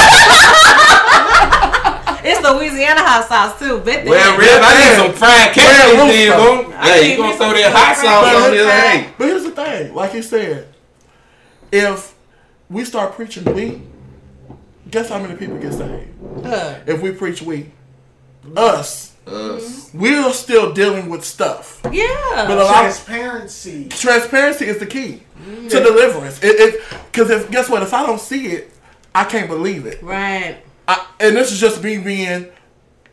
Speaker 3: Louisiana hot sauce too. Bet that.
Speaker 2: Well, Rev, I need some fried catfish
Speaker 5: Well,
Speaker 2: then, boom. Hey, you gonna throw that hot sauce on this? Hey.
Speaker 5: But here's the thing, like you said, if we start preaching we, guess how many people get saved?
Speaker 3: Huh.
Speaker 5: If we preach we, us,
Speaker 2: Us.
Speaker 5: we're still dealing with stuff.
Speaker 3: Yeah.
Speaker 5: But a lot of
Speaker 7: Transparency.
Speaker 5: transparency is the key to deliverance. It because if guess what, if I don't see it, I can't believe it.
Speaker 3: right.
Speaker 5: I, and this is just me being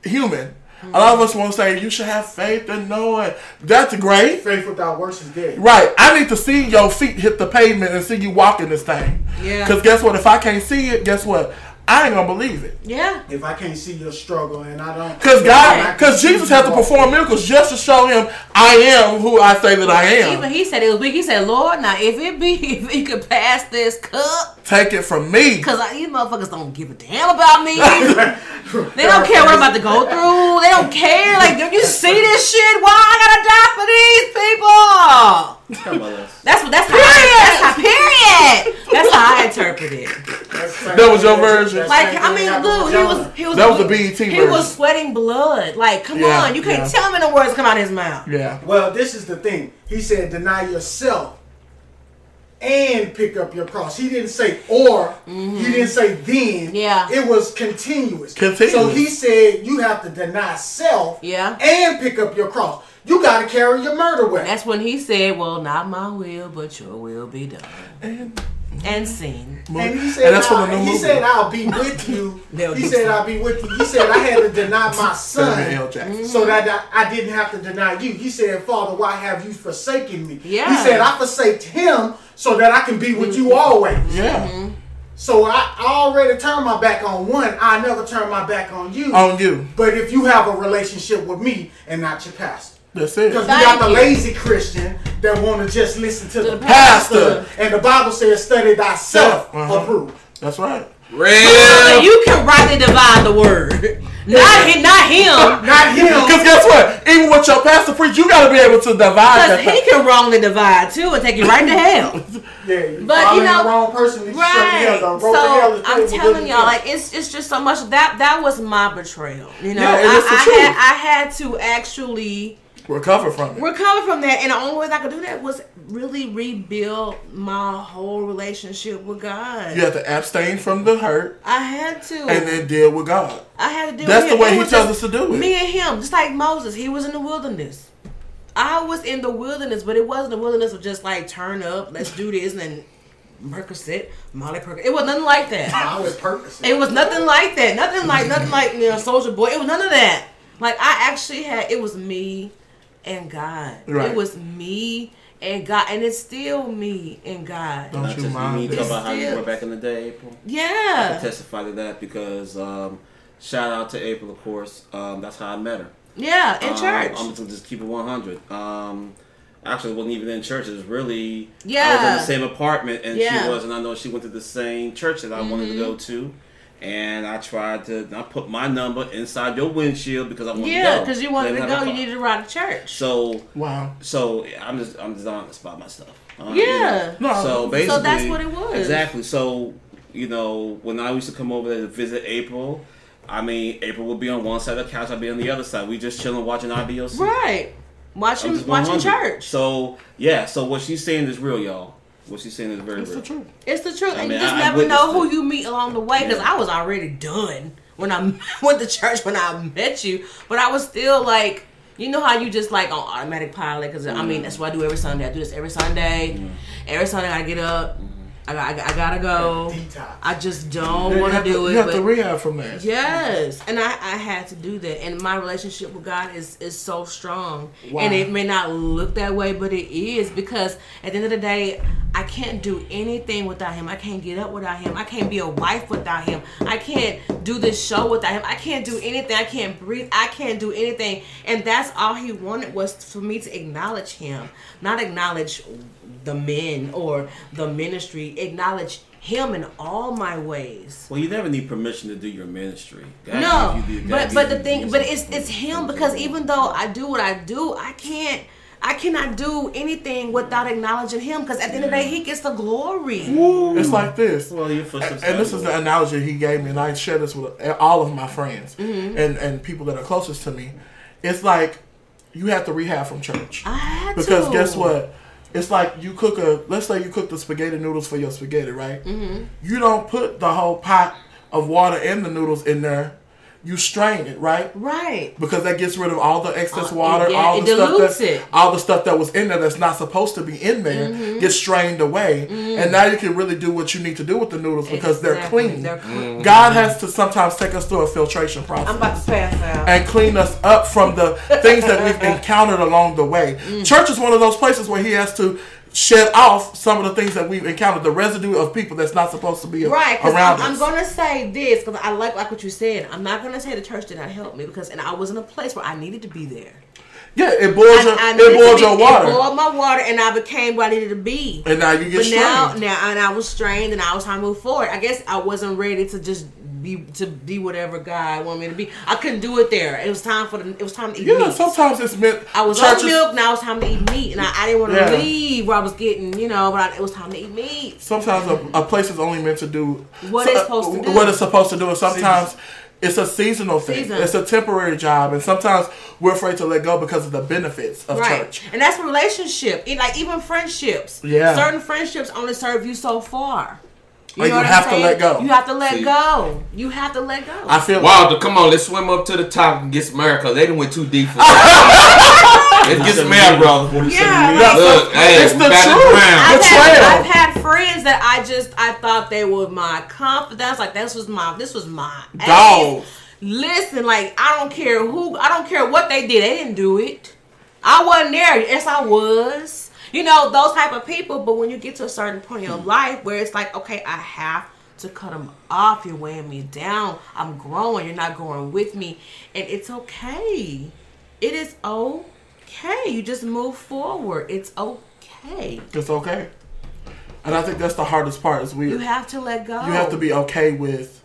Speaker 5: human. A lot of us want to say you should have faith and know it. That's great.
Speaker 7: Faith without works is dead.
Speaker 5: Right. I need to see your feet hit the pavement and see you walking this thing.
Speaker 3: Yeah.
Speaker 5: Because guess what? If I can't see it, guess what? I ain't gonna believe it.
Speaker 3: Yeah.
Speaker 7: If I can't see your struggle and I don't.
Speaker 5: Because God, because Jesus
Speaker 7: you
Speaker 5: had to perform miracles just to show him I am who I say that I am.
Speaker 3: Even
Speaker 5: am.
Speaker 3: he said it was big. He said, "Lord, now if it be, if he could pass this cup,
Speaker 5: Take it from me.
Speaker 3: cause I, these motherfuckers don't give a damn about me. they don't care what I'm about to go through. They don't care. Like, don't you see this shit? Why I gotta die for these people?
Speaker 4: How about us?
Speaker 3: That's what. That's how. I, that's how. Period. That's how I interpret it.
Speaker 5: That was your version?
Speaker 3: Like, I mean, look, he was. He was.
Speaker 5: That was the BET
Speaker 3: He
Speaker 5: version.
Speaker 3: was sweating blood. Like, come
Speaker 5: Yeah,
Speaker 3: on, you can't
Speaker 5: yeah.
Speaker 3: tell me the words come out of his mouth.
Speaker 5: Yeah.
Speaker 7: Well, this is the thing. He said, deny yourself and pick up your cross. He didn't say or. He didn't say then.
Speaker 3: Mm-hmm. Yeah.
Speaker 7: It was continuous.
Speaker 5: Continuous.
Speaker 7: So he said you have to deny self
Speaker 3: Yeah.
Speaker 7: and pick up your cross. You got to carry your murder weapon.
Speaker 3: That's when he said, "Well, not my will, but your will be done."
Speaker 5: And,
Speaker 3: And scene.
Speaker 7: And he said,
Speaker 5: And that's from
Speaker 7: I'll,
Speaker 5: the new
Speaker 7: he
Speaker 5: movie.
Speaker 7: said, I'll be with you. He
Speaker 3: Gibson.
Speaker 7: said, I'll be with you. He said, I had to deny my son
Speaker 5: mm-hmm.
Speaker 7: so that I, I didn't have to deny you. He said, Father, why have you forsaken me?
Speaker 3: Yeah.
Speaker 7: He said, I forsaked him so that I can be with you mm-hmm. always.
Speaker 5: Yeah. Mm-hmm.
Speaker 7: So I, I already turned my back on one. I never turn my back on you.
Speaker 5: On you.
Speaker 7: But if you have a relationship with me and not your pastor.
Speaker 5: That's it.
Speaker 7: Because we got the lazy Christian that want to just listen to, the,
Speaker 3: the
Speaker 7: pastor.
Speaker 5: pastor.
Speaker 7: And the Bible says, study thyself
Speaker 5: Uh-huh.
Speaker 7: approved.
Speaker 5: That's right.
Speaker 3: So
Speaker 2: Rev.
Speaker 3: you can rightly divide the word. Not him. Not him.
Speaker 7: Not him.
Speaker 5: Because guess what? Even with your pastor preach, you got to be able to divide
Speaker 3: Because he can wrongly divide too and take you right to hell.
Speaker 7: Yeah, you
Speaker 3: But, you know-
Speaker 7: the wrong person. You
Speaker 3: Right.
Speaker 7: So
Speaker 3: So I'm telling y'all, like it's it's just so much that that was my betrayal. You know,
Speaker 5: Yeah,
Speaker 3: I,
Speaker 5: it's the
Speaker 3: I
Speaker 5: truth.
Speaker 3: had I had to actually
Speaker 5: Recover from it.
Speaker 3: recover from that, and the only way that I could do that was really rebuild my whole relationship with God.
Speaker 5: You have to abstain from the hurt
Speaker 3: I had to.
Speaker 5: and then deal with God.
Speaker 3: I had to deal
Speaker 5: That's the way
Speaker 3: It
Speaker 5: he tells
Speaker 3: just
Speaker 5: us to do it.
Speaker 3: Me and him, just like Moses, he was in the wilderness. I was in the wilderness, but it wasn't the wilderness of just like turn up, let's do this, and then Percocet, Molly Percocet. It was nothing like that.
Speaker 7: I was purpose.
Speaker 3: It was nothing like that. Nothing like nothing like you know Soldier Boy. It was none of that. Like I actually had. It was me and God.
Speaker 5: Right.
Speaker 3: It was me and God, and it's still me and God.
Speaker 5: Don't
Speaker 4: Not
Speaker 5: you
Speaker 4: just
Speaker 5: mind
Speaker 4: mean
Speaker 5: it.
Speaker 4: talk about how you
Speaker 3: Still-
Speaker 4: were back in the day, April. I
Speaker 3: Yeah.
Speaker 4: can testify to that because um, shout out to April, of course. Um, that's how I met her.
Speaker 3: Yeah. In
Speaker 4: Um,
Speaker 3: church.
Speaker 4: I'm just gonna just keep it 100. Um, actually, wasn't even in church. It was really yeah. I was in the same apartment, and
Speaker 3: Yeah. Mm-hmm.
Speaker 4: she was, and I know she went to the same church that I wanted to go to. And I tried to. I put my number inside your windshield because I wanted
Speaker 3: yeah,
Speaker 4: to go.
Speaker 3: Yeah, because you wanted to
Speaker 4: Didn't
Speaker 3: go, you needed to ride to church.
Speaker 4: So,
Speaker 5: Wow.
Speaker 4: so I'm just, I'm just honest about my stuff. Uh,
Speaker 3: Yeah.
Speaker 5: No,
Speaker 4: So basically,
Speaker 3: So that's what it was.
Speaker 4: Exactly. So you know, when I used to come over there to visit April, I mean, April would be on one side of the couch, I'd be on the other side. We just chilling, watching IBOC.
Speaker 3: Right. Watching watching church.
Speaker 4: So yeah, so what she's saying is real, y'all. What she's saying is very
Speaker 5: It's
Speaker 4: real.
Speaker 5: the truth.
Speaker 3: It's the truth,
Speaker 4: I
Speaker 3: and
Speaker 4: mean,
Speaker 3: you just
Speaker 4: I- I
Speaker 3: never know who you meet along the way. Because
Speaker 4: Yeah.
Speaker 3: I was already done when I went to church when I met you, but I was still like, you know how you just like on automatic pilot. Because I
Speaker 4: Mm-hmm.
Speaker 3: mean, that's what I do every Sunday. I do this every Sunday. Every Sunday I get up.
Speaker 4: Mm-hmm.
Speaker 3: I, got, I, gotta go.
Speaker 7: Detox.
Speaker 3: I just don't want to do it.
Speaker 5: You have
Speaker 3: but
Speaker 5: to rehab from that.
Speaker 3: Yes, and I, I had to do that, and my relationship with God is is so strong,
Speaker 5: Wow.
Speaker 3: and it may not look that way, but it is because at the end of the day, I can't do anything without Him. I can't get up without Him. I can't be a wife without Him. I can't do this show without Him. I can't do anything. I can't breathe. I can't do anything, and that's all He wanted was for me to acknowledge Him, not acknowledge the men or the ministry. Acknowledge Him in all my ways.
Speaker 4: Well, you never need permission to do your ministry. God
Speaker 3: No,
Speaker 4: you the-
Speaker 3: but but the thing, but it's it's him because even though I do what I do, I can't. I cannot do anything without acknowledging him because at the end of the day, he gets the glory.
Speaker 5: It's like this.
Speaker 4: Well, your footsteps
Speaker 5: and this is the analogy he gave me, and I share this with all of my friends and, and people that are closest to me. It's like you have to rehab from church.
Speaker 3: I had
Speaker 5: Because
Speaker 3: to.
Speaker 5: guess what? It's like you cook a. Let's say you cook the spaghetti noodles for your spaghetti, right? Mm-hmm. You don't put the whole pot of water and the noodles in there. You strain it, right?
Speaker 3: Right.
Speaker 5: Because that gets rid of all the excess
Speaker 3: Uh,
Speaker 5: water,
Speaker 3: yeah,
Speaker 5: all
Speaker 3: it
Speaker 5: the stuff
Speaker 3: dilutes
Speaker 5: that,
Speaker 3: it.
Speaker 5: all the stuff that was in there that's not supposed to be in there
Speaker 3: Mm-hmm.
Speaker 5: gets strained away, and now you can really do what you need to do with the noodles because they're clean.
Speaker 3: They're clean.
Speaker 5: God has to sometimes take us through a filtration process
Speaker 3: I'm about to pass out.
Speaker 5: and clean us up from the things that we've encountered along the way.
Speaker 3: Mm.
Speaker 5: Church is one of those places where He has to shed off some of the things that we've encountered, the residue of people that's not supposed to be
Speaker 3: Right,
Speaker 5: around
Speaker 3: I'm, I'm going to say this because I like like what you said. I'm not going to say the church did not help me because and I was in a place where I needed to be there.
Speaker 5: yeah, it boils your,
Speaker 3: I,
Speaker 5: it boils your water,
Speaker 3: It boiled my water, and I became what I needed to be.
Speaker 5: and now you get
Speaker 3: But now, now, and I was strained, and I was trying to move forward. I guess I wasn't ready to just be to be whatever God wanted me to be. I couldn't do it there. It was time for the. It was time to eat
Speaker 5: Yeah,
Speaker 3: meat.
Speaker 5: sometimes it's meant.
Speaker 3: I was
Speaker 5: churches,
Speaker 3: on milk. Now it's time to eat meat, and I, I didn't want to
Speaker 5: Yeah.
Speaker 3: leave where I was getting, you know. But I, it was time to eat meat.
Speaker 5: Sometimes a, a place is only meant to do
Speaker 3: What it's uh, supposed to do.
Speaker 5: What it's supposed to do, and sometimes it's a seasonal thing.
Speaker 3: Season.
Speaker 5: It's a temporary job, and sometimes we're afraid to let go because of the benefits of
Speaker 3: Right,
Speaker 5: church.
Speaker 3: and that's relationship. It, like even friendships.
Speaker 5: Yeah.
Speaker 3: certain friendships only serve you so far.
Speaker 5: Or you
Speaker 3: what I'm
Speaker 5: have to let go.
Speaker 3: You have to let
Speaker 2: See.
Speaker 3: go. You have to let go.
Speaker 5: I feel
Speaker 2: Wilder, come on, let's swim up to the top and get some air, cause they didn't went too deep for that. let's get some air, brother.
Speaker 3: yeah,
Speaker 5: Yeah.
Speaker 3: like,
Speaker 2: Look, hey,
Speaker 5: It's
Speaker 2: we
Speaker 5: the
Speaker 2: about to
Speaker 5: truth.
Speaker 3: I've
Speaker 5: Betrayal.
Speaker 3: had, I've had friends that I just I thought they were my confidence. Like this was my this was my ace.
Speaker 5: Dog.
Speaker 3: Listen, like I don't care who I don't care what they did. They didn't do it. I wasn't there. Yes, I was. You know those type of people. But when you get to a certain point in your life where it's like, okay, I have to cut them off. You're weighing me down. I'm growing. You're not growing with me, and it's okay. It is okay. You just move forward. It's okay.
Speaker 5: It's okay. And I think that's the hardest part is we
Speaker 3: You have to let go.
Speaker 5: you have to be okay with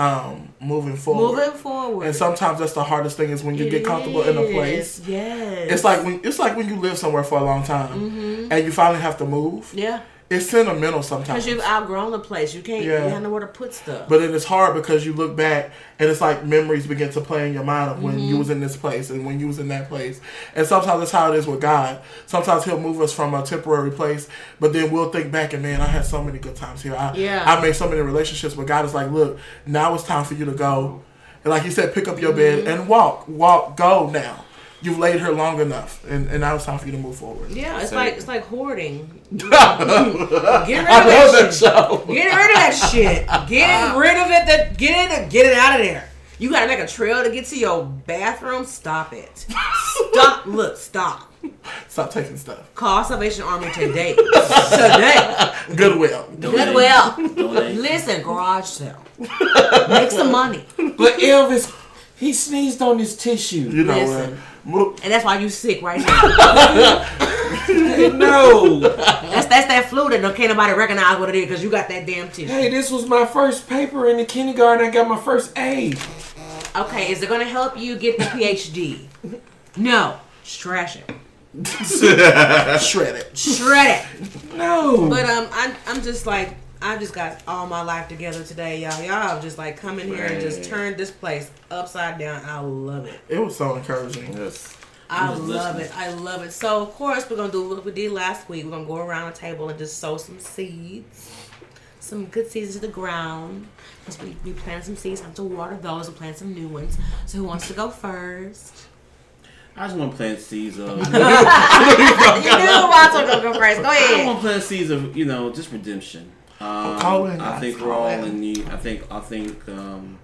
Speaker 5: um, moving forward.
Speaker 3: Moving forward.
Speaker 5: And sometimes that's the hardest thing is when you get comfortable in a place.
Speaker 3: Yes.
Speaker 5: It's like when it's like when you live somewhere for a long time and you finally have to move.
Speaker 3: yeah.
Speaker 5: It's sentimental sometimes.
Speaker 3: Because you've outgrown the place. You can't,
Speaker 5: Yeah.
Speaker 3: you have nowhere to put stuff.
Speaker 5: But then it's hard because you look back and it's like memories begin to play in your mind of when
Speaker 3: Mm-hmm.
Speaker 5: you was in this place and when you was in that place. And sometimes that's how it is with God. Sometimes He'll move us from a temporary place, but then we'll think back and man, I had so many good times here. I,
Speaker 3: Yeah.
Speaker 5: I made so many relationships, but God is like, look, now it's time for you to go. And like He said, pick up your
Speaker 3: Mm-hmm.
Speaker 5: bed and walk, walk, go now. You've laid her long enough, and, and now it's time for you to move forward.
Speaker 3: yeah, it's
Speaker 2: Say-
Speaker 3: like it's like hoarding. Get rid of that, shit.
Speaker 5: show.
Speaker 3: Get rid of that shit. Get rid of it. That get it. Get it out of there. You gotta make a trail to get to your bathroom. Stop it. Stop. Look. Stop.
Speaker 5: Stop taking stuff.
Speaker 3: Call Salvation Army today. today.
Speaker 5: Goodwill.
Speaker 3: Goodwill.
Speaker 4: Donate.
Speaker 3: Listen, garage sale. Make some money.
Speaker 2: But Elvis, he sneezed on his tissue.
Speaker 5: You know
Speaker 3: Listen.
Speaker 5: what?
Speaker 3: And that's why you sick right now.
Speaker 2: no.
Speaker 3: That's that's that flu that no can't nobody recognize what it is because you got that damn tissue.
Speaker 2: Hey, this was my first paper in the kindergarten. I got my first A.
Speaker 3: Okay, is it gonna help you get the PhD? No. Trash it.
Speaker 5: Shred it.
Speaker 3: Shred it.
Speaker 2: No.
Speaker 3: But um, I'm I'm just like I just got all my life together today, y'all. Y'all just like come in here and just
Speaker 2: Right.
Speaker 3: turned this place upside down. I love it.
Speaker 5: It was so encouraging.
Speaker 2: yes.
Speaker 3: I love
Speaker 4: listening.
Speaker 3: it. I love it. So of course we're gonna do what we did last week. We're gonna go around the table and just sow some seeds, some good seeds to the ground. Because we, we plant some seeds, I have to water those and plant some new ones. So who wants to go first?
Speaker 4: I just want to plant seeds of.
Speaker 3: you knew Walter gonna go first. Go ahead.
Speaker 4: I want to plant seeds of you know just redemption. Um,
Speaker 5: Colin,
Speaker 4: I think
Speaker 5: Colin.
Speaker 4: we're all in need. I think I think um,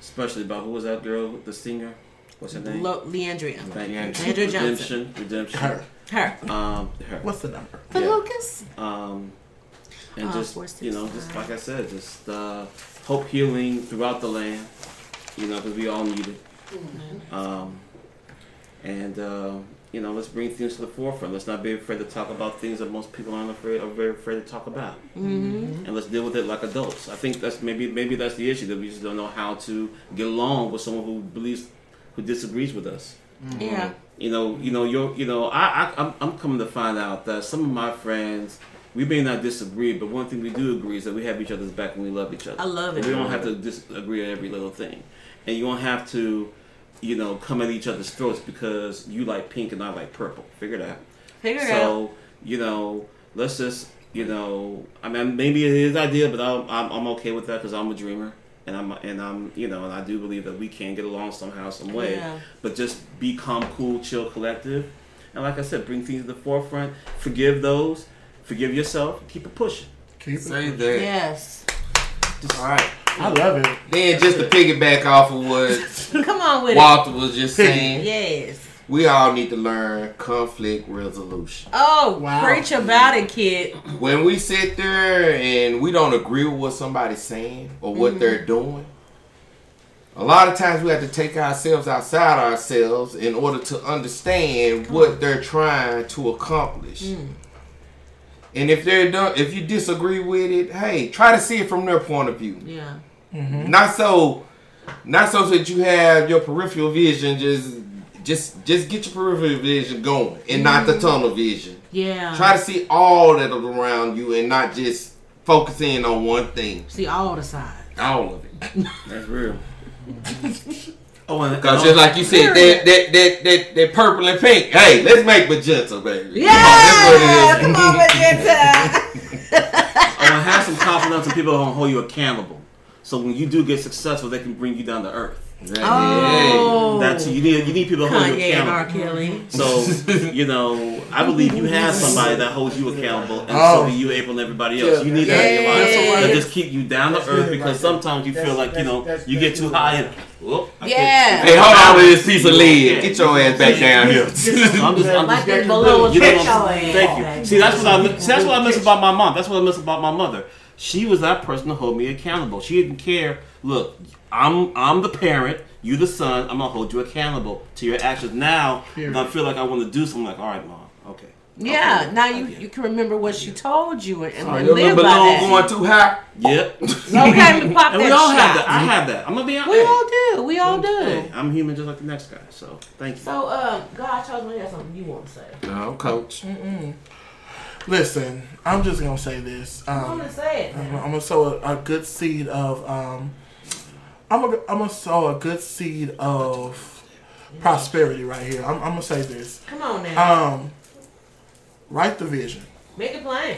Speaker 4: especially about who was that girl, the singer? What's her name?
Speaker 3: Lo- Le'Andria.
Speaker 4: Thank you.
Speaker 3: Le'Andria Johnson.
Speaker 4: Redemption. Redemption.
Speaker 5: Her.
Speaker 3: Her.
Speaker 4: Um, her.
Speaker 5: What's the number?
Speaker 3: For
Speaker 4: Yeah.
Speaker 3: Lucas.
Speaker 4: um, and
Speaker 3: Uh,
Speaker 4: just
Speaker 3: four, six,
Speaker 4: you know, just like I said, just uh, hope healing throughout the land. You know, because we all need it. Um, and uh, you know, let's bring things to the forefront. Let's not be afraid to talk about things that most people aren't afraid are very afraid to talk about.
Speaker 3: Mm-hmm.
Speaker 4: And let's deal with it like adults. I think that's maybe maybe that's the issue that we just don't know how to get along with someone who believes who disagrees with us.
Speaker 3: Yeah.
Speaker 4: You know, you know, you're, you know, I, I, I'm, I'm coming to find out that some of my friends, we may not disagree, but one thing we do agree is that we have each other's back and we love each other.
Speaker 3: I love it.
Speaker 4: We don't have to disagree on every little thing, and you don't have to, you know, come at each other's throats because you like pink and I like purple. Figure that.
Speaker 3: Figure it out.
Speaker 4: So you know, let's just, you know, I mean, maybe it is ideal, but I'm, I'm, I'm okay with that because I'm a dreamer. And I'm, and I'm, you know, and I do believe that we can get along somehow, some way
Speaker 3: Yeah.
Speaker 4: but just be calm, cool, chill, collective. And like I said, bring things to the forefront. Forgive those. Forgive yourself. Keep it pushing.
Speaker 5: Keep it.
Speaker 2: Say that.
Speaker 3: Yes.
Speaker 2: All right.
Speaker 5: I love it.
Speaker 2: Then just to piggyback off of what
Speaker 3: Come on with
Speaker 2: Walter was just saying,
Speaker 3: Yes.
Speaker 2: we all need to learn conflict resolution.
Speaker 3: Oh,
Speaker 5: Wow.
Speaker 3: preach about it, kid.
Speaker 2: When we sit there and we don't agree with what somebody's saying or what mm-hmm. they're doing, a lot of times we have to take ourselves outside ourselves in order to understand what they're trying to accomplish. Mm. And if they're done, if you disagree with it, hey, try to see it from their point of view.
Speaker 3: Yeah. Mm-hmm.
Speaker 2: Not so, not so that you have your peripheral vision just, just, just get your peripheral vision going and not the mm. tunnel vision.
Speaker 3: Yeah.
Speaker 2: Try to see all that around you and not just focus in on one thing.
Speaker 3: see all the sides.
Speaker 2: All of it.
Speaker 4: That's real. oh, and
Speaker 2: Because just like you said, that, that, that, that, that purple and pink. Hey, let's make magenta, baby.
Speaker 3: Yeah.
Speaker 2: Come on,
Speaker 3: Come
Speaker 2: that's
Speaker 3: on,
Speaker 2: what it is.
Speaker 3: Magenta.
Speaker 4: oh, and have some confidence and people don't hold you accountable. So when you do get successful, they can bring you down to earth.
Speaker 3: Oh.
Speaker 4: That's you need. You need people to hold you
Speaker 3: Kanye and R.
Speaker 4: accountable.
Speaker 3: Kelly.
Speaker 4: So you know, I believe you have somebody that holds you accountable, and
Speaker 5: Oh.
Speaker 4: so do you, April, and everybody else. You need that in your
Speaker 3: Yes.
Speaker 4: life. That just keep you down to
Speaker 7: That's
Speaker 4: earth
Speaker 7: good
Speaker 4: because
Speaker 7: right
Speaker 4: sometimes you feel like you know
Speaker 7: that's-
Speaker 4: you get too high and whoop.
Speaker 3: Yeah.
Speaker 2: Hey, hold on with this piece of lead. Get your ass back down here.
Speaker 4: So I'm just, I'm
Speaker 3: Like
Speaker 4: just You know
Speaker 3: trick
Speaker 4: what I'm saying?
Speaker 3: show.
Speaker 4: Thank you. See, that's what I miss, see, that's what I miss about my mom. That's what I miss about my mother. She was that person to hold me accountable. She didn't care. Look, I'm I'm the parent. You the son. I'm gonna hold you accountable to your actions. Now, if I feel like I want to do something, like, all right, mom, okay,
Speaker 3: Yeah, now you, you can remember what she told you and, and
Speaker 2: Oh, your
Speaker 3: live
Speaker 2: little
Speaker 3: by that.
Speaker 2: going too high.
Speaker 4: Yep.
Speaker 3: Okay, we pop
Speaker 4: and
Speaker 3: that
Speaker 4: we all
Speaker 3: shot.
Speaker 4: have that. I have that. I'm gonna be honest.
Speaker 3: We all do. We all do.
Speaker 4: Hey, I'm human just like the next guy. So thank you.
Speaker 3: So, um, God chose me. That's something you want to say.
Speaker 2: No, coach.
Speaker 5: Listen, I'm just gonna say this.
Speaker 3: I
Speaker 5: Um,
Speaker 3: want to say it.
Speaker 5: I'm gonna sow a, a good seed of. Um, I'm gonna I'm gonna sow a good seed of prosperity right here. I'm, I'm gonna say this.
Speaker 3: Come on now.
Speaker 5: Um, write the vision,
Speaker 3: Make it plain.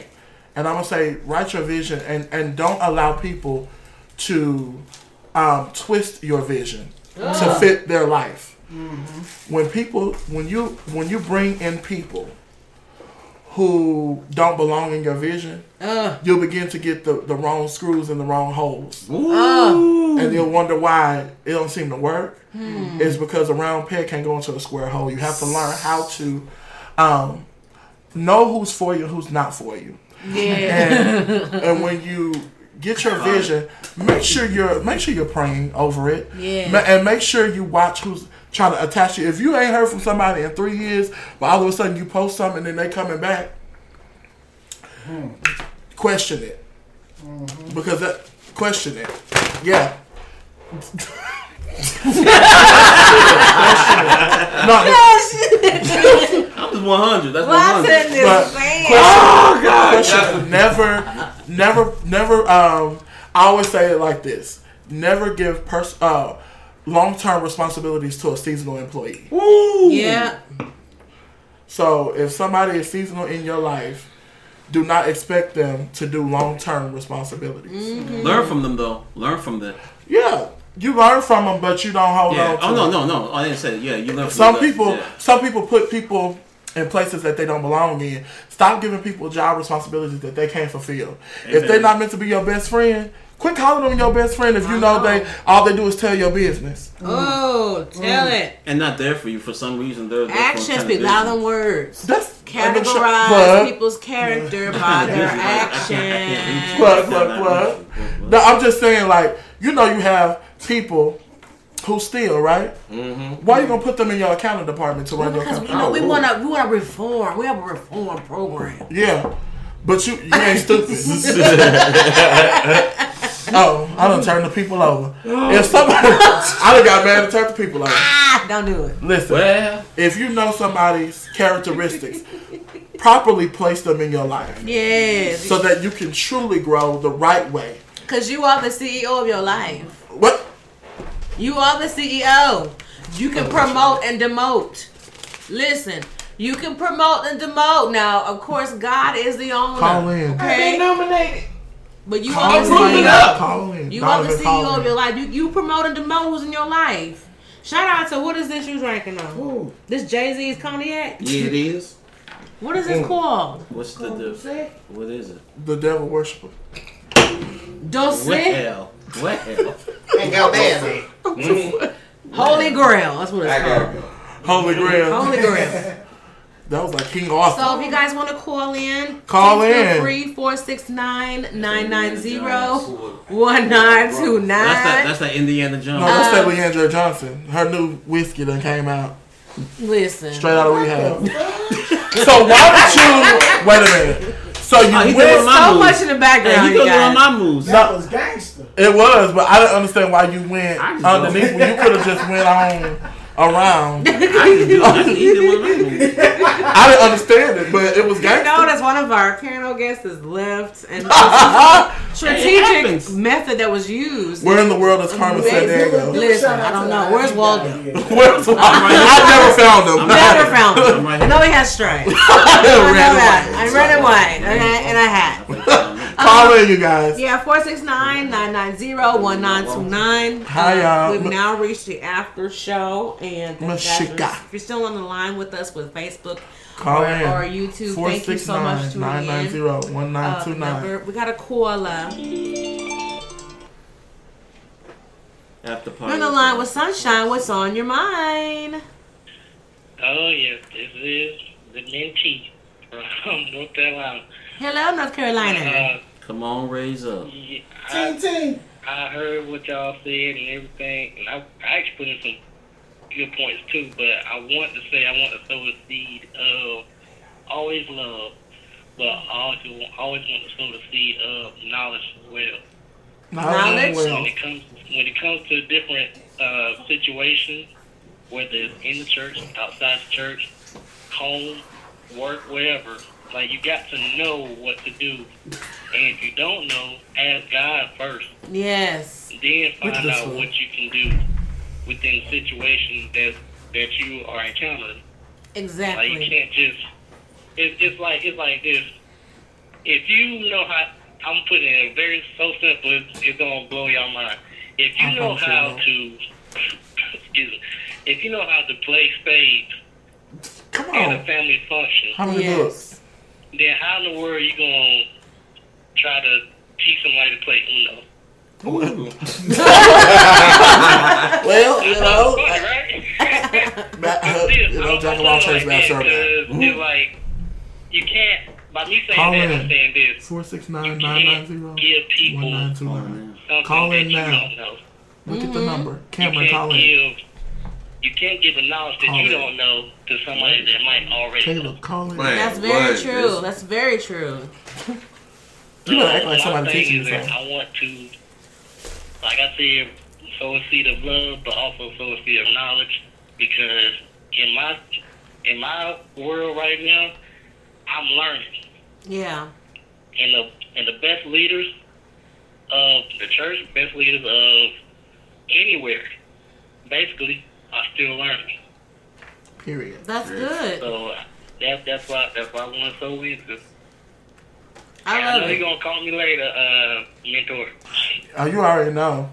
Speaker 5: and I'm gonna say write your vision, and and don't allow people to um, twist your vision to fit their life. When people, when you when you bring in people who don't belong in your vision,
Speaker 3: Ugh.
Speaker 5: you'll begin to get the, the wrong screws in the wrong holes.
Speaker 3: Ugh.
Speaker 5: And you'll wonder why it don't seem to work. It's because a round peg can't go into a square hole. You have to learn how to um, know who's for you and who's not for you.
Speaker 3: Yeah.
Speaker 5: And, and when you get your vision, make sure you're make sure you're praying over it.
Speaker 3: Yeah.
Speaker 5: Ma- And make sure you watch who's trying to attach you. If you ain't heard from somebody in three years, but all of a sudden you post something and then they coming back, question it. Because that question it. Yeah. no,
Speaker 4: I'm just 100. That's
Speaker 3: What's
Speaker 4: 100.
Speaker 5: But-
Speaker 3: man?
Speaker 2: Oh God!
Speaker 5: question. never, never, never. Um, I always say it like this: never give pers- uh, long-term responsibilities to a seasonal employee.
Speaker 3: Yeah.
Speaker 5: So if somebody is seasonal in your life, do not expect them to do long-term responsibilities.
Speaker 3: Mm-hmm.
Speaker 4: Learn from them though. Learn from them.
Speaker 5: Yeah, you learn from them, but you don't hold
Speaker 4: Yeah.
Speaker 5: on. To
Speaker 4: Oh no no no. I didn't say it. Yeah, you learn from
Speaker 5: Some
Speaker 4: them.
Speaker 5: people,
Speaker 4: Yeah.
Speaker 5: some people put people in places that they don't belong in. Stop giving people job responsibilities that they can't fulfill. If they're not meant to be your best friend, quit calling them your best friend. If you know they all they do is tell your business.
Speaker 3: Oh, tell it.
Speaker 4: And not there for you for some reason. They're, they're
Speaker 3: Actions
Speaker 4: kind of
Speaker 3: speak
Speaker 4: busy.
Speaker 3: louder than words.
Speaker 5: That's
Speaker 3: Categorize
Speaker 5: Plug.
Speaker 3: people's character by their actions.
Speaker 5: Plug, plug, plug. No, I'm just saying, like you know, you have people who steal, right? Mm-hmm. Why you gonna put them in your accounting department to run your
Speaker 3: Because you
Speaker 5: company?
Speaker 3: know we want to we want to reform. We have a reform program.
Speaker 5: Yeah, but you you ain't stupid. oh, I done turned the people over. If somebody, I done got mad and turned the people over.
Speaker 3: Ah, don't do it.
Speaker 5: Listen,
Speaker 4: Well,
Speaker 5: if you know somebody's characteristics, properly place them in your life
Speaker 3: Yes,
Speaker 5: so that you can truly grow the right way.
Speaker 3: because you are the CEO of your life.
Speaker 5: What?
Speaker 3: You are the CEO. You can promote and demote. Listen, you can promote and demote. Now, of course, God is the owner.
Speaker 5: Call in.
Speaker 3: Okay,
Speaker 2: nominated.
Speaker 3: But you
Speaker 5: Call
Speaker 3: are the
Speaker 2: prove it
Speaker 3: CEO.
Speaker 2: up.
Speaker 3: You are the CEO of
Speaker 5: in.
Speaker 3: your life. You you promote and demote who's in your life. Shout out to what is this you drinking on? This Jay Z's cognac.
Speaker 2: Yeah, it is.
Speaker 3: What is this mm. called?
Speaker 4: what's the diff? What is it?
Speaker 5: The devil worshiper.
Speaker 3: Dose.
Speaker 4: Well, well.
Speaker 1: Ain't got bad.
Speaker 3: Holy Grail. That's what it's
Speaker 2: I
Speaker 3: called.
Speaker 5: Holy Grail.
Speaker 3: Holy Grail.
Speaker 5: That was like King Arthur.
Speaker 3: So if you guys want to call in,
Speaker 5: Call in.
Speaker 3: free 469-990-1929.
Speaker 4: That's that. That's that Indiana Jones.
Speaker 5: no, that's that
Speaker 3: Um,
Speaker 5: Le'Andria Johnson. Her new whiskey done came out
Speaker 3: Listen.
Speaker 5: straight out of rehab. so why did you? Wait a minute. So you
Speaker 4: Oh,
Speaker 5: went.
Speaker 4: doing my
Speaker 3: So
Speaker 4: moves.
Speaker 3: much in the
Speaker 4: Hey,
Speaker 3: background,
Speaker 4: you
Speaker 3: you
Speaker 4: doing on my moves.
Speaker 7: That was gangster.
Speaker 5: It was, but I didn't understand why you went underneath when you could have just went on around.
Speaker 4: I can do. I can either one of my.
Speaker 5: I didn't understand it, but it was
Speaker 3: You
Speaker 5: gangster.
Speaker 3: know, that's one of our panel guests is left, and strategic method that was used.
Speaker 5: Where in the world is Carmen Sandiego?
Speaker 3: Listen, I don't know. Where's Waldo?
Speaker 5: Where's, I never found him.
Speaker 3: Never found him. I know he has stripes. I know that. I red and white, okay, and a hat.
Speaker 5: Call in, you guys.
Speaker 3: Yeah, 469-990-1929.
Speaker 5: Hi, y'all.
Speaker 3: We've now reached the after show, and guys for- if you're still on the line with us with Facebook
Speaker 5: Call
Speaker 3: or,
Speaker 5: in.
Speaker 3: or YouTube, thank you so much for tuning in. Uh,
Speaker 5: 469-990-1929.
Speaker 3: number. We got a caller.
Speaker 4: After
Speaker 3: You're
Speaker 4: party.
Speaker 3: on the line with Sunshine. What's on your mind?
Speaker 8: Oh yes, this is the mentee from North Carolina.
Speaker 3: Hello, North Carolina.
Speaker 8: Uh,
Speaker 4: Come on, raise up.
Speaker 8: yeah,
Speaker 7: Team
Speaker 8: I,
Speaker 7: team.
Speaker 8: I heard what y'all said and everything, and I, I actually put in some good points too. But I want to say I want to sow a seed of always love, but I always want, always want to sow the seed of knowledge as well.
Speaker 3: Knowledge?
Speaker 8: When it comes when it comes to a different uh, situations, whether it's in the church, outside the church, home, work, wherever, like you got to know what to do. And if you don't know, ask God first.
Speaker 3: Yes.
Speaker 8: Then find out
Speaker 5: one.
Speaker 8: what you can do within the situation that that you are encountering. Exactly. Like you can't just. It's it's like it's like this. If you know how, I'm putting it very so simple. It's, it's gonna blow your mind. If you
Speaker 5: I
Speaker 8: know how to, excuse me, if you know how to play spades
Speaker 5: come on.
Speaker 8: at a family function,
Speaker 5: How many
Speaker 3: Yes.
Speaker 5: books?
Speaker 8: Then how in the world are you gonna try to teach somebody to play Uno? Uno.
Speaker 5: Well, you know,
Speaker 8: Funny, right?
Speaker 5: that, uh, you know,
Speaker 8: I'm-
Speaker 5: Jack
Speaker 8: I'm
Speaker 5: of all trades,
Speaker 8: like
Speaker 5: master
Speaker 8: that
Speaker 5: of none.
Speaker 8: 'cause It's like you can't. By me saying
Speaker 5: Call
Speaker 8: that,
Speaker 5: in.
Speaker 8: I'm saying this.
Speaker 5: Four six
Speaker 8: You
Speaker 5: nine nine nine
Speaker 8: can't give people
Speaker 5: one nine two nine. Call in now.
Speaker 8: don't know.
Speaker 5: Look at the
Speaker 3: Mhm.
Speaker 5: number.
Speaker 8: You
Speaker 5: Cameron, call in.
Speaker 8: give. You can't give a knowledge that
Speaker 5: Call
Speaker 8: you
Speaker 5: in.
Speaker 8: don't know to somebody that might already know.
Speaker 5: Caleb, call in.
Speaker 2: Man.
Speaker 3: That's very
Speaker 2: What?
Speaker 3: true.
Speaker 2: This-
Speaker 3: That's very true.
Speaker 5: You gotta act like
Speaker 8: my
Speaker 5: somebody teaching you something.
Speaker 8: I want to, like I said, sow a seed of love, but also sow a seed of knowledge, because in my in my world right now, I'm learning,
Speaker 3: Yeah.
Speaker 8: and the and the best leaders of the church, best leaders of anywhere, basically, are still learning.
Speaker 5: Period.
Speaker 3: That's good.
Speaker 8: So that's that's why that's why I want to sow into.
Speaker 3: I
Speaker 8: And I know
Speaker 3: it.
Speaker 8: you're gonna call me later, uh, mentor.
Speaker 5: Oh, you already know.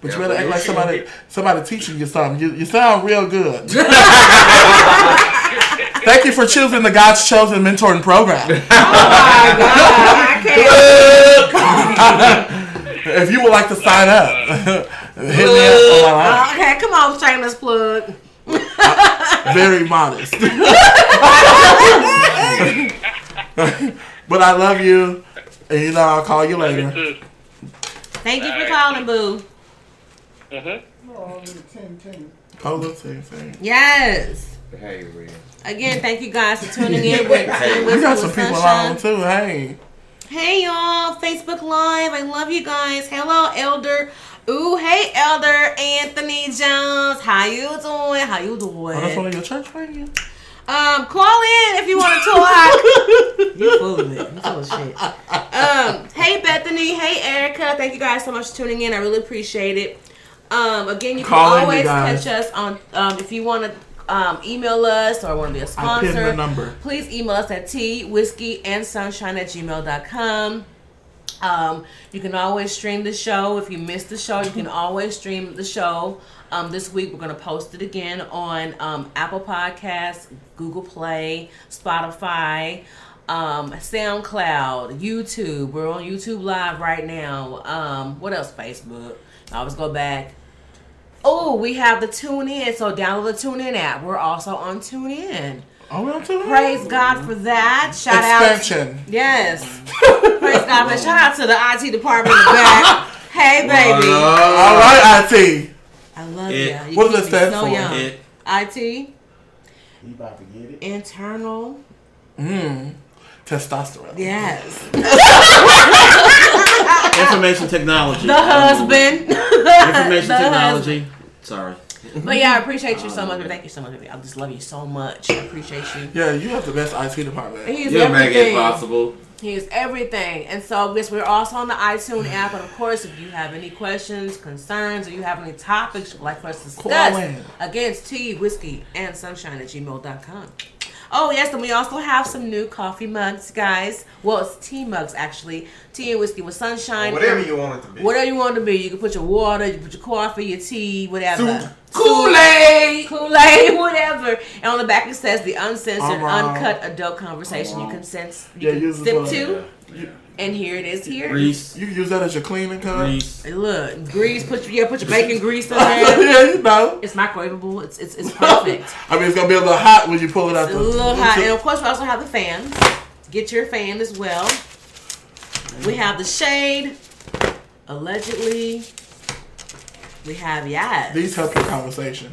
Speaker 5: But you better
Speaker 2: but
Speaker 5: act like somebody somebody teaching you something. You, you sound real good. Thank you for choosing the God's Chosen Mentoring Program.
Speaker 3: Oh my God. I can't.
Speaker 5: if you would like to sign up, hit me up on my line.
Speaker 3: Uh, okay, come on, shameless plug.
Speaker 5: Very modest. but I love you, and you know I'll call you later.
Speaker 3: Thank you for
Speaker 8: Alright.
Speaker 3: calling, Boo.
Speaker 8: Uh-huh.
Speaker 7: Oh, little 10, 10.
Speaker 5: Polo same thing.
Speaker 3: Yes.
Speaker 2: Hey, man.
Speaker 3: Again, thank you guys for tuning in with,
Speaker 2: Hey,
Speaker 3: with,
Speaker 5: We got some people on too. Hey,
Speaker 3: Hey y'all, Facebook Live. I love you guys. Hello, Elder. Ooh, hey, Elder Anthony Jones. How you doing? How you doing?
Speaker 5: oh, that's one
Speaker 3: doing?
Speaker 5: of your church friends.
Speaker 3: Um, call in if you want to talk. you full of it. You full of shit. Um, hey Bethany. Hey Erica. Thank you guys so much for tuning in. I really appreciate it. Um, again, you can
Speaker 5: Call in, you
Speaker 3: always
Speaker 5: guys.
Speaker 3: catch us on. Um, if you want to um, email us or want to be a
Speaker 5: I pinned the
Speaker 3: sponsor,
Speaker 5: number.
Speaker 3: please email us at tea whiskey and sunshine at gmail.com um, you can always stream the show if you missed the show you can always stream the show um, this week we're going to post it again on um, apple podcasts google play spotify um, soundcloud youtube we're on youtube live right now um, what else facebook i always go back Oh, we have the Tune In. So download the Tune In app. We're also on Tune In.
Speaker 5: Oh, we on too.
Speaker 3: Praise God for that. Shout out.
Speaker 5: Expansion.
Speaker 3: Yes. Praise God for that. Shout out to the IT department in the back. Hey, baby.
Speaker 5: All right, IT.
Speaker 3: I love
Speaker 4: It-
Speaker 3: you. you.
Speaker 5: What does that stand
Speaker 3: so
Speaker 5: for?
Speaker 3: young.
Speaker 4: It,
Speaker 3: IT,
Speaker 7: He about to get it.
Speaker 3: internal.
Speaker 5: Mm. Testosterone.
Speaker 3: Yes.
Speaker 4: information technology.
Speaker 3: The husband.
Speaker 4: Information
Speaker 3: The
Speaker 4: technology. Sorry.
Speaker 3: But yeah, I appreciate you so much. Thank you so much. baby. I just love you so much. I appreciate you.
Speaker 5: Yeah, you have the best IT department.
Speaker 3: He is
Speaker 2: You make it possible.
Speaker 3: He is everything. And so, yes, we're also on the iTunes app. And of course, if you have any questions, concerns, or you have any topics you'd like for us to discuss,
Speaker 5: in.
Speaker 3: again, it's tea, whiskey, and sunshine at gmail.com. Oh, yes, and we also have some new coffee mugs, guys. Well, it's tea mugs, actually. Tea and whiskey with sunshine.
Speaker 9: Whatever you want it to be.
Speaker 3: Whatever you want it to be. You can put your water, you can put your coffee, your tea, whatever.
Speaker 5: Soup.
Speaker 2: Kool-Aid.
Speaker 3: Kool-Aid, whatever. And on the back it says the uncensored, uncut adult conversation you can sense, you
Speaker 5: Yeah,
Speaker 3: can sip to.
Speaker 5: one. You,
Speaker 3: And here it is here.
Speaker 4: Grease.
Speaker 5: you can use that as your cleaning cup.
Speaker 4: Grease.
Speaker 3: And Look, grease. Put your, yeah, put your bacon grease in there.
Speaker 5: yeah, you know.
Speaker 3: It's microwavable. It's it's, it's perfect.
Speaker 5: I mean, it's gonna be a little hot when you pull it out.
Speaker 3: It's a
Speaker 5: the,
Speaker 3: little hot, and of course we also have the fans. Get your fan as well. We have the shade. Allegedly, we have yes,
Speaker 5: These help your conversation.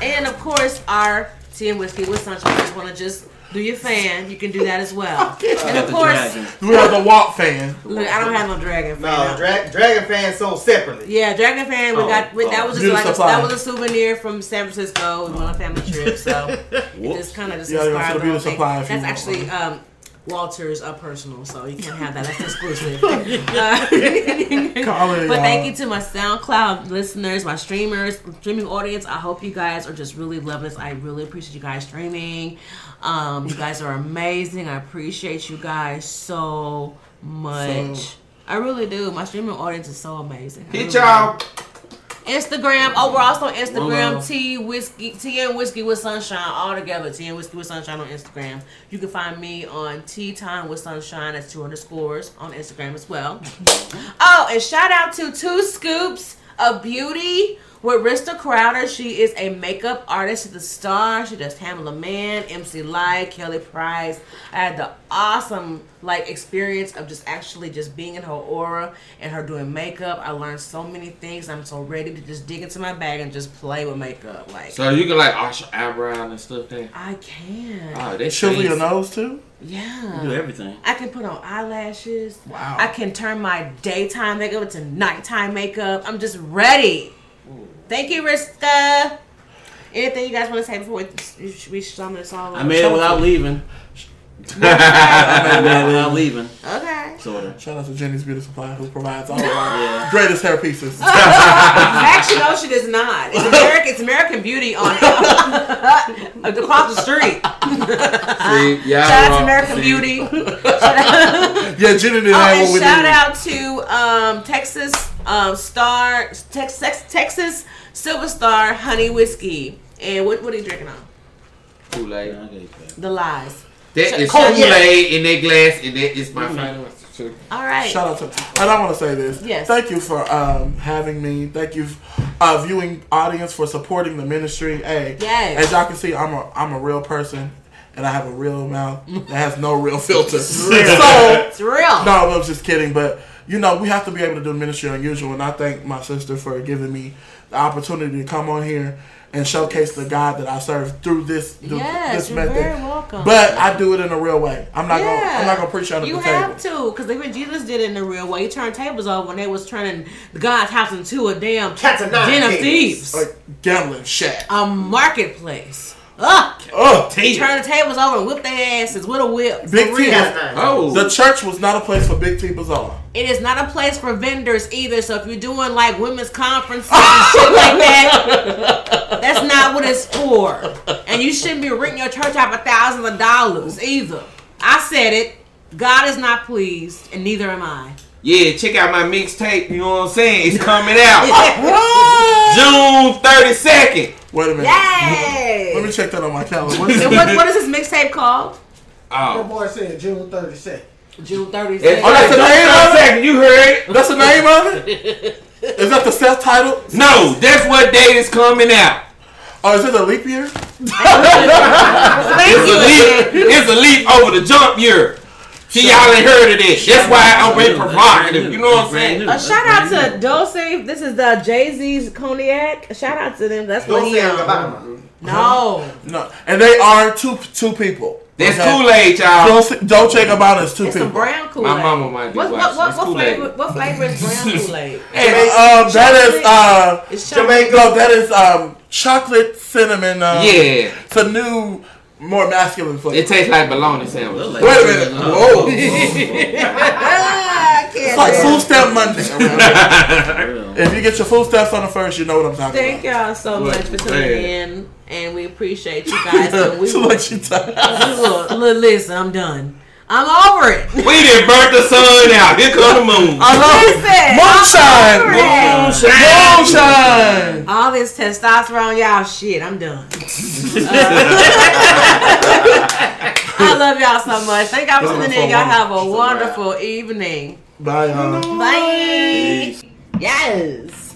Speaker 3: and of course our tea and whiskey with sunshine. I just want to just Do your fan. You can do that as well. and of course.
Speaker 5: We have the Walk fan.
Speaker 3: look, I don't have no dragon fan.
Speaker 9: No, dra- Dragon fans sold separately.
Speaker 3: Yeah, Dragon Fan. We
Speaker 9: Oh,
Speaker 3: got we, that
Speaker 9: oh.
Speaker 3: was just like a, that was a souvenir from San Francisco. We went on a family trip, so it just kind of just
Speaker 5: You gotta go
Speaker 3: inspired
Speaker 5: to the
Speaker 3: the whole
Speaker 5: beauty
Speaker 3: thing.
Speaker 5: supply
Speaker 3: That's actually um, Walter's uh, personal, so you can't have that. That's exclusive. Uh,
Speaker 5: it,
Speaker 3: but thank
Speaker 5: y'all.
Speaker 3: you to my SoundCloud listeners, my streamers, streaming audience. I hope you guys are just really loving this. I really appreciate you guys streaming. Um, you guys are amazing. I appreciate you guys so much.
Speaker 5: So-
Speaker 3: I really do. My streaming audience is so amazing. I
Speaker 2: Hit y'all.
Speaker 3: Instagram. Oh, we're also on Instagram.
Speaker 5: uh,
Speaker 3: T whiskey, T and whiskey with sunshine all together. T and whiskey with sunshine on Instagram. You can find me on Tea Time with Sunshine. That's two underscores on Instagram as well. oh, and shout out to Two Scoops of Beauty with Rista Crowder. She is a makeup artist at the Star. She does Tamela Mann, MC Lyte, Kelly Price. I had the awesome like experience of just actually just being in her aura and her doing makeup. I learned so many things. I'm so ready to just dig into my bag and just play with makeup. Like
Speaker 2: So you can like arch your eyebrow and stuff then.
Speaker 3: I can.
Speaker 2: Oh, they
Speaker 5: Chisel your nose too.
Speaker 3: yeah.
Speaker 4: You do everything.
Speaker 3: I can put on eyelashes.
Speaker 5: Wow.
Speaker 3: I can turn my daytime makeup into nighttime makeup. I'm just ready. Thank you, Rista. Anything you guys want to say before we, we sum this all up?
Speaker 4: I made it without leaving. I made it without leaving.
Speaker 3: Okay.
Speaker 4: Sort of.
Speaker 5: Shout out to Jenny's Beauty Supply who provides all of our
Speaker 4: Yeah.
Speaker 5: greatest hair pieces.
Speaker 3: Actually, no, she does not. It's American, it's American Beauty on across the street.
Speaker 2: See, y'all
Speaker 3: Shout out to. American
Speaker 2: See?
Speaker 3: Beauty.
Speaker 5: yeah, Jenny didn't
Speaker 3: Oh,
Speaker 5: have
Speaker 3: and
Speaker 5: what we
Speaker 3: shout
Speaker 5: needed.
Speaker 3: out to um, Texas um, Star Tex, Tex, Texas Silver Star Honey Whiskey. And what what are you drinking on?
Speaker 2: Kool-Aid.
Speaker 4: Yeah, I that.
Speaker 3: The lies.
Speaker 2: That is
Speaker 3: Cognac.
Speaker 2: Kool-Aid in that glass, and that is my final answer. too.
Speaker 3: All right.
Speaker 5: Shout out to, and I want to say this.
Speaker 3: Yes.
Speaker 5: Thank you for um, having me. Thank you, uh, viewing audience, for supporting the ministry. Hey,
Speaker 3: Yes.
Speaker 5: as y'all can see, I'm a I'm a real person, and I have a real mouth that has no real filter. so
Speaker 3: It's real.
Speaker 5: no, I'm just kidding. But you know, we have to be able to do ministry unusual, and I thank my sister for giving me the opportunity to come on here and showcase the God that I serve through this through
Speaker 3: Yes,
Speaker 5: this
Speaker 3: you're
Speaker 5: method.
Speaker 3: very welcome.
Speaker 5: But I do it in a real way. I'm not gonna I'm not gonna preach under
Speaker 3: you
Speaker 5: the table.
Speaker 3: You have to, because even Jesus did it in a real way. He turned tables over when they was turning God's house into a damn
Speaker 9: Cats
Speaker 3: den of thieves,
Speaker 5: Like gambling shack.
Speaker 3: a marketplace. Ugh.
Speaker 5: Ugh.
Speaker 3: He turned the tables over and whipped their asses with a whip.
Speaker 5: Big T
Speaker 3: real.
Speaker 9: Cats.
Speaker 2: Oh,
Speaker 5: The church was not a place for Big T Bazaar.
Speaker 3: It is not a place for vendors either. So if you're doing like women's conferences and shit like that, that's not what it's for. And you shouldn't be renting your church out for thousands of dollars either. I said it. God is not pleased, and neither am I.
Speaker 2: yeah. Check out my mixtape. You know what I'm saying? It's coming out June 32nd.
Speaker 5: Wait a minute.
Speaker 3: Yay!
Speaker 5: Let me check that on my calendar. What is
Speaker 3: what, what is this mixtape called?
Speaker 7: That
Speaker 2: Oh,
Speaker 7: boy said June 32nd.
Speaker 3: June 30th.
Speaker 2: It's-
Speaker 5: Oh, that's the name of it?
Speaker 2: 32nd, You heard it?
Speaker 5: That's the name of it? Is that the self title?
Speaker 2: No, that's what date is coming out.
Speaker 5: Oh, is it a leap year?
Speaker 2: It's a leap. It's a leap over the jump year. See, y'all ain't heard of this. That's why I'm being provocative. You know what I'm saying?
Speaker 3: A shout out to Dolce. This is the Jay Z's cognac. A shout out to them. That's what
Speaker 9: Don't
Speaker 3: he
Speaker 9: say
Speaker 3: on. No.
Speaker 5: No. And they are two two people.
Speaker 2: That's
Speaker 5: Okay?
Speaker 2: Kool-Aid, y'all.
Speaker 5: Dolce, Dolce Gabbana is two
Speaker 3: It's
Speaker 5: people.
Speaker 3: some brown Kool Aid.
Speaker 2: My mama might be
Speaker 3: What, what,
Speaker 2: watching.
Speaker 3: what, what, flavor, what flavor is brown Kool Aid?
Speaker 5: And, um, that is uh,
Speaker 3: It's
Speaker 9: Jamaica.
Speaker 5: no, that is um, chocolate cinnamon. Um,
Speaker 2: Yeah.
Speaker 5: it's a new, more masculine flavor.
Speaker 2: It tastes like bologna sandwich.
Speaker 5: Wait a minute. Whoa.
Speaker 3: Ah, I
Speaker 5: It's like
Speaker 3: do it.
Speaker 5: food stamp Monday. If you get your food stamps on the first, you know what I'm talking
Speaker 3: Thank
Speaker 5: about.
Speaker 3: y'all so
Speaker 2: Look,
Speaker 3: much for tuning
Speaker 2: man.
Speaker 3: in, and we appreciate you guys. And we
Speaker 5: She like she tired.
Speaker 3: look, look, listen, I'm done. I'm over it.
Speaker 2: We done burnt the sun out. Here come the moon.
Speaker 5: I love
Speaker 3: Listen,
Speaker 5: Moonshine.
Speaker 3: I'm.
Speaker 5: Moonshine.
Speaker 3: All this testosterone, y'all shit, I'm done. I love y'all so much. Thank y'all for tuning in. Y'all have a wonderful evening.
Speaker 5: Bye, y'all.
Speaker 3: Bye.
Speaker 4: Peace.
Speaker 3: Yes.